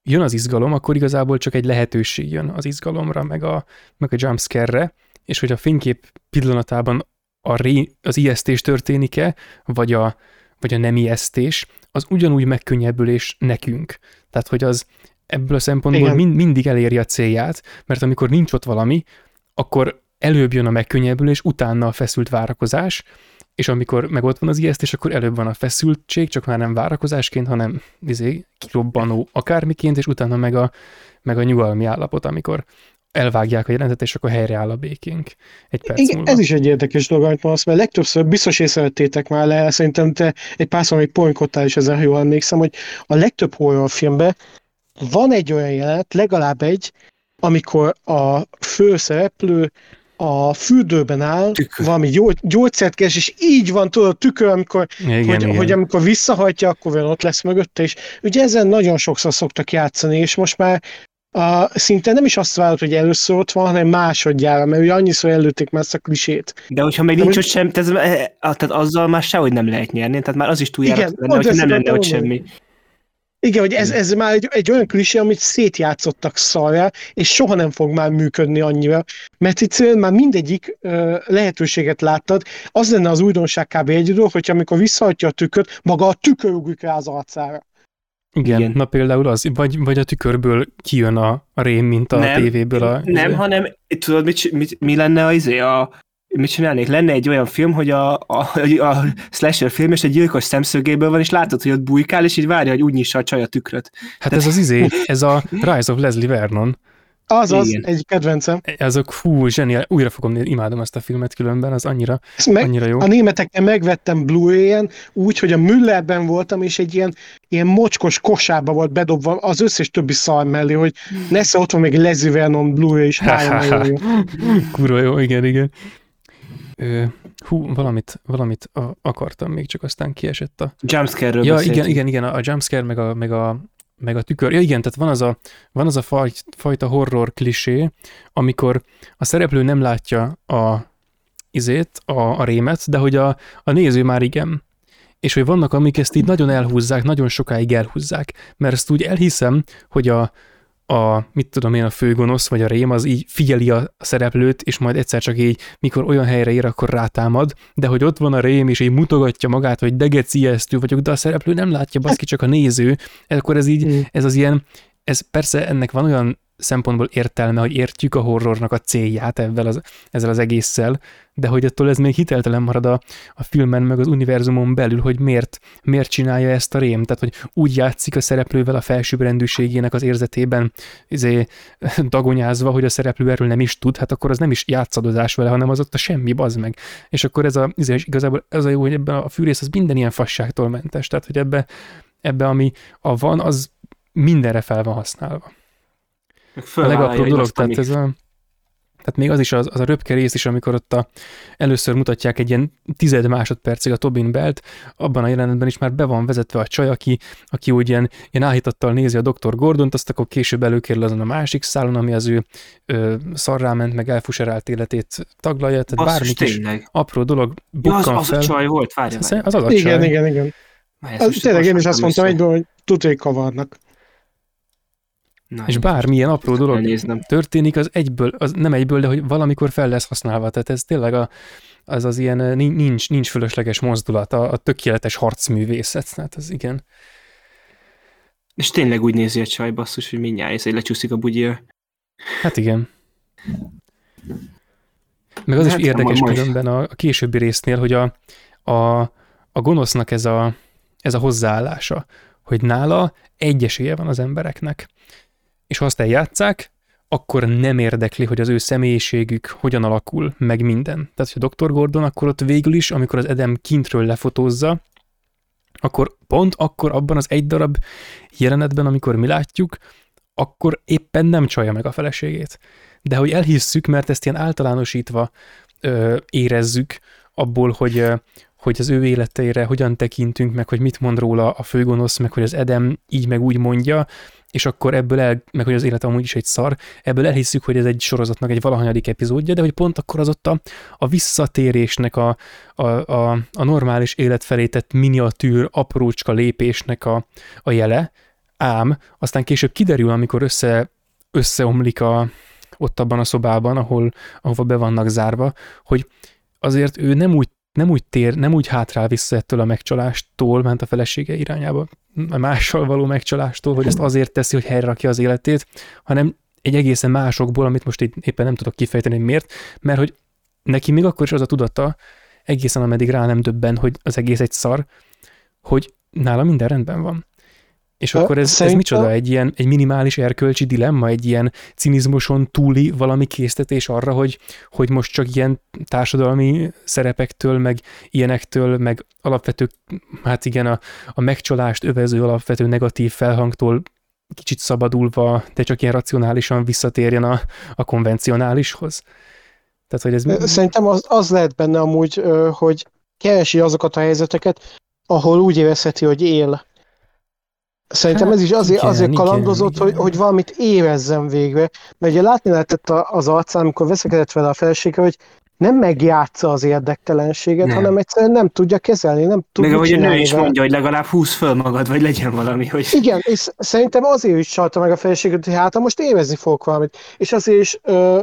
jön az izgalom, akkor igazából csak egy lehetőség jön az izgalomra, meg a, meg a jumpscare-re, és hogy a fénykép pillanatában a ré, az ijesztés történik-e, vagy a, vagy a nem ijesztés, az ugyanúgy megkönnyebbülés nekünk. Tehát, hogy az ebből a szempontból mind, mindig eléri a célját, mert amikor nincs ott valami, akkor előbb jön a megkönnyebbülés, utána a feszült várakozás, és amikor meg ott van az ijesztés, akkor előbb van a feszültség, csak már nem várakozásként, hanem izé, kirobbanó akármiként, és utána meg a, meg a nyugalmi állapot, amikor elvágják a jelentet, és akkor helyreáll a békénk. Egy perc Igen, múlva. ez is egy érdekes dolog, amit mondasz, mert legtöbbször biztos észrevettétek már le, szerintem te egy párszor még poinkodtál is ezen, ha jól emlékszem, hogy a legtöbb horrorfilmben van egy olyan jelenet, legalább egy, amikor a főszereplő a fürdőben áll, tükör. valami gyógy, gyógyszert keres, és így van, tudod, a tükör, amikor, igen, hogy, igen. hogy amikor visszahajtja, akkor ott lesz mögötte, és ugye ezen nagyon sokszor szoktak játszani, és most már a, szinte nem is azt várod, hogy először ott van, hanem másodjára, mert ugye annyiszor előtték már ezt a klisét. De hogyha még nincs ott sem, tehát, eh, tehát azzal már sehogy nem lehet nyerni, tehát már az is túljárat lenne, hogyha nem lenne ott semmi. Igen, hogy ez, ez már egy, egy olyan klisé, amit szétjátszottak szarra, és soha nem fog már működni annyira, mert itt már mindegyik uh, lehetőséget láttad. Az lenne az újdonság kb. egy dolog, hogy amikor visszahatja a tüköt, maga a tükör ugrik rá az arcára. Igen, Igen, na például az, vagy, vagy a tükörből kijön a, a rém, mint a nem, tévéből. A, nem, izé. hanem tudod, mit, mit, mi lenne az, izé, a, mit csinálnék? Lenne egy olyan film, hogy a, a, a slasher film, és egy gyilkos szemszögéből van, és látod, hogy ott bujkál, és így várja, hogy úgy nyissa a csaj a tükröt. Hát De... ez az izé, ez a Rise of Leslie Vernon. Az az, Igen. egy kedvencem. Ezek fú, zseniál. Újra fogom nézni, imádom ezt a filmet különben, az annyira, meg, annyira jó. A németeken megvettem Blu-ray-en, úgy, hogy a Müllerben voltam, és egy ilyen, ilyen mocskos kosába volt bedobva az összes többi szar mellé, hogy nesze ott van még Leslie Vernon Blu-ray is. Kurva jó, igen, igen. Ö, hú, valamit, valamit a, akartam még, csak aztán kiesett a... Jumpscare-ről Ja, igen, igen, igen, a jumpscare, meg a, meg a meg a tükör. Ja igen, tehát van az a, van az a faj, fajta horror klisé, amikor a szereplő nem látja a izét, a, a rémet, de hogy a, a néző már igen. És hogy vannak, amik ezt így nagyon elhúzzák, nagyon sokáig elhúzzák. Mert ezt úgy elhiszem, hogy a, a, mit tudom én, a főgonosz vagy a rém az így figyeli a szereplőt, és majd egyszer csak így, mikor olyan helyre ér, akkor rátámad, de hogy ott van a rém, és így mutogatja magát, hogy degec ijesztő vagyok, de a szereplő nem látja, baszki, csak a néző, akkor ez így, mm. ez az ilyen, ez persze ennek van olyan szempontból értelme, hogy értjük a horrornak a célját ezzel az, ezzel az egésszel, de hogy attól ez még hiteltelen marad a, a filmen, meg az univerzumon belül, hogy miért, miért csinálja ezt a rém. Tehát, hogy úgy játszik a szereplővel a felsőbbrendűségének az érzetében izé, dagonyázva, hogy a szereplő erről nem is tud, hát akkor az nem is játszadozás vele, hanem az ott a semmi, bazd meg. És akkor ez a, izé, igazából ez a jó, hogy ebben a fűrész az minden ilyen fasságtól mentes. Tehát, hogy ebbe, ebbe ami a van, az mindenre fel van használva a legapróbb dolog, tehát ez a, Hát még az is, az, az a röpke rész is, amikor ott a, először mutatják egy ilyen tized másodpercig a Tobin Belt, abban a jelenetben is már be van vezetve a csaj, aki, aki úgy ilyen, ilyen áhítattal nézi a Dr. Gordont, azt akkor később előkerül azon a másik szálon, ami az ő ö, szarráment, meg elfuserált életét taglalja, tehát Basszus, bármi kis tényleg. apró dolog Ja, bukkan az, az fel. a csaj volt, várj, Az, az az a Igen, csaj. igen, igen. Várj, Az, tényleg én is azt mondtam egyből, hogy tudja, hogy kavarnak. Na, És bármilyen apró dolog elnéznem. történik, az egyből, az nem egyből, de hogy valamikor fel lesz használva. Tehát ez tényleg a, az az ilyen nin- nincs, nincs fölösleges mozdulat, a, a tökéletes harcművészet. Tehát az igen. És tényleg úgy nézi a csaj basszus, hogy mindjárt ez lecsúszik a bugyja. Hát igen. Meg az is Hát, érdekes is. különben a, a későbbi résznél, hogy a, a, a gonosznak ez a, ez a hozzáállása, hogy nála egy esélye van az embereknek. És ha azt eljátszák, akkor nem érdekli, hogy az ő személyiségük hogyan alakul, meg minden. Tehát, hogy a Dr. Gordon akkor ott végül is, amikor az Edem kintről lefotózza, akkor pont akkor abban az egy darab jelenetben, amikor mi látjuk, akkor éppen nem csalja meg a feleségét. De hogy elhisszük, mert ezt ilyen általánosítva ö, érezzük abból, hogy, ö, hogy az ő életeire hogyan tekintünk, meg hogy mit mond róla a főgonosz, meg hogy az Edem így meg úgy mondja, és akkor ebből el, meg hogy az élet amúgy is egy szar, ebből elhisszük, hogy ez egy sorozatnak egy valahanyadik epizódja, de hogy pont akkor az ott a, a visszatérésnek, a, a, a, a normális élet felé tett miniatűr, aprócska lépésnek a, a jele, ám aztán később kiderül, amikor össze, összeomlik a, ott abban a szobában, ahol, ahova be vannak zárva, hogy azért ő nem úgy, nem úgy tér, nem úgy hátrál vissza ettől a megcsalástól, ment a felesége irányába, a mással való megcsalástól, hogy ezt azért teszi, hogy helyrerakja az életét, hanem egy egészen másokból, amit most így éppen nem tudok kifejteni, hogy miért, mert hogy neki még akkor is az a tudata, egészen ameddig rá nem döbben, hogy az egész egy szar, hogy nála minden rendben van. És akkor ez, ez szerintem- micsoda? Egy ilyen egy minimális erkölcsi dilemma, egy ilyen cinizmuson túli valami késztetés arra, hogy, hogy most csak ilyen társadalmi szerepektől, meg ilyenektől, meg alapvető, hát igen, a, a megcsalást övező alapvető negatív felhangtól kicsit szabadulva, de csak ilyen racionálisan visszatérjen a, a konvencionálishoz. Tehát, hogy ez... Szerintem az, az lehet benne amúgy, hogy keresi azokat a helyzeteket, ahol úgy érezheti, hogy él. Szerintem Hát ez is azért, igen, azért kalandozott, igen. Hogy, hogy valamit érezzen végre. Mert ugye látni lehetett az arcán, amikor veszekedett vele a felesége, hogy nem megjátsza az érdektelenséget, Nem. hanem egyszerűen nem tudja kezelni, nem tud Meg ahogy csinálni is mondja, hogy legalább húz föl magad, vagy legyen valami, hogy... Igen, és szerintem azért is csalta meg a feleséget, hogy hát most érezni fogok valamit. És azért is ö,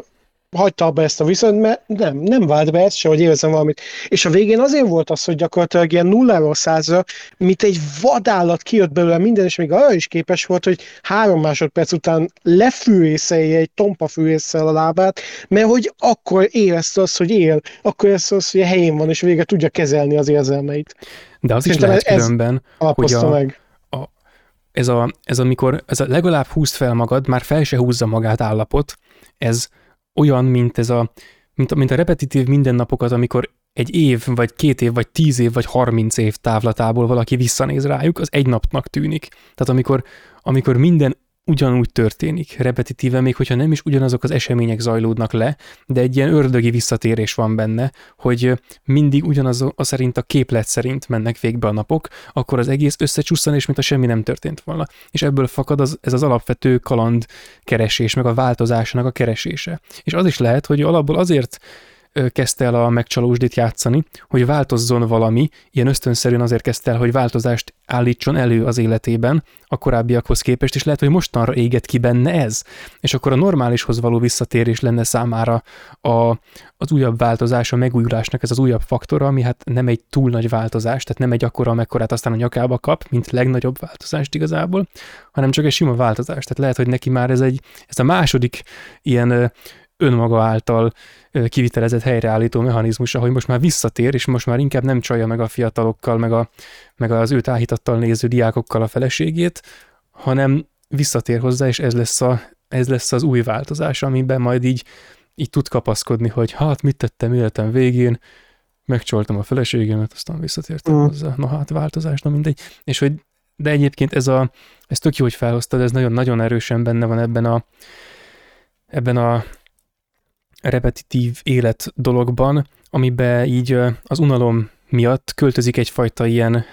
hagyta abba ezt a viszonyt, mert nem, nem vált be ez se, hogy érzem valamit. És a végén azért volt az, hogy gyakorlatilag ilyen nulláról százra, mint egy vadállat kijött belőle minden, és még arra is képes volt, hogy három másodperc után lefűrészelje egy tompa fűrésszel a lábát, mert hogy akkor érezte azt, hogy él, akkor érezte azt, hogy a helyén van, és végre tudja kezelni az érzelmeit. De az is Szerintem lehet ez- különben, Alapozta a- meg. ez, a, ez amikor ez a legalább húzd fel magad, már fel se húzza magát állapot, ez olyan, mint ez a, mint, mint a repetitív mindennapokat, amikor egy év, vagy két év, vagy tíz év, vagy harminc év távlatából valaki visszanéz rájuk, az egy napnak tűnik. Tehát amikor, amikor minden ugyanúgy történik, repetitíven, még hogyha nem is ugyanazok az események zajlódnak le, de egy ilyen ördögi visszatérés van benne, hogy mindig ugyanaz a szerint a képlet szerint mennek végbe a napok, akkor az egész összecsusszan, és mint a semmi nem történt volna. És ebből fakad az, ez az alapvető kaland keresés, meg a változásnak a keresése. És az is lehet, hogy alapból azért kezdte el a megcsalósdit játszani, hogy változzon valami, ilyen ösztönszerűen azért kezdte el, hogy változást állítson elő az életében a korábbiakhoz képest, és lehet, hogy mostanra éget ki benne ez. És akkor a normálishoz való visszatérés lenne számára a, az újabb változás, a megújulásnak ez az újabb faktora, ami hát nem egy túl nagy változás, tehát nem egy akkora, amekkorát aztán a nyakába kap, mint legnagyobb változást igazából, hanem csak egy sima változás. Tehát lehet, hogy neki már ez, egy, ez a második ilyen önmaga által kivitelezett helyreállító mechanizmusa, hogy most már visszatér, és most már inkább nem csalja meg a fiatalokkal, meg, a, meg az őt áhítattal néző diákokkal a feleségét, hanem visszatér hozzá, és ez lesz, a, ez lesz az új változás, amiben majd így, így tud kapaszkodni, hogy hát mit tettem életem végén, megcsoltam a feleségemet, aztán visszatértem mm. hozzá, na hát változás, na mindegy. És hogy, de egyébként ez a, ez tök jó, hogy felhoztad, ez nagyon-nagyon erősen benne van ebben a, ebben a repetitív élet dologban, amiben így az unalom miatt költözik egyfajta ilyen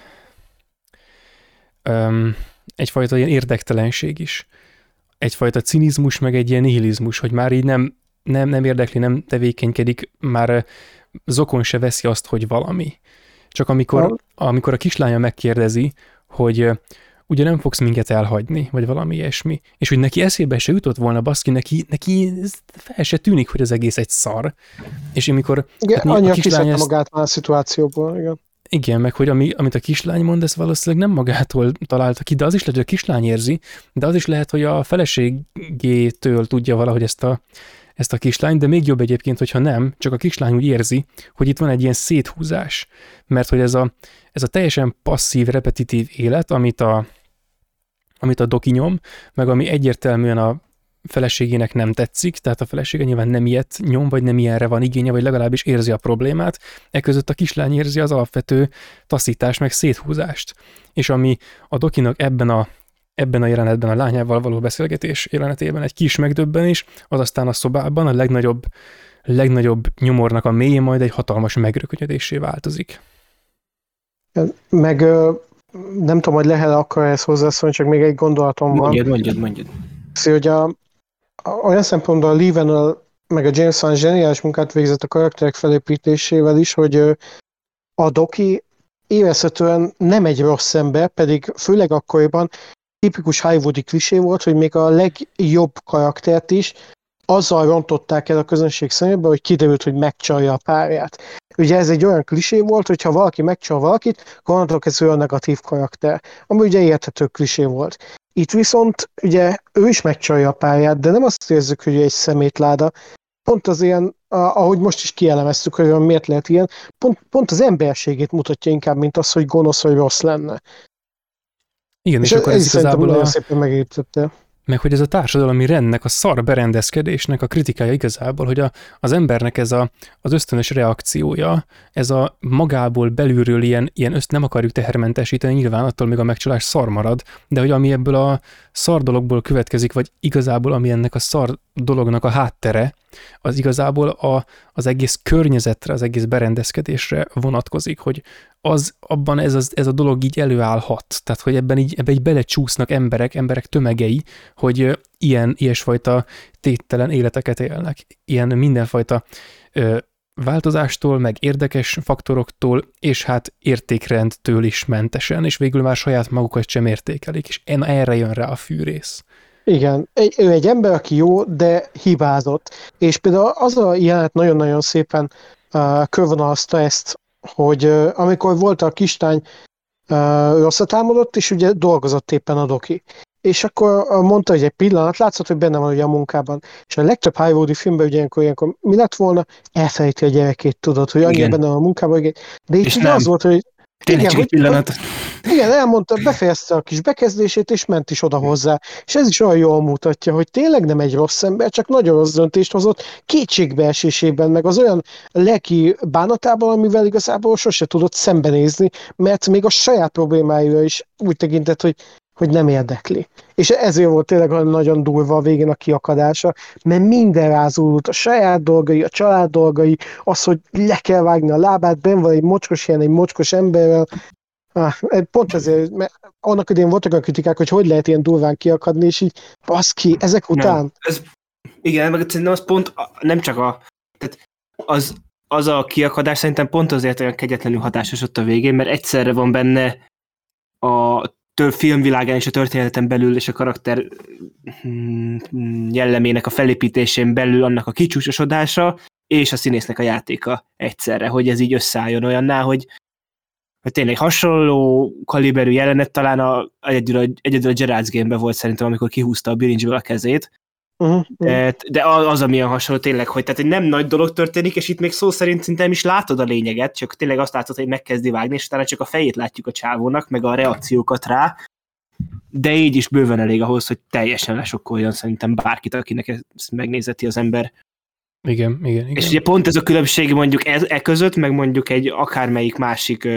um, egyfajta ilyen érdektelenség is. Egyfajta cinizmus, meg egy ilyen nihilizmus, hogy már így nem, nem, nem érdekli, nem tevékenykedik, már zokon se veszi azt, hogy valami. Csak amikor, amikor a kislánya megkérdezi, hogy ugye nem fogsz minket elhagyni, vagy valami ilyesmi, és hogy neki eszébe se jutott volna baszki, neki, neki fel se tűnik, hogy az egész egy szar. És amikor... Igen, hát, anyja kislány ezt... magát már a szituációból, igen. Igen, meg hogy ami, amit a kislány mond, ez valószínűleg nem magától találta ki, de az is lehet, hogy a kislány érzi, de az is lehet, hogy a feleségétől tudja valahogy ezt a, ezt a kislány, de még jobb egyébként, hogyha nem, csak a kislány úgy érzi, hogy itt van egy ilyen széthúzás, mert hogy ez a, ez a teljesen passzív, repetitív élet, amit a, amit a doki nyom, meg ami egyértelműen a feleségének nem tetszik, tehát a felesége nyilván nem ilyet nyom, vagy nem ilyenre van igénye, vagy legalábbis érzi a problémát, eközött a kislány érzi az alapvető taszítást, meg széthúzást. És ami a dokinak ebben a ebben a jelenetben a lányával való beszélgetés jelenetében egy kis megdöbbenés, az aztán a szobában a legnagyobb, legnagyobb nyomornak a mélyén majd egy hatalmas megrökönyödésé változik. Meg nem tudom, hogy lehet akkor ezt hozzászólni, csak még egy gondolatom van. Mondjad, mondjad, mondjad. Szóval, hogy a, a, olyan szempontból a Lee meg a James Wan zseniális munkát végzett a karakterek felépítésével is, hogy a Doki érezhetően nem egy rossz ember, pedig főleg akkoriban tipikus Hollywoodi klisé volt, hogy még a legjobb karaktert is azzal rontották el a közönség szemébe, hogy kiderült, hogy megcsalja a párját. Ugye ez egy olyan klisé volt, hogy ha valaki megcsal valakit, akkor onnantól kezdve a negatív karakter, ami ugye érthető klisé volt. Itt viszont ugye ő is megcsalja a pályát, de nem azt érzük, hogy egy szemétláda, pont az ilyen, ahogy most is kielemeztük, hogy miért lehet ilyen, pont, pont az emberségét mutatja inkább, mint az, hogy gonosz vagy rossz lenne. Igen, és, és akkor ez, igazából a... szépen megépítette meg hogy ez a társadalmi rendnek, a szar berendezkedésnek a kritikája igazából, hogy a, az embernek ez a, az ösztönös reakciója, ez a magából belülről ilyen, ilyen öszt nem akarjuk tehermentesíteni, nyilván attól még a megcsalás szar marad, de hogy ami ebből a szar dologból következik, vagy igazából ami ennek a szar dolognak a háttere, az igazából a, az egész környezetre, az egész berendezkedésre vonatkozik, hogy az abban ez, az, ez a dolog így előállhat. Tehát, hogy ebben így, ebben így belecsúsznak emberek, emberek tömegei, hogy ilyen, ilyesfajta téttelen életeket élnek. Ilyen mindenfajta ö, változástól, meg érdekes faktoroktól, és hát értékrendtől is mentesen, és végül már saját magukat sem értékelik, és erre jön rá a fűrész. Igen, ő egy ember, aki jó, de hibázott. És például az a jelenet nagyon-nagyon szépen uh, körvonalazta ezt, hogy amikor volt a kistány uh, összetámadott, és ugye dolgozott éppen a doki. És akkor mondta, hogy egy pillanat, látszott, hogy benne van ugye a munkában. És a legtöbb Hollywoodi filmben ugye ilyenkor, ilyenkor mi lett volna? Elfelejti a gyerekét, tudod, hogy annyira benne van a munkában. De itt az volt, hogy Tényleg igen, csak egy pillanat. Igen, elmondta, befejezte a kis bekezdését, és ment is oda hozzá. És ez is olyan jól mutatja, hogy tényleg nem egy rossz ember, csak nagyon rossz döntést hozott kétségbeesésében, meg az olyan lelki bánatában, amivel igazából sose tudott szembenézni, mert még a saját problémája is úgy tekintett, hogy hogy nem érdekli. És ezért volt tényleg nagyon durva a végén a kiakadása, mert minden rázulult, a saját dolgai, a család dolgai, az, hogy le kell vágni a lábát, ben van egy mocskos ilyen, egy mocskos emberrel, Ah, pont ezért, mert annak idén voltak a kritikák, hogy hogy lehet ilyen durván kiakadni, és így baszki, ezek után. Nem, ez, igen, meg szerintem az pont nem csak a, tehát az, az a kiakadás szerintem pont azért olyan kegyetlenül hatásos ott a végén, mert egyszerre van benne a tör filmvilágán és a történeten belül és a karakter mm, jellemének a felépítésén belül annak a kicsúcsosodása, és a színésznek a játéka egyszerre, hogy ez így összeálljon olyanná, hogy, hogy tényleg hasonló kaliberű jelenet talán a, egyedül, a, egyedül a Gerard's Game-ben volt szerintem, amikor kihúzta a bilincsből a kezét, Uh-huh. De az, ami a hasonló tényleg, hogy tehát egy nem nagy dolog történik, és itt még szó szerint szinte nem is látod a lényeget, csak tényleg azt látod, hogy megkezdi vágni, és utána csak a fejét látjuk a csávónak, meg a reakciókat rá, de így is bőven elég ahhoz, hogy teljesen lesokkoljon szerintem bárkit, akinek ezt megnézeti az ember. Igen, igen, igen. És ugye pont ez a különbség mondjuk e, e között, meg mondjuk egy akármelyik másik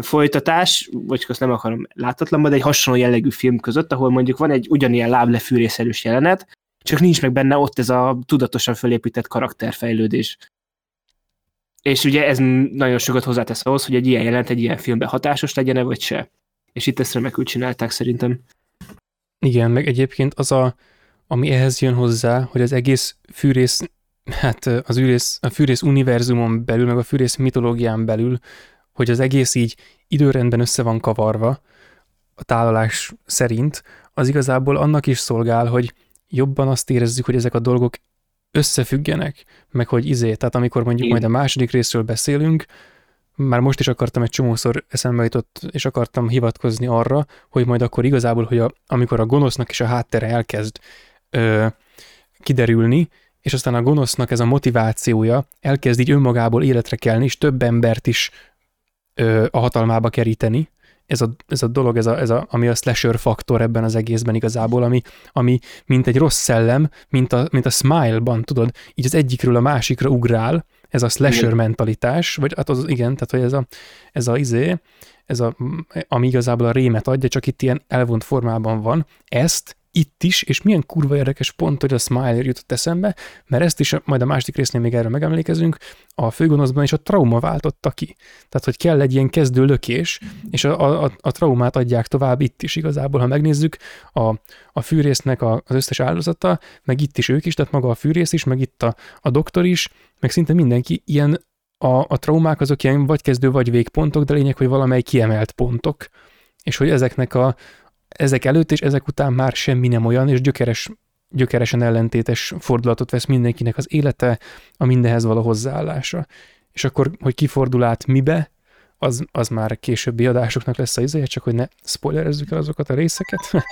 folytatás, vagy azt nem akarom látatlan, de egy hasonló jellegű film között, ahol mondjuk van egy ugyanilyen láblefűrészerűs jelenet, csak nincs meg benne ott ez a tudatosan fölépített karakterfejlődés. És ugye ez nagyon sokat hozzátesz ahhoz, hogy egy ilyen jelent egy ilyen filmben hatásos legyen-e, vagy se. És itt ezt remekül csinálták szerintem. Igen, meg egyébként az a, ami ehhez jön hozzá, hogy az egész fűrész, hát az űrész, a fűrész univerzumon belül, meg a fűrész mitológián belül, hogy az egész így időrendben össze van kavarva, a tálalás szerint, az igazából annak is szolgál, hogy jobban azt érezzük, hogy ezek a dolgok összefüggenek, meg hogy izé, tehát amikor mondjuk majd a második részről beszélünk, már most is akartam egy csomószor eszembe jutott, és akartam hivatkozni arra, hogy majd akkor igazából, hogy a, amikor a gonosznak is a háttere elkezd ö, kiderülni, és aztán a gonosznak ez a motivációja elkezd így önmagából életre kelni, és több embert is ö, a hatalmába keríteni, ez a, ez a dolog, ez a, ez a, ami a slasher faktor ebben az egészben igazából, ami, ami mint egy rossz szellem, mint a, mint a Smile-ban, tudod, így az egyikről a másikra ugrál, ez a slasher igen. mentalitás, vagy hát az, igen, tehát hogy ez a, ez a izé, ez a, ami igazából a rémet adja, csak itt ilyen elvont formában van, ezt itt is, és milyen kurva érdekes pont, hogy a Smile jutott eszembe, mert ezt is majd a második résznél még erre megemlékezünk, a főgonoszban is a trauma váltotta ki. Tehát, hogy kell egy ilyen kezdő lökés, és a, a, a traumát adják tovább itt is igazából, ha megnézzük, a, a fűrésznek a, az összes áldozata, meg itt is ők is, tehát maga a fűrész is, meg itt a, a doktor is, meg szinte mindenki ilyen a, a traumák azok ilyen vagy kezdő, vagy végpontok, de lényeg, hogy valamely kiemelt pontok, és hogy ezeknek a, ezek előtt és ezek után már semmi nem olyan, és gyökeres, gyökeresen ellentétes fordulatot vesz mindenkinek az élete, a mindenhez való hozzáállása. És akkor, hogy kifordul át mibe, az, az már későbbi adásoknak lesz a izéje, csak hogy ne spoilerezzük el azokat a részeket.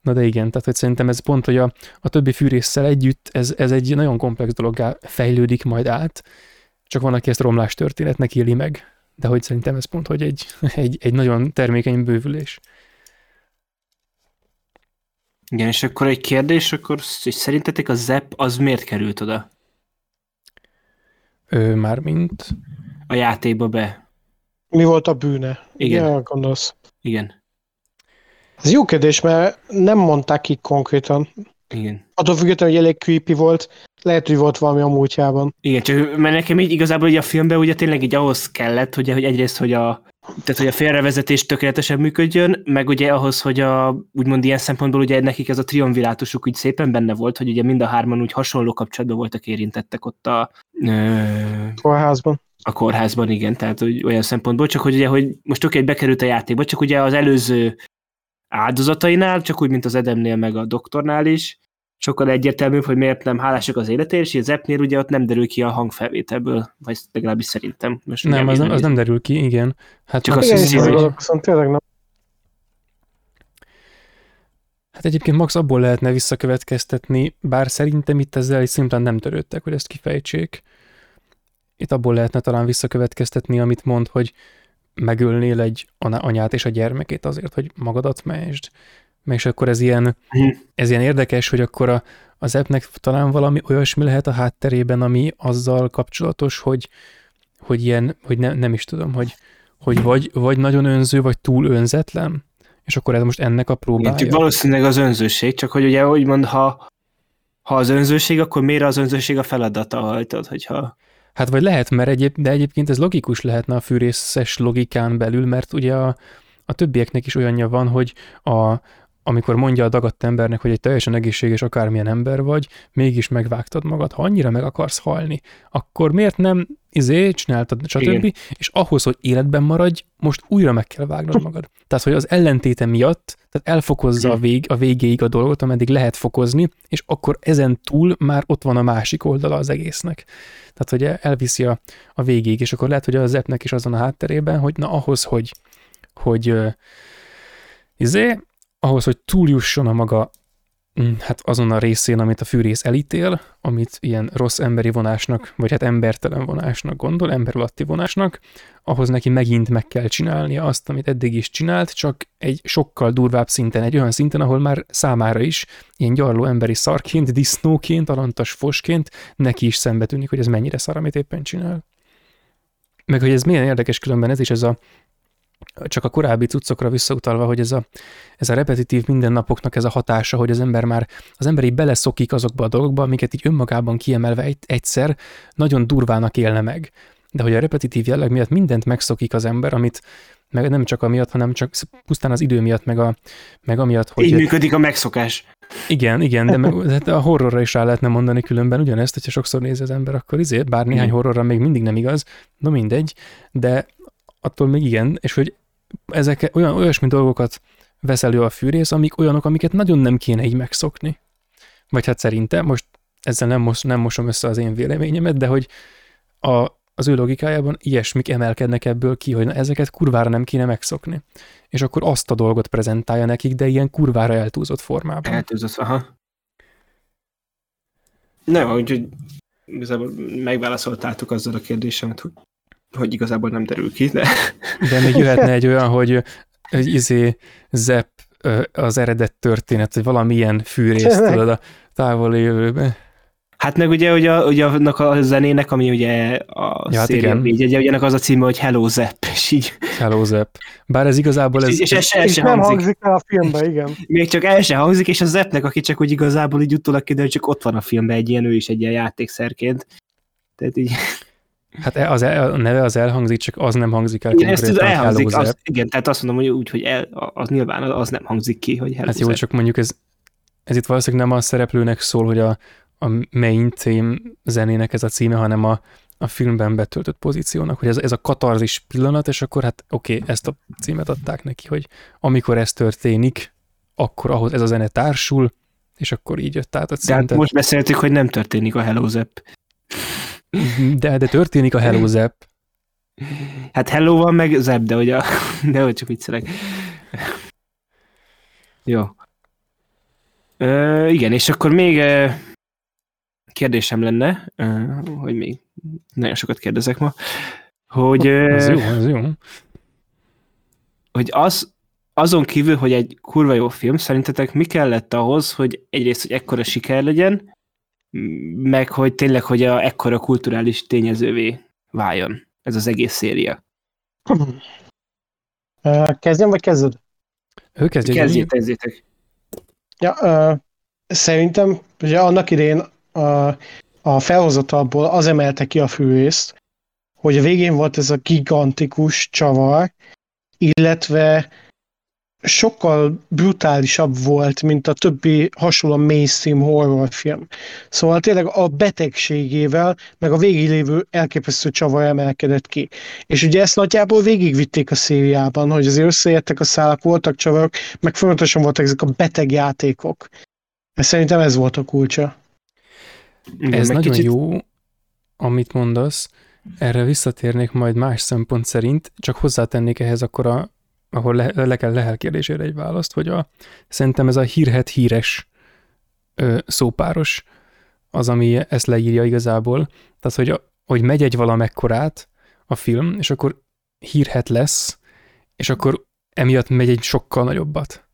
Na de igen, tehát hogy szerintem ez pont, hogy a, a többi fűrészsel együtt ez, ez egy nagyon komplex dologgá fejlődik majd át, csak van, aki ezt romlás történetnek éli meg, de hogy szerintem ez pont, hogy egy, egy, egy nagyon termékeny bővülés. Igen, és akkor egy kérdés, akkor hogy szerintetek a ZEP az miért került oda? Ő már mint? A játékba be. Mi volt a bűne? Igen. Ja, gondolsz. Igen. Ez jó kérdés, mert nem mondták ki konkrétan. Igen. Attól függetlenül, hogy elég creepy volt, lehet, hogy volt valami a múltjában. Igen, csak mert nekem így igazából ugye a filmben ugye tényleg így ahhoz kellett, hogy, hogy egyrészt, hogy a, tehát, hogy a félrevezetés tökéletesen működjön, meg ugye ahhoz, hogy a, úgymond ilyen szempontból ugye nekik ez a triumvirátusuk úgy szépen benne volt, hogy ugye mind a hárman úgy hasonló kapcsolatban voltak érintettek ott a... Ö, kórházban. A kórházban, igen, tehát hogy olyan szempontból, csak hogy ugye, hogy most oké, bekerült a játékba, csak ugye az előző áldozatainál, csak úgy, mint az Edemnél, meg a doktornál is, sokkal egyértelműbb, hogy miért nem hálásak az életért, és az appnél ugye ott nem derül ki a hangfelvételből, vagy legalábbis szerintem. Most nem, az nem, az nem derül ki, igen. Hát Csak azt hiszi, hogy... tényleg nem. Hát egyébként max abból lehetne visszakövetkeztetni, bár szerintem itt ezzel egy szimplán nem törődtek, hogy ezt kifejtsék. Itt abból lehetne talán visszakövetkeztetni, amit mond, hogy megölnél egy anyát és a gyermekét azért, hogy magadat mesd és akkor ez ilyen, mhm. ez ilyen érdekes, hogy akkor a, az appnek talán valami olyasmi lehet a hátterében, ami azzal kapcsolatos, hogy, hogy ilyen, hogy ne, nem is tudom, hogy, hogy vagy, vagy nagyon önző, vagy túl önzetlen, és akkor ez most ennek a próbája. Igen, valószínűleg az önzőség, csak hogy ugye úgymond, ha, ha az önzőség, akkor miért az önzőség a feladata, hajtod, hogyha... Hát vagy lehet, mert egyéb, de egyébként ez logikus lehetne a fűrészes logikán belül, mert ugye a, a többieknek is olyanja van, hogy a, amikor mondja a dagadt embernek, hogy egy teljesen egészséges akármilyen ember vagy, mégis megvágtad magad, ha annyira meg akarsz halni, akkor miért nem izé, csináltad, stb. Igen. És ahhoz, hogy életben maradj, most újra meg kell vágnod magad. Tehát, hogy az ellentéte miatt, tehát elfokozza a, vég, a végéig a dolgot, ameddig lehet fokozni, és akkor ezen túl már ott van a másik oldala az egésznek. Tehát, hogy elviszi a, a végéig, és akkor lehet, hogy az epnek is azon a hátterében, hogy na ahhoz, hogy, hogy uh, izé, ahhoz, hogy túljusson a maga mm, hát azon a részén, amit a fűrész elítél, amit ilyen rossz emberi vonásnak, vagy hát embertelen vonásnak gondol, emberalatti vonásnak, ahhoz neki megint meg kell csinálnia azt, amit eddig is csinált, csak egy sokkal durvább szinten, egy olyan szinten, ahol már számára is ilyen gyarló emberi szarként, disznóként, alantas fosként neki is szembe tűnik, hogy ez mennyire szar, amit éppen csinál. Meg hogy ez milyen érdekes különben ez is, ez a csak a korábbi cuccokra visszautalva, hogy ez a, ez a repetitív mindennapoknak ez a hatása, hogy az ember már, az ember így beleszokik azokba a dolgokba, amiket így önmagában kiemelve egy, egyszer nagyon durvának élne meg. De hogy a repetitív jelleg miatt mindent megszokik az ember, amit meg nem csak amiatt, hanem csak pusztán az idő miatt, meg, a, meg amiatt, hogy... Így működik a megszokás. Igen, igen, de meg, hát a horrorra is rá lehetne mondani különben ugyanezt, hogyha sokszor nézi az ember, akkor izé, bár néhány horrorra még mindig nem igaz, no mindegy, de attól még igen, és hogy ezek olyan olyasmi dolgokat vesz elő a fűrész, amik olyanok, amiket nagyon nem kéne így megszokni. Vagy hát szerintem, most ezzel nem, mos, nem mosom össze az én véleményemet, de hogy a, az ő logikájában ilyesmik emelkednek ebből ki, hogy na, ezeket kurvára nem kéne megszokni. És akkor azt a dolgot prezentálja nekik, de ilyen kurvára eltúzott formában. Eltúzott, aha. Nem, úgyhogy igazából megválaszoltátok azzal a kérdésemet, hogy, hogy igazából nem derül ki, de... De még jöhetne egy olyan, hogy, hogy izé Zepp az eredet történet, hogy valamilyen fűrészt tudod a távoli jövőbe. Hát meg ugye, ugye, ugye annak a zenének, ami ugye a ja, hát széria védjegye, ugye az a címe, hogy Hello Zepp, és így... Hello Zepp. Bár ez igazából... Ez, és, és, ez és nem hangzik el a filmben, igen. Még csak el se hangzik, és a Zeppnek, aki csak úgy igazából így utólag kiderül, csak ott van a filmben egy ilyen, ő is egy ilyen játékszerként. Tehát így... Hát e- az el, a neve az elhangzik, csak az nem hangzik el. Igen, ezt tudom, elhangzik, az, igen, tehát azt mondom, hogy úgy, hogy el, az nyilván az nem hangzik ki, hogy Hello Hát jó, csak mondjuk ez, ez itt valószínűleg nem a szereplőnek szól, hogy a, a main theme zenének ez a címe, hanem a, a filmben betöltött pozíciónak, hogy ez, ez a katarzis pillanat, és akkor hát oké, okay, ezt a címet adták neki, hogy amikor ez történik, akkor ahhoz ez a zene társul, és akkor így jött át a cím. De hát most beszéltük, hogy nem történik a Hello Zep. De, de történik a Hello Zep. Hát Hello van, meg Zep, de hogy, a, de hogy csak viccelek. Jó. Ö, igen, és akkor még kérdésem lenne, hogy még nagyon sokat kérdezek ma, hogy... Az jó, az jó. Hogy az, azon kívül, hogy egy kurva jó film, szerintetek mi kellett ahhoz, hogy egyrészt, hogy ekkora siker legyen, meg hogy tényleg, hogy a ekkora kulturális tényezővé váljon ez az egész széria. Kezdjem, vagy kezded? Ő kezdje. Kezdjétek, kezdjétek. Ja, uh, szerintem ugye annak idén a, a felhozatalból az emelte ki a fűrészt, hogy a végén volt ez a gigantikus csavar, illetve sokkal brutálisabb volt, mint a többi hasonló mainstream horrorfilm. Szóval tényleg a betegségével, meg a végiglévő elképesztő csavar emelkedett ki. És ugye ezt nagyjából végigvitték a szériában, hogy azért összeértek a szálak, voltak csavarok, meg folyamatosan voltak ezek a beteg játékok. Mert szerintem ez volt a kulcsa. Igen, ez nagyon kicsit... jó, amit mondasz. Erre visszatérnék majd más szempont szerint, csak hozzátennék ehhez akkor a ahol le, le kell Lehel kérdésére egy választ, hogy a, szerintem ez a hírhet híres ö, szópáros az, ami ezt leírja igazából. Tehát, hogy, a, hogy megy egy valamekkorát a film, és akkor hírhet lesz, és akkor emiatt megy egy sokkal nagyobbat.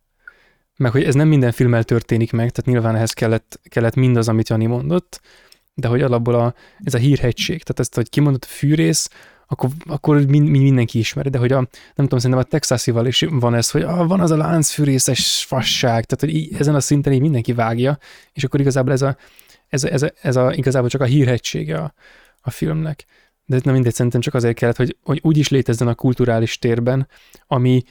Meg hogy ez nem minden filmmel történik meg, tehát nyilván ehhez kellett, kellett mindaz, amit Jani mondott, de hogy alapból a, ez a hírhegység, tehát ezt, hogy kimondott fűrész, akkor, akkor mindenki ismeri, de hogy a, nem tudom, szerintem a Texasival is van ez, hogy ah, van az a láncfűrészes fasság, tehát hogy így, ezen a szinten így mindenki vágja, és akkor igazából ez a, ez, ez, a, ez a, igazából csak a hírhegysége a, a filmnek. De nem mindegy, szerintem csak azért kellett, hogy, hogy úgy is létezzen a kulturális térben, ami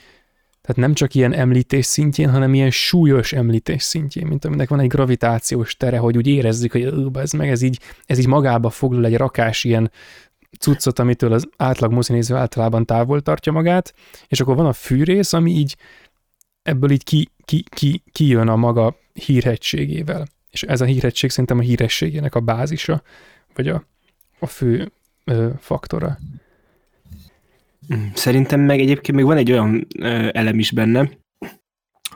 tehát nem csak ilyen említés szintjén, hanem ilyen súlyos említés szintjén, mint aminek van egy gravitációs tere, hogy úgy érezzük, hogy ez meg, ez így, ez így magába foglal egy rakás ilyen cuccot, amitől az átlag mozinéző általában távol tartja magát, és akkor van a fűrész, ami így ebből így ki, ki, ki, kijön a maga hírhetségével. És ez a hírhetség szerintem a hírességének a bázisa, vagy a, a fő ö, faktora. Szerintem meg egyébként még van egy olyan ö, elem is benne,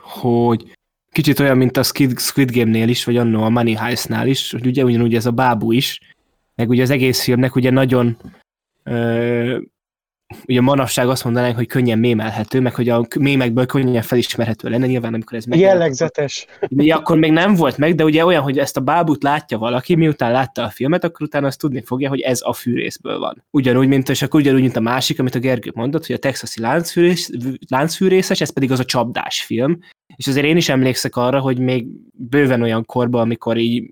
hogy kicsit olyan, mint a Squid, Squid Game-nél is, vagy annó a Money Heist-nál is, hogy ugye ugyanúgy ez a bábú is, meg ugye az egész filmnek ugye nagyon ugye manapság azt mondanánk, hogy könnyen mémelhető, meg hogy a mémekből könnyen felismerhető lenne, nyilván amikor ez meg. Jellegzetes. Akkor, akkor még nem volt meg, de ugye olyan, hogy ezt a bábút látja valaki, miután látta a filmet, akkor utána azt tudni fogja, hogy ez a fűrészből van. Ugyanúgy, mint, és akkor ugyanúgy, mint a másik, amit a Gergő mondott, hogy a texasi láncfűrész, láncfűrészes, ez pedig az a csapdás film. És azért én is emlékszek arra, hogy még bőven olyan korban, amikor így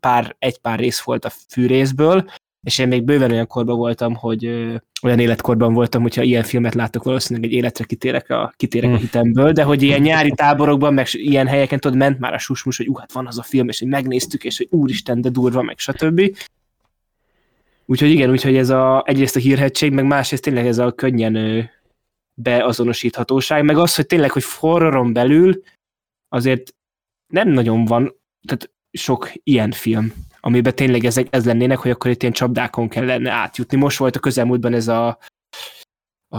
pár, egy pár rész volt a fűrészből, és én még bőven olyan korban voltam, hogy ö, olyan életkorban voltam, hogyha ilyen filmet látok, valószínűleg egy életre kitérek a, kitérek a hm. hitemből, de hogy ilyen nyári táborokban, meg ilyen helyeken tudod, ment már a susmus, hogy uh, hát van az a film, és hogy megnéztük, és hogy úristen, de durva, meg stb. Úgyhogy igen, úgyhogy ez a, egyrészt a hírhetség, meg másrészt tényleg ez a könnyen beazonosíthatóság, meg az, hogy tényleg, hogy horroron belül azért nem nagyon van, tehát sok ilyen film, amiben tényleg ez, ez lennének, hogy akkor itt ilyen csapdákon kellene átjutni. Most volt a közelmúltban ez a, a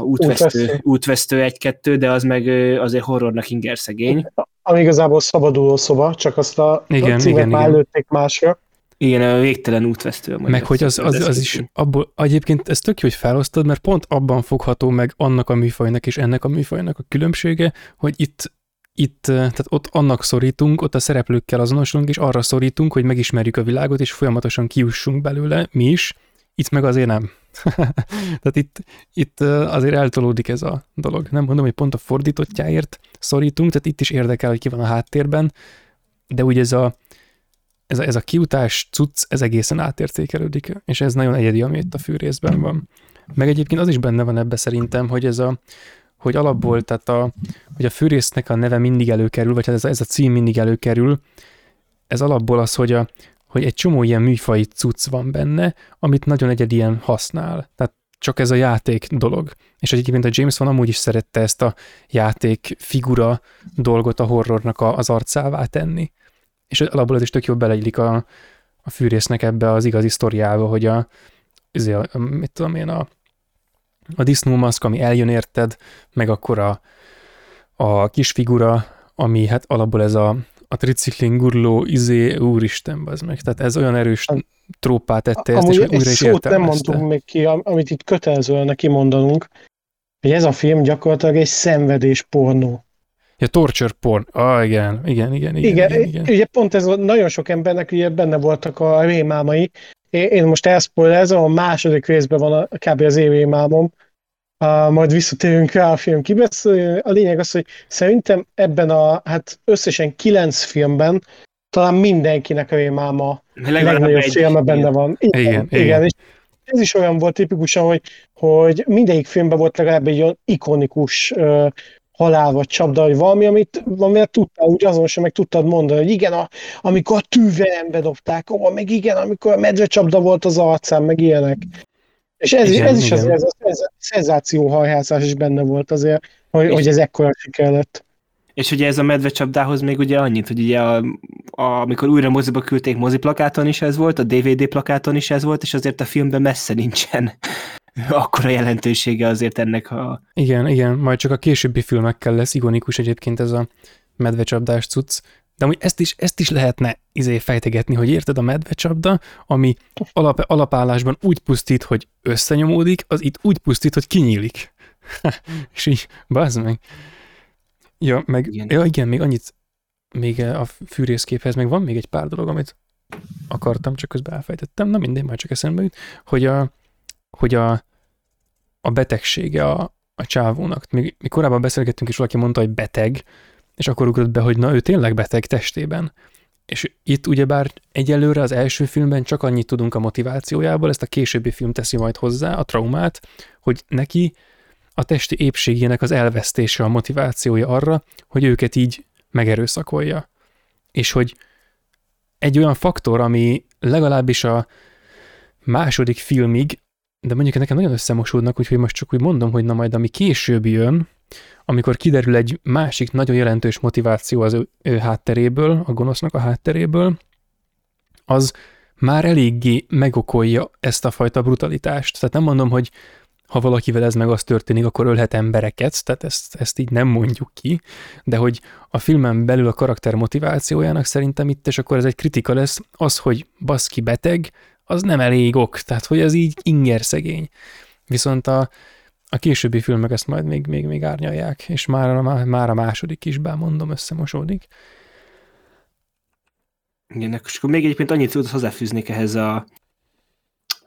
útvesztő, útvesztő egy-kettő, de az meg azért horrornak inger szegény. Ami igazából szabaduló szoba, csak azt a, igen, a címet igen, már igen. lőtték másra. Igen, a végtelen útvesztő. Meg hogy az, az, az is abból, egyébként ez tök jó, hogy felosztod, mert pont abban fogható meg annak a műfajnak és ennek a műfajnak a különbsége, hogy itt itt, tehát ott annak szorítunk, ott a szereplőkkel azonosulunk, és arra szorítunk, hogy megismerjük a világot, és folyamatosan kiussunk belőle, mi is, itt meg azért nem. tehát itt, itt azért eltolódik ez a dolog. Nem mondom, hogy pont a fordítottjáért szorítunk, tehát itt is érdekel, hogy ki van a háttérben, de úgy ez a, ez a, ez a kiutás cucc, ez egészen átértékelődik, és ez nagyon egyedi, ami itt a fűrészben van. Meg egyébként az is benne van ebbe szerintem, hogy ez a, hogy alapból, tehát a, hogy a fűrésznek a neve mindig előkerül, vagy hát ez a, ez a cím mindig előkerül, ez alapból az, hogy, a, hogy egy csomó ilyen műfai cucc van benne, amit nagyon egyedien használ. Tehát csak ez a játék dolog. És egyébként a James van amúgy is szerette ezt a játék figura dolgot a horrornak a, az arcává tenni. És alapból ez is tök jól beleillik a, a fűrésznek ebbe az igazi sztoriába, hogy a, azért, mit tudom én, a, a disznómaszk, ami eljön érted, meg akkor a, a kis figura, ami hát alapból ez a, a triciklin gurló izé, úristen, az meg. Tehát ez olyan erős trópát tette ezt, és újra is szót nem mondtunk még ki, amit itt kötelezően kimondanunk, hogy ez a film gyakorlatilag egy szenvedés pornó. Ja, torture porn. Ah, igen, igen, igen, igen, igen, igen, igen. Ugye pont ez nagyon sok embernek ugye benne voltak a rémámai. Én most elszpoilerezem, a második részben van a, kb. az rémámom, Uh, majd visszatérünk rá a film kibeszélő. A lényeg az, hogy szerintem ebben a, hát összesen kilenc filmben talán mindenkinek a rémáma legnagyobb filme benne van. Igen, igen, igen. igen. És ez is olyan volt tipikusan, hogy, hogy mindegyik filmben volt legalább egy olyan ikonikus uh, halál vagy csapda, vagy valami, amit, amiért tudtál úgy azonosan meg tudtad mondani, hogy igen, a, amikor a tűverembe dobták, ó, meg igen, amikor a medvecsapda volt az arcán, meg ilyenek. És ez, igen, ez is azért, ez a szenzációhajhászás is benne volt azért, hogy, hogy ez ekkora siker lett. És ugye ez a medvecsapdához még ugye annyit, hogy ugye a, a, amikor újra moziba küldték moziplakáton is ez volt, a DVD plakáton is ez volt, és azért a filmben messze nincsen akkora jelentősége azért ennek a... Igen, igen, majd csak a későbbi filmekkel lesz ikonikus egyébként ez a medvecsapdás cucc, de amúgy ezt is, ezt is lehetne izé fejtegetni, hogy érted a medvecsapda, ami alap, alapállásban úgy pusztít, hogy összenyomódik, az itt úgy pusztít, hogy kinyílik. és így, bazd meg. Ja, meg, igen. Ja, igen, még annyit, még a fűrészképhez, meg van még egy pár dolog, amit akartam, csak közben elfejtettem, na mindegy, már csak eszembe jut, hogy a, hogy a, a betegsége a, a csávónak. Még, még korábban beszélgettünk, és valaki mondta, hogy beteg, és akkor ugrott be, hogy na, ő tényleg beteg testében. És itt ugyebár egyelőre az első filmben csak annyit tudunk a motivációjából, ezt a későbbi film teszi majd hozzá, a traumát, hogy neki a testi épségének az elvesztése a motivációja arra, hogy őket így megerőszakolja. És hogy egy olyan faktor, ami legalábbis a második filmig, de mondjuk nekem nagyon összemosódnak, úgyhogy most csak úgy mondom, hogy na majd ami később jön, amikor kiderül egy másik nagyon jelentős motiváció az ő, ő hátteréből, a gonosznak a hátteréből, az már eléggé megokolja ezt a fajta brutalitást. Tehát nem mondom, hogy ha valakivel ez meg az történik, akkor ölhet embereket, tehát ezt, ezt így nem mondjuk ki, de hogy a filmen belül a karakter motivációjának szerintem itt, és akkor ez egy kritika lesz, az, hogy baszki beteg, az nem elég ok, tehát hogy ez így inger szegény. Viszont a, a későbbi filmek ezt majd még, még, még árnyalják, és már, a, már a második is, bár mondom, összemosódik. Igen, és akkor még egyébként annyit tudod hozzáfűznék ehhez a,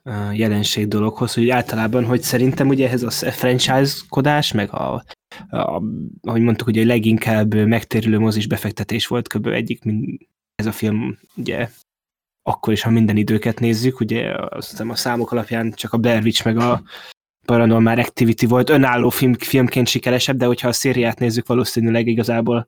a jelenség dologhoz, hogy általában, hogy szerintem ugye ehhez a franchise-kodás, meg a, a, ahogy mondtuk, ugye a leginkább megtérülő mozis befektetés volt kb. egyik, mint ez a film ugye akkor is, ha minden időket nézzük, ugye azt hiszem a számok alapján csak a Blair meg a Paranormal Activity volt önálló film, filmként sikeresebb, de hogyha a szériát nézzük, valószínűleg igazából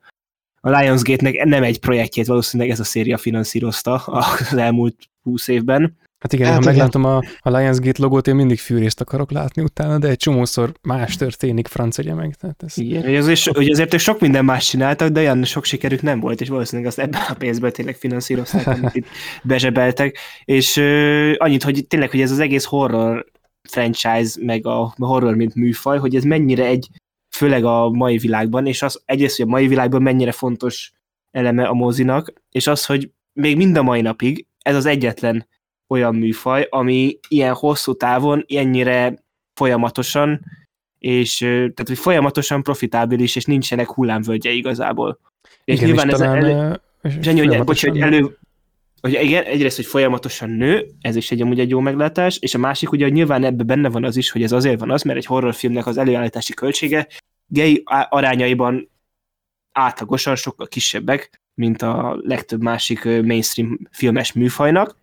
a Lionsgate-nek nem egy projektjét valószínűleg ez a széria finanszírozta az elmúlt húsz évben. Hát igen, hát ha meglátom a, a Lionsgate logót, én mindig fűrészt akarok látni utána, de egy csomószor más történik, francegye meg. Tehát ez... Igen, hogy azért, hogy azért sok minden más csináltak, de olyan sok sikerük nem volt, és valószínűleg azt ebben a pénzben tényleg finanszírozták, amit itt bezsebeltek. És uh, annyit, hogy tényleg, hogy ez az egész horror franchise, meg a horror, mint műfaj, hogy ez mennyire egy, főleg a mai világban, és az egyrészt, hogy a mai világban mennyire fontos eleme a mozinak, és az, hogy még mind a mai napig ez az egyetlen olyan műfaj, ami ilyen hosszú távon ennyire folyamatosan, és tehát, hogy folyamatosan profitábilis, és nincsenek hullámvölgye igazából. És igen, nyilván és ez elő, és ennyi, hogy, bocs, hogy elő, hogy igen, egyrészt, hogy folyamatosan nő, ez is egy amúgy egy jó meglátás, és a másik ugye, hogy nyilván ebben benne van az is, hogy ez azért van az, mert egy horrorfilmnek az előállítási költsége gay arányaiban átlagosan sokkal kisebbek, mint a legtöbb másik mainstream filmes műfajnak,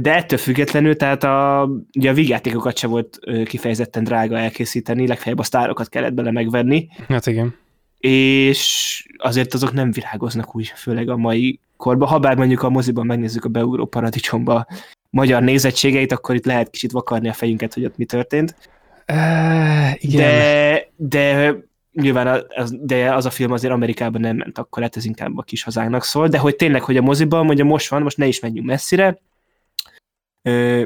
de ettől függetlenül, tehát a, ugye a vígjátékokat se volt kifejezetten drága elkészíteni, legfeljebb a sztárokat kellett bele megvenni. Hát igen. És azért azok nem virágoznak úgy, főleg a mai korban. Ha bár mondjuk a moziban megnézzük a beugró paradicsomba magyar nézettségeit, akkor itt lehet kicsit vakarni a fejünket, hogy ott mi történt. Uh, igen. De, de nyilván az, de az a film azért Amerikában nem ment akkor, hát ez inkább a kis hazánknak szól, de hogy tényleg, hogy a moziban, mondja most van, most ne is menjünk messzire,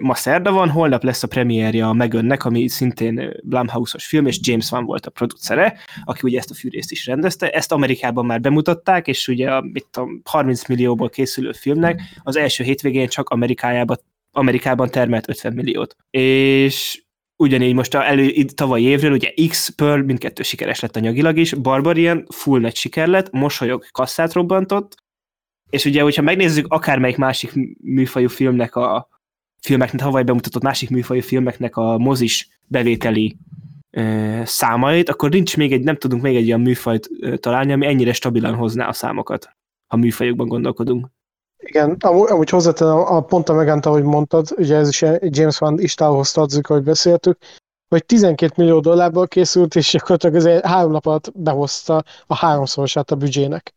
Ma szerda van, holnap lesz a premierje a Megönnek, ami szintén Blumhouse-os film, és James Van volt a producere, aki ugye ezt a fűrészt is rendezte. Ezt Amerikában már bemutatták, és ugye a mit tudom, 30 millióból készülő filmnek az első hétvégén csak Amerikájában, Amerikában termelt 50 milliót. És ugyanígy most a elő, tavaly évről, ugye X Pearl mindkettő sikeres lett anyagilag is, Barbarian full nagy siker lett, Mosolyog kasszát robbantott, és ugye, hogyha megnézzük akármelyik másik műfajú filmnek a, filmeknek, tavaly bemutatott másik műfajú filmeknek a mozis bevételi ö, számait, akkor nincs még egy, nem tudunk még egy olyan műfajt ö, találni, ami ennyire stabilan hozná a számokat, ha műfajokban gondolkodunk. Igen, amúgy, amúgy hozzátenem a, a pont a megánta, ahogy mondtad, ugye ez is James Van Istához tartozik, ahogy beszéltük, hogy 12 millió dollárból készült, és gyakorlatilag ez három nap alatt behozta a háromszorosát a büdzsének.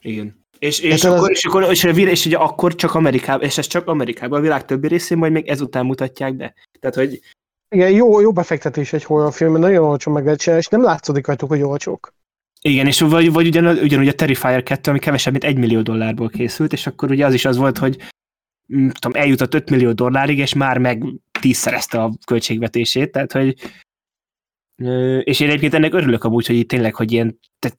Igen. És, és, akkor, az... és, akkor, és, és, és ugye akkor csak Amerikában, és ez csak Amerikában, a világ többi részén majd még ezután mutatják be. Tehát, hogy... Igen, jó, jó befektetés egy horrorfilm, nagyon olcsó meg lehet csinálni, és nem látszik rajtuk, hogy olcsók. Igen, és vagy, vagy ugyan, ugyanúgy a Terrifier 2, ami kevesebb, mint egy millió dollárból készült, és akkor ugye az is az volt, hogy mm, tudom, eljutott 5 millió dollárig, és már meg tízszerezte a költségvetését, tehát hogy és én egyébként ennek örülök amúgy, hogy itt tényleg, hogy ilyen tehát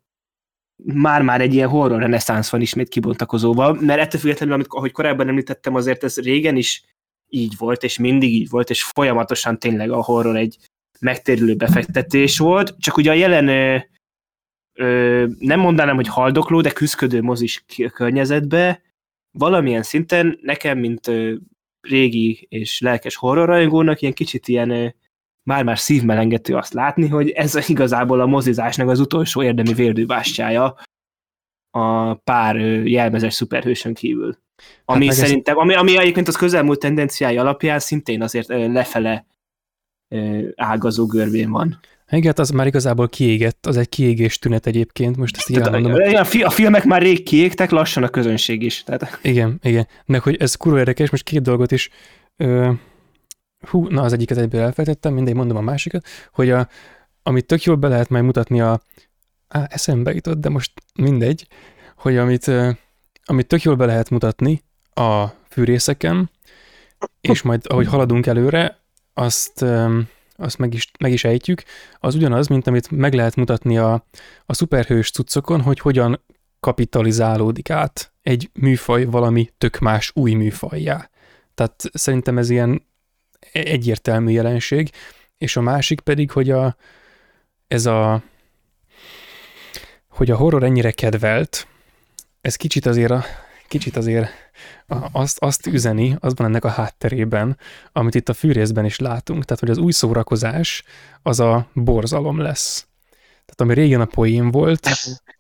már-már egy ilyen horror reneszánsz van ismét kibontakozóval, mert ettől függetlenül, amit, ahogy korábban említettem, azért ez régen is így volt, és mindig így volt, és folyamatosan tényleg a horror egy megtérülő befektetés volt, csak ugye a jelen ö, ö, nem mondanám, hogy haldokló, de küzdködő mozis környezetbe valamilyen szinten nekem, mint ö, régi és lelkes horrorrajongónak ilyen kicsit ilyen már-már szívmelengető azt látni, hogy ez igazából a mozizásnak az utolsó érdemi vérdőbástyája a pár jelmezes szuperhősön kívül. Ami hát szerintem, ami, ami egyébként az közelmúlt tendenciái alapján szintén azért lefele ágazó görbén van. Igen, az már igazából kiégett, az egy kiégés tünet egyébként, most ezt így elmondom. A, a filmek már rég kiégtek, lassan a közönség is. Tehát... Igen, igen. Meg hogy ez kurva érdekes, most két dolgot is ö, hú, na az egyiket egyből elfelejtettem, mindegy, mondom a másikat, hogy a, amit tök jól be lehet majd mutatni a, á, eszembe jutott, de most mindegy, hogy amit, amit tök jól be lehet mutatni a fűrészeken, és majd ahogy haladunk előre, azt, azt meg, is, meg is ejtjük, az ugyanaz, mint amit meg lehet mutatni a, a szuperhős cuccokon, hogy hogyan kapitalizálódik át egy műfaj valami tök más új műfajjá. Tehát szerintem ez ilyen egyértelmű jelenség, és a másik pedig, hogy a, ez a, hogy a horror ennyire kedvelt, ez kicsit azért, a, kicsit azért azt, azt üzeni, az van ennek a hátterében, amit itt a fűrészben is látunk. Tehát, hogy az új szórakozás az a borzalom lesz. Tehát ami régen a poén volt,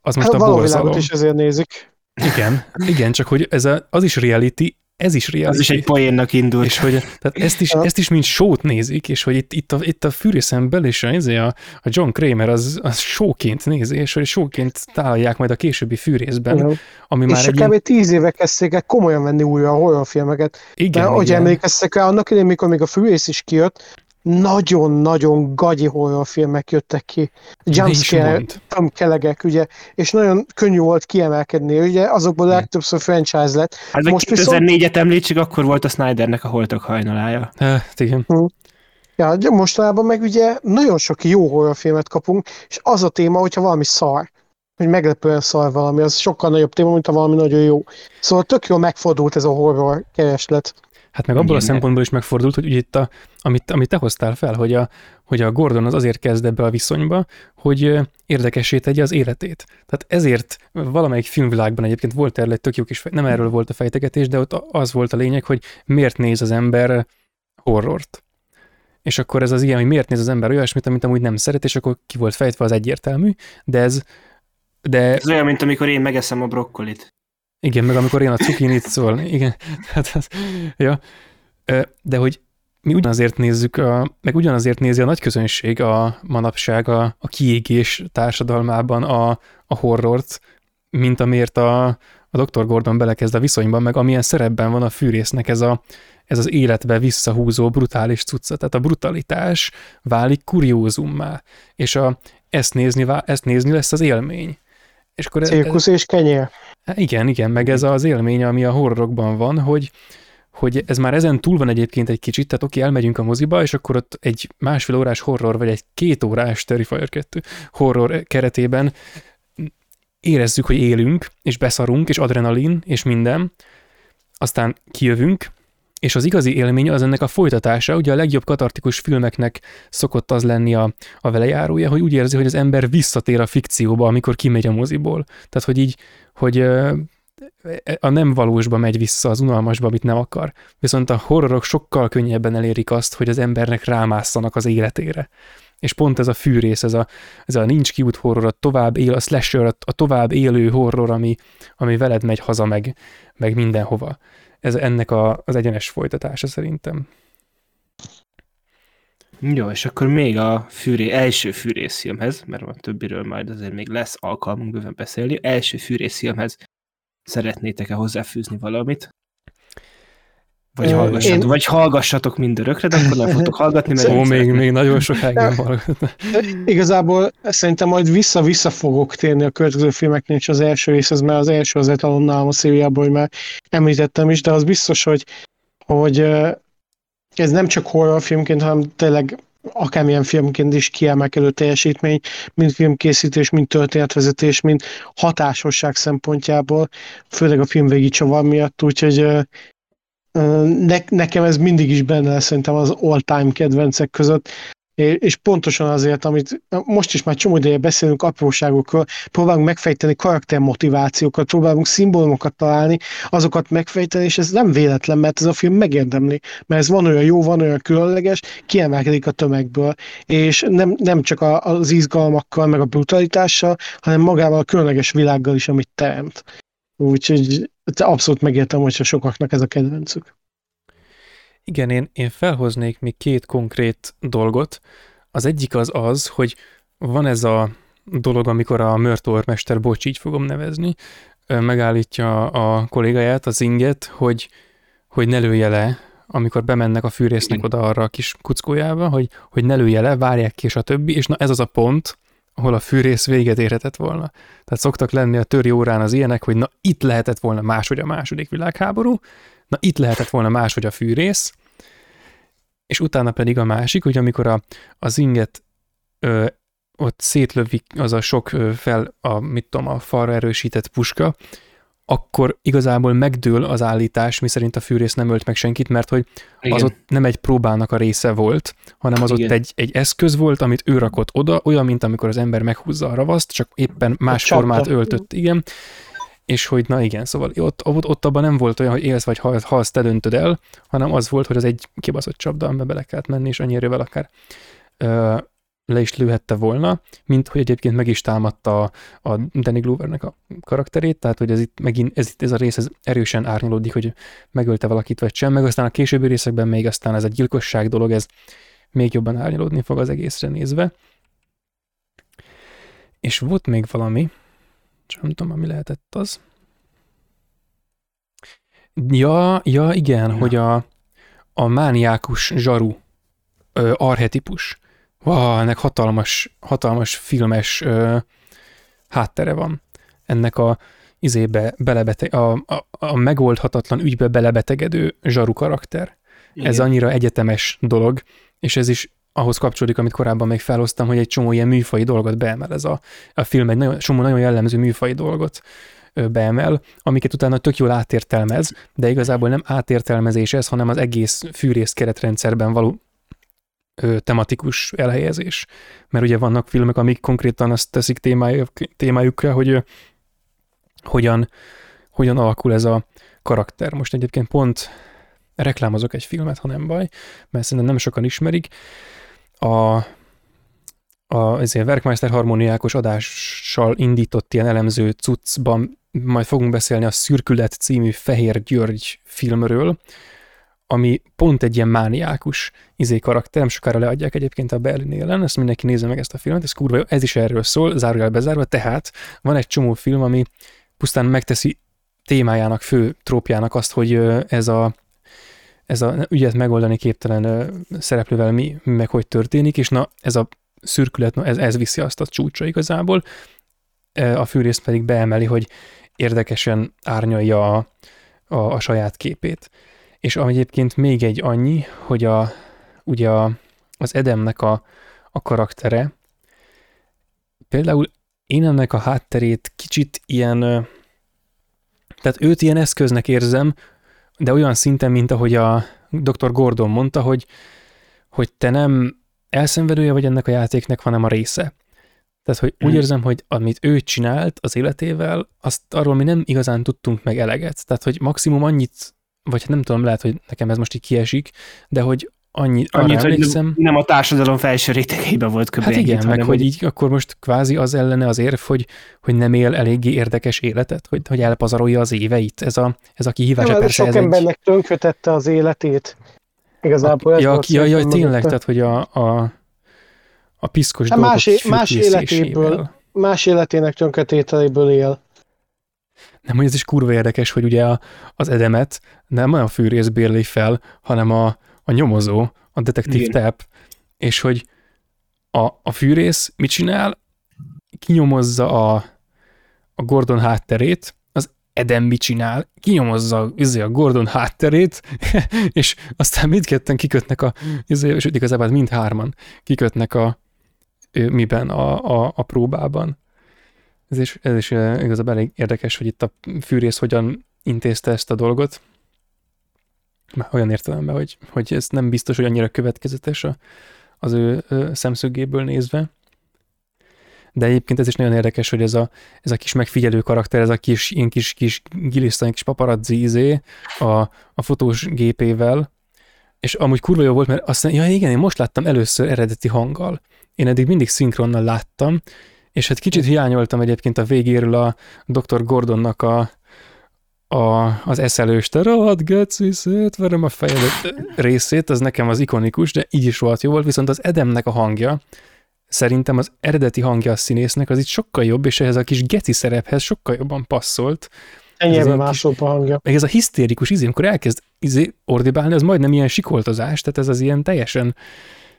az most hát, a borzalom. is ezért nézik. Igen, igen, csak hogy ez a, az is reality, ez is reality. Az is egy poénnak indult. És hogy tehát ezt is, ezt is mint sót nézik, és hogy itt, itt a, itt a fűrészen belül is a, a John Kramer az, az sóként nézi, és hogy sóként találják majd a későbbi fűrészben, Igen. ami és már egy... kb. tíz éve kezdték el komolyan venni újra a horrorfilmeket. Igen, Mert, hogy emlékeztek rá, annak idején, mikor még a fűrész is kijött, nagyon-nagyon gagyi horrorfilmek jöttek ki. Jumpscare, kelegek, ugye, és nagyon könnyű volt kiemelkedni, ugye, azokból legtöbbször franchise lett. Hát Most 2004-et viszont... említsük, akkor volt a Snydernek a Holtok hajnalája. Hát, igen. Hm. Ja, de mostanában meg ugye nagyon sok jó horrorfilmet kapunk, és az a téma, hogyha valami szar, hogy meglepően szar valami, az sokkal nagyobb téma, mint a valami nagyon jó. Szóval tök jól megfordult ez a horror kereslet. Hát meg abból Igen, a szempontból is megfordult, hogy ugye itt a, amit, amit te hoztál fel, hogy a, hogy a Gordon az azért kezd ebbe a viszonyba, hogy érdekessé tegye az életét. Tehát ezért valamelyik filmvilágban egyébként volt erről egy tök jó kis, nem erről volt a fejtegetés, de ott az volt a lényeg, hogy miért néz az ember horrort. És akkor ez az ilyen, hogy miért néz az ember olyasmit, amit amúgy nem szeret, és akkor ki volt fejtve, az egyértelmű, de ez de... Ez olyan, mint amikor én megeszem a brokkolit. Igen, meg amikor én a cukinit szól. Igen, hát az, ja. De hogy mi ugyanazért nézzük, a, meg ugyanazért nézi a nagy közönség a manapság a, a kiégés társadalmában a, a horrort, mint amiért a, a Dr. Gordon belekezd a viszonyban, meg amilyen szerepben van a fűrésznek ez, a, ez az életbe visszahúzó brutális cucca. Tehát a brutalitás válik kuriózummá, és a, ezt, nézni, ezt nézni lesz az élmény. És akkor Cirkusz ez, és kenyér. Hát igen, igen, meg ez az élmény, ami a horrorokban van, hogy, hogy ez már ezen túl van egyébként egy kicsit, tehát oké, elmegyünk a moziba, és akkor ott egy másfél órás horror, vagy egy két órás Terrifier 2 horror keretében érezzük, hogy élünk, és beszarunk, és adrenalin, és minden, aztán kijövünk, és az igazi élmény az ennek a folytatása, ugye a legjobb katartikus filmeknek szokott az lenni a, a velejárója, hogy úgy érzi, hogy az ember visszatér a fikcióba, amikor kimegy a moziból. Tehát, hogy így, hogy a nem valósba megy vissza, az unalmasba, amit nem akar. Viszont a horrorok sokkal könnyebben elérik azt, hogy az embernek rámásszanak az életére. És pont ez a fűrész, ez a, ez a nincs kiút horror, a tovább él, a slasher, a tovább élő horror, ami, ami veled megy haza, meg, meg mindenhova ez ennek a, az egyenes folytatása szerintem. Jó, és akkor még a fűré, első fűrészfilmhez, mert van többiről majd azért még lesz alkalmunk bőven beszélni, első fűrészfilmhez szeretnétek-e hozzáfűzni valamit? Vagy, hallgassatok, én... vagy hallgassatok mindörökre, de akkor nem fogtok hallgatni, mert Ó, még, még nagyon sokáig nem hallgatok. Igazából szerintem majd vissza-vissza fogok térni a következő filmeknél, és az első részhez, mert az első az etalonnál a szériából, hogy már említettem is, de az biztos, hogy, hogy ez nem csak horrorfilmként, hanem tényleg akármilyen filmként is kiemelkedő teljesítmény, mint filmkészítés, mint történetvezetés, mint hatásosság szempontjából, főleg a filmvégi csavar miatt, úgyhogy ne, nekem ez mindig is benne lesz szerintem az all-time kedvencek között, és pontosan azért, amit most is már csomó ideje beszélünk apróságokról, próbálunk megfejteni karaktermotivációkat, próbálunk szimbólumokat találni, azokat megfejteni, és ez nem véletlen, mert ez a film megérdemli, mert ez van olyan jó, van olyan különleges, kiemelkedik a tömegből, és nem, nem csak az izgalmakkal, meg a brutalitással, hanem magával a különleges világgal is, amit teremt. Úgyhogy abszolút megértem, hogyha sokaknak ez a kedvencük. Igen, én, én felhoznék még két konkrét dolgot. Az egyik az az, hogy van ez a dolog, amikor a mörtormester, bocs, így fogom nevezni, megállítja a kollégáját, az inget, hogy, hogy ne lője le, amikor bemennek a fűrésznek oda arra a kis kuckójába, hogy, hogy ne lője le, várják ki, és a többi, és na ez az a pont, ahol a fűrész véget érhetett volna. Tehát szoktak lenni a töri órán az ilyenek, hogy na itt lehetett volna máshogy a második világháború, na itt lehetett volna máshogy a fűrész, és utána pedig a másik, hogy amikor a, az inget ö, ott szétlövik az a sok fel, a, mit tudom, a falra erősített puska, akkor igazából megdől az állítás, miszerint a fűrész nem ölt meg senkit, mert hogy Igen. az ott nem egy próbának a része volt, hanem az Igen. ott egy, egy eszköz volt, amit ő rakott oda, olyan, mint amikor az ember meghúzza a ravaszt, csak éppen más formát öltött, igen. És hogy na igen, szóval ott, ott, ott abban nem volt olyan, hogy élsz vagy halsz, halsz, te döntöd el, hanem az volt, hogy az egy kibaszott csapda, amiben bele kellett menni, és annyi erővel akár le is lőhette volna, mint hogy egyébként meg is támadta a, a Danny Glovernek a karakterét, tehát hogy ez itt megint, ez, ez a rész ez erősen árnyalódik, hogy megölte valakit vagy sem, meg aztán a későbbi részekben még aztán ez a gyilkosság dolog, ez még jobban árnyalódni fog az egészre nézve. És volt még valami, csak nem tudom, mi lehetett az. Ja, ja igen, ja. hogy a, a mániákus zsaru ö, arhetipus, wow, ennek hatalmas, hatalmas filmes ö, háttere van. Ennek a izébe belebeteg, a, a, a megoldhatatlan ügybe belebetegedő zsaru karakter. Igen. Ez annyira egyetemes dolog, és ez is ahhoz kapcsolódik, amit korábban még felhoztam, hogy egy csomó ilyen műfai dolgot beemel ez a, a film, egy nagyon, csomó nagyon jellemző műfai dolgot beemel, amiket utána tök jól átértelmez, de igazából nem átértelmezés ez, hanem az egész fűrész keretrendszerben való tematikus elhelyezés. Mert ugye vannak filmek, amik konkrétan azt teszik témájuk, témájukra, hogy hogyan, hogyan alakul ez a karakter. Most egyébként pont reklámozok egy filmet, ha nem baj, mert szerintem nem sokan ismerik. A, a ezért Werkmeister harmóniákos adással indított ilyen elemző cuccban majd fogunk beszélni a Szürkület című Fehér György filmről, ami pont egy ilyen mániákus izé karakter, nem sokára leadják egyébként a Berlin élen, ezt mindenki nézze meg ezt a filmet, ez kurva jó, ez is erről szól, zárójel bezárva, tehát van egy csomó film, ami pusztán megteszi témájának, fő trópjának azt, hogy ez a ez a ügyet megoldani képtelen szereplővel mi, meg hogy történik, és na ez a szürkület, na ez, ez viszi azt a csúcsra igazából, a fűrész pedig beemeli, hogy érdekesen árnyalja a, a, a saját képét. És egyébként még egy annyi, hogy a, ugye a, az Edemnek a, a karaktere, például én ennek a hátterét kicsit ilyen, tehát őt ilyen eszköznek érzem, de olyan szinten, mint ahogy a dr. Gordon mondta, hogy, hogy te nem elszenvedője vagy ennek a játéknek, hanem a része. Tehát, hogy úgy mhm. érzem, hogy amit ő csinált az életével, azt arról mi nem igazán tudtunk meg eleget. Tehát, hogy maximum annyit vagy hát nem tudom, lehet, hogy nekem ez most így kiesik, de hogy annyi, Annyit, arra emlékszem, hogy nem a társadalom felső rétegeiben volt kb. Hát igen, meg hogy így akkor most kvázi az ellene az érv, hogy, hogy nem él eléggé érdekes életet, hogy, hogy elpazarolja az éveit. Ez a, ez a kihívás. Nem, persze sok ez embernek egy... tönkretette az életét. Igazából a, ja, ja, ja, tényleg, tehát hogy a, a, a piszkos hát más, más életéből, más életének tönkretételéből él. Nem, hogy ez is kurva érdekes, hogy ugye a, az edemet nem a fűrész bérli fel, hanem a, a nyomozó, a detektív Igen. tap, és hogy a, a fűrész mit csinál? Kinyomozza a, a Gordon hátterét, az Edem mit csinál? Kinyomozza izé, a Gordon hátterét, és aztán mindketten kikötnek a, izé, és igazából mind hárman kikötnek a, miben, a, a, a próbában. Ez is, ez is igazából elég érdekes, hogy itt a fűrész hogyan intézte ezt a dolgot. Már olyan értelemben, hogy, hogy ez nem biztos, hogy annyira következetes a, az ő, szemszögéből nézve. De egyébként ez is nagyon érdekes, hogy ez a, ez a kis megfigyelő karakter, ez a kis, ilyen kis, kis gilisztán, kis paparazzi izé a, a fotós gépével, és amúgy kurva jó volt, mert azt mondja, ja igen, én most láttam először eredeti hanggal. Én eddig mindig szinkronnal láttam, és hát kicsit hiányoltam egyébként a végéről a Dr. Gordonnak a, a, az eszelős, te rohadt geci, szétverem a fejedet részét, az nekem az ikonikus, de így is volt jó volt, viszont az Edemnek a hangja, szerintem az eredeti hangja a színésznek az itt sokkal jobb, és ehhez a kis geci szerephez sokkal jobban passzolt. Ennyi mások a hangja. Meg ez a hisztérikus izé, amikor elkezd izé ordibálni, az majdnem ilyen sikoltozás, tehát ez az ilyen teljesen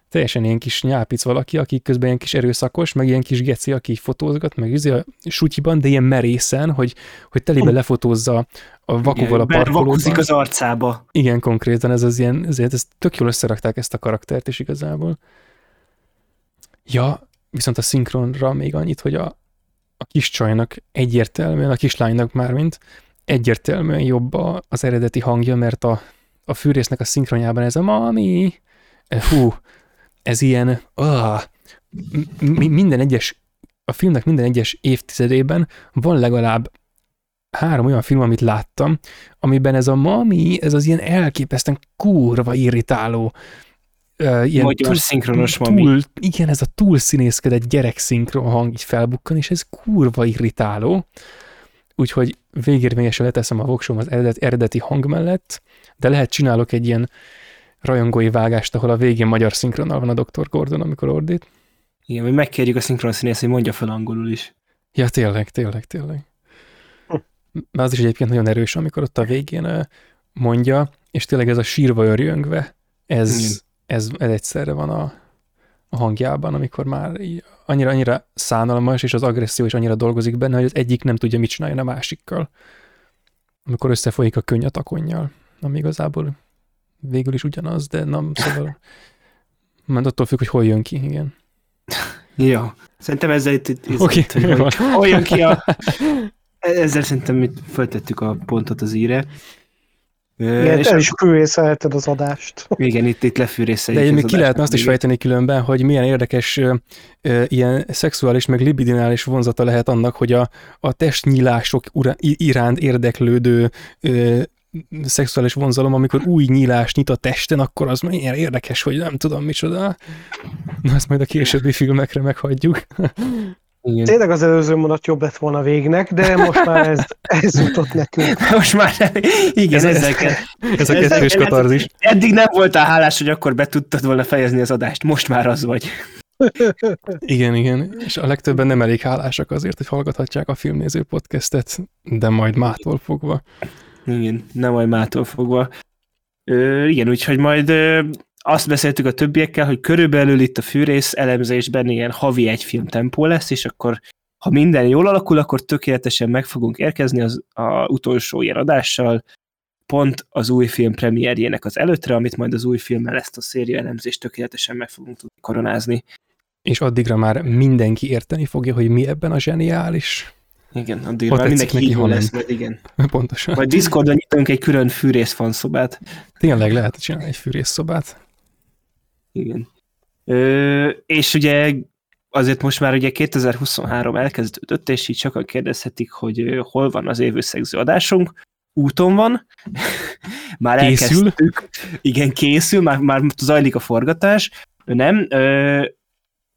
teljesen ilyen kis nyálpic valaki, aki közben ilyen kis erőszakos, meg ilyen kis geci, aki így fotózgat, meg üzé a sutyiban, de ilyen merészen, hogy, hogy telibe lefotózza a vakuval a parkolóban. az arcába. Igen, konkrétan ez az ilyen, ezért ezt tök jól összerakták ezt a karaktert is igazából. Ja, viszont a szinkronra még annyit, hogy a, a kis csajnak egyértelműen, a kislánynak már mint egyértelműen jobb a, az eredeti hangja, mert a, a fűrésznek a szinkronjában ez a mami, hú, ez ilyen, ah, minden egyes, a filmnek minden egyes évtizedében van legalább három olyan film, amit láttam, amiben ez a mami, ez az ilyen elképesztően kurva irritáló, uh, ilyen Magyar túl, szinkronos túl, mami. Igen, ez a túl színészkedett gyerek szinkron hang így felbukkan, és ez kurva irritáló. Úgyhogy végérvényesen leteszem a voksom az eredeti, eredeti hang mellett, de lehet csinálok egy ilyen rajongói vágást, ahol a végén magyar szinkronnal van a Dr. Gordon, amikor ordít. Igen, hogy megkérjük a szinkron színész, hogy mondja fel angolul is. Ja, tényleg, tényleg, tényleg. Mert az is egyébként nagyon erős, amikor ott a végén mondja, és tényleg ez a sírva örjöngve, ez, ez, ez egyszerre van a, a hangjában, amikor már így annyira, annyira szánalmas, és az agresszió is annyira dolgozik benne, hogy az egyik nem tudja, mit csináljon a másikkal. Amikor összefolyik a könny a takonnyal. Ami igazából végül is ugyanaz, de nem, szóval mert attól függ, hogy hol jön ki, igen. Jó. Szerintem ezzel itt, itt, itt okay. hogy, hogy hol jön ki a... Ezzel szerintem itt föltettük a pontot az íre. Igen, és is fűrészelted az adást. Igen, itt, itt lefűrészeljük. De még ki lehetne azt is fejteni különben, hogy milyen érdekes ö, ö, ilyen szexuális, meg libidinális vonzata lehet annak, hogy a, a testnyílások ura, iránt érdeklődő ö, szexuális vonzalom, amikor új nyílás nyit a testen, akkor az milyen érdekes, hogy nem tudom micsoda. Na, ezt majd a későbbi filmekre meghagyjuk. Igen. Tényleg az előző mondat jobb lett volna végnek, de most már ez, ez jutott nekünk. Most már igen, ez, ezzel kell. Ez a kettős katarzis. Eddig nem voltál hálás, hogy akkor be tudtad volna fejezni az adást, most már az vagy. Igen, igen, és a legtöbben nem elég hálásak azért, hogy hallgathatják a filmnéző podcastet, de majd mától fogva. Igen, nem majd mától fogva. Ö, igen, úgyhogy majd ö, azt beszéltük a többiekkel, hogy körülbelül itt a fűrész elemzésben ilyen havi egy film tempó lesz, és akkor ha minden jól alakul, akkor tökéletesen meg fogunk érkezni az a utolsó ilyen adással, pont az új film premierjének az előttre, amit majd az új filmmel ezt a széria elemzést tökéletesen meg fogunk tudni koronázni. És addigra már mindenki érteni fogja, hogy mi ebben a zseniális. Igen, addig már mindenki hívó lesz, majd igen. Pontosan. Majd Discordon nyitunk egy külön fűrész fanszobát. Tényleg lehet csinálni egy fűrész szobát. Igen. Ö, és ugye azért most már ugye 2023 elkezdődött, és így sokan kérdezhetik, hogy hol van az évösszegző adásunk. Úton van, már készül. elkezdtük. Igen, készül, már, már zajlik a forgatás. Nem, ö,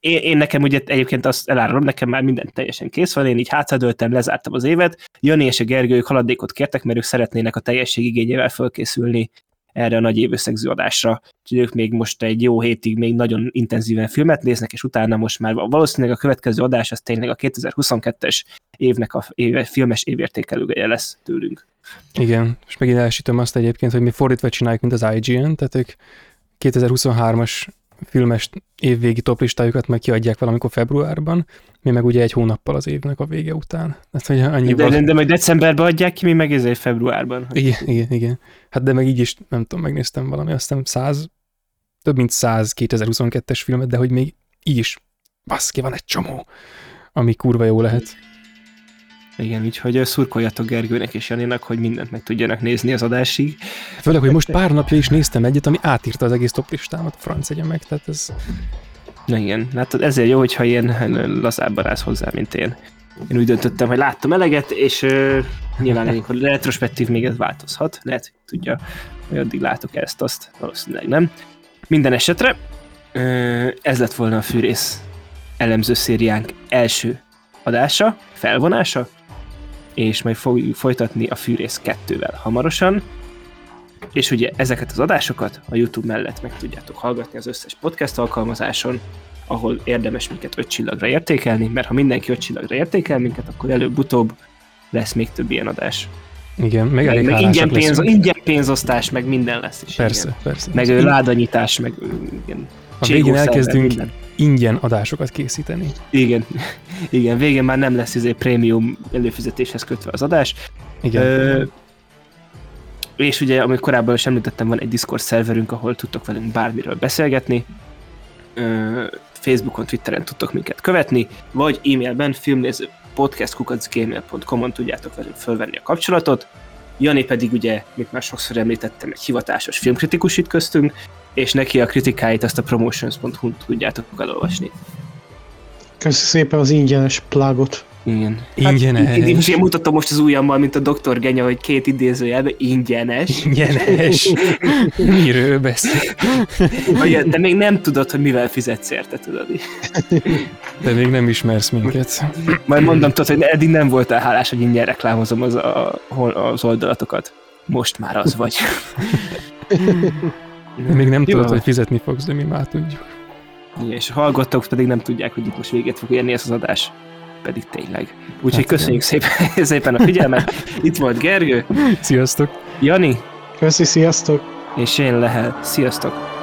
én, én nekem ugye egyébként azt elárulom, nekem már minden teljesen kész van, én így hátradőltem, lezártam az évet. Jani és a Gergők haladékot kértek, mert ők szeretnének a teljesség igényével fölkészülni erre a nagy évösszegző adásra. Úgyhogy ők még most egy jó hétig még nagyon intenzíven filmet néznek, és utána most már valószínűleg a következő adás az tényleg a 2022-es évnek a éve, filmes évértékelője lesz tőlünk. Igen, és megint elsítom azt egyébként, hogy mi fordítva csináljuk, mint az IGN, tehát ők 2023-as filmes évvégi toplistájukat meg kiadják valamikor februárban, mi meg ugye egy hónappal az évnek a vége után. Hát, hogy annyi de, de, de majd decemberben adják ki, mi meg ezért februárban. Igen, igen, igen. Hát de meg így is, nem tudom, megnéztem valami, azt hiszem 100, több mint 100 2022-es filmet, de hogy még így is, baszki, van egy csomó, ami kurva jó lehet. Igen, úgyhogy szurkoljatok Gergőnek és Janinak, hogy mindent meg tudjanak nézni az adásig. Főleg, hogy most pár napja is néztem egyet, ami átírta az egész toplistámat, a franc meg, tehát ez... Na igen, látod, ezért jó, hogyha ilyen lazábban állsz hozzá, mint én. Én úgy döntöttem, hogy láttam eleget, és uh, nyilván amikor retrospektív még ez változhat, lehet, hogy tudja, hogy addig látok ezt, azt valószínűleg nem. Minden esetre uh, ez lett volna a fűrész elemző szériánk első adása, felvonása, és majd fogjuk folytatni a Fűrész 2-vel hamarosan. És ugye ezeket az adásokat a YouTube mellett meg tudjátok hallgatni az összes podcast alkalmazáson, ahol érdemes minket öt csillagra értékelni, mert ha mindenki öt csillagra értékel minket, akkor előbb-utóbb lesz még több ilyen adás. Igen, meg elég meg ingyen, pénz, ingyen pénzosztás, meg minden lesz is. Persze, igen. persze. Meg ő ládanyítás, meg igen. A végén elkezdünk minden. Ingyen adásokat készíteni. Igen, igen, végén már nem lesz izé prémium előfizetéshez kötve az adás. Igen. Ö, és ugye, amit korábban is említettem, van egy Discord szerverünk, ahol tudtok velünk bármiről beszélgetni. Ö, Facebookon, Twitteren tudtok minket követni, vagy e-mailben filmnéző podcastkukacgmail.com-on tudjátok velünk fölvenni a kapcsolatot. Jani pedig ugye, mint már sokszor említettem, egy hivatásos filmkritikus itt köztünk, és neki a kritikáit azt a promotions.hu-n tudjátok elolvasni. Köszi szépen az ingyenes plagot. Igen. Ingyenes. Hát, én, én mutatom most az ujjammal, mint a doktor Genya, hogy két idézőjelben ingyenes. Ingyenes. Miről beszél? Vagy, de még nem tudod, hogy mivel fizetsz érte, tudod. De még nem ismersz minket. Majd mondom, tudod, hogy eddig nem voltál hálás, hogy ingyen reklámozom az, a, az oldalatokat. Most már az vagy. De még nem tudod, hogy fizetni fogsz, de mi már tudjuk. Igen, és a hallgatók pedig nem tudják, hogy itt most véget fog érni ez az adás. Pedig tényleg. Úgyhogy hát köszönjük szépen, szépen a figyelmet. Itt volt Gergő. Sziasztok. Jani. Köszi, sziasztok. És én Lehel. Sziasztok.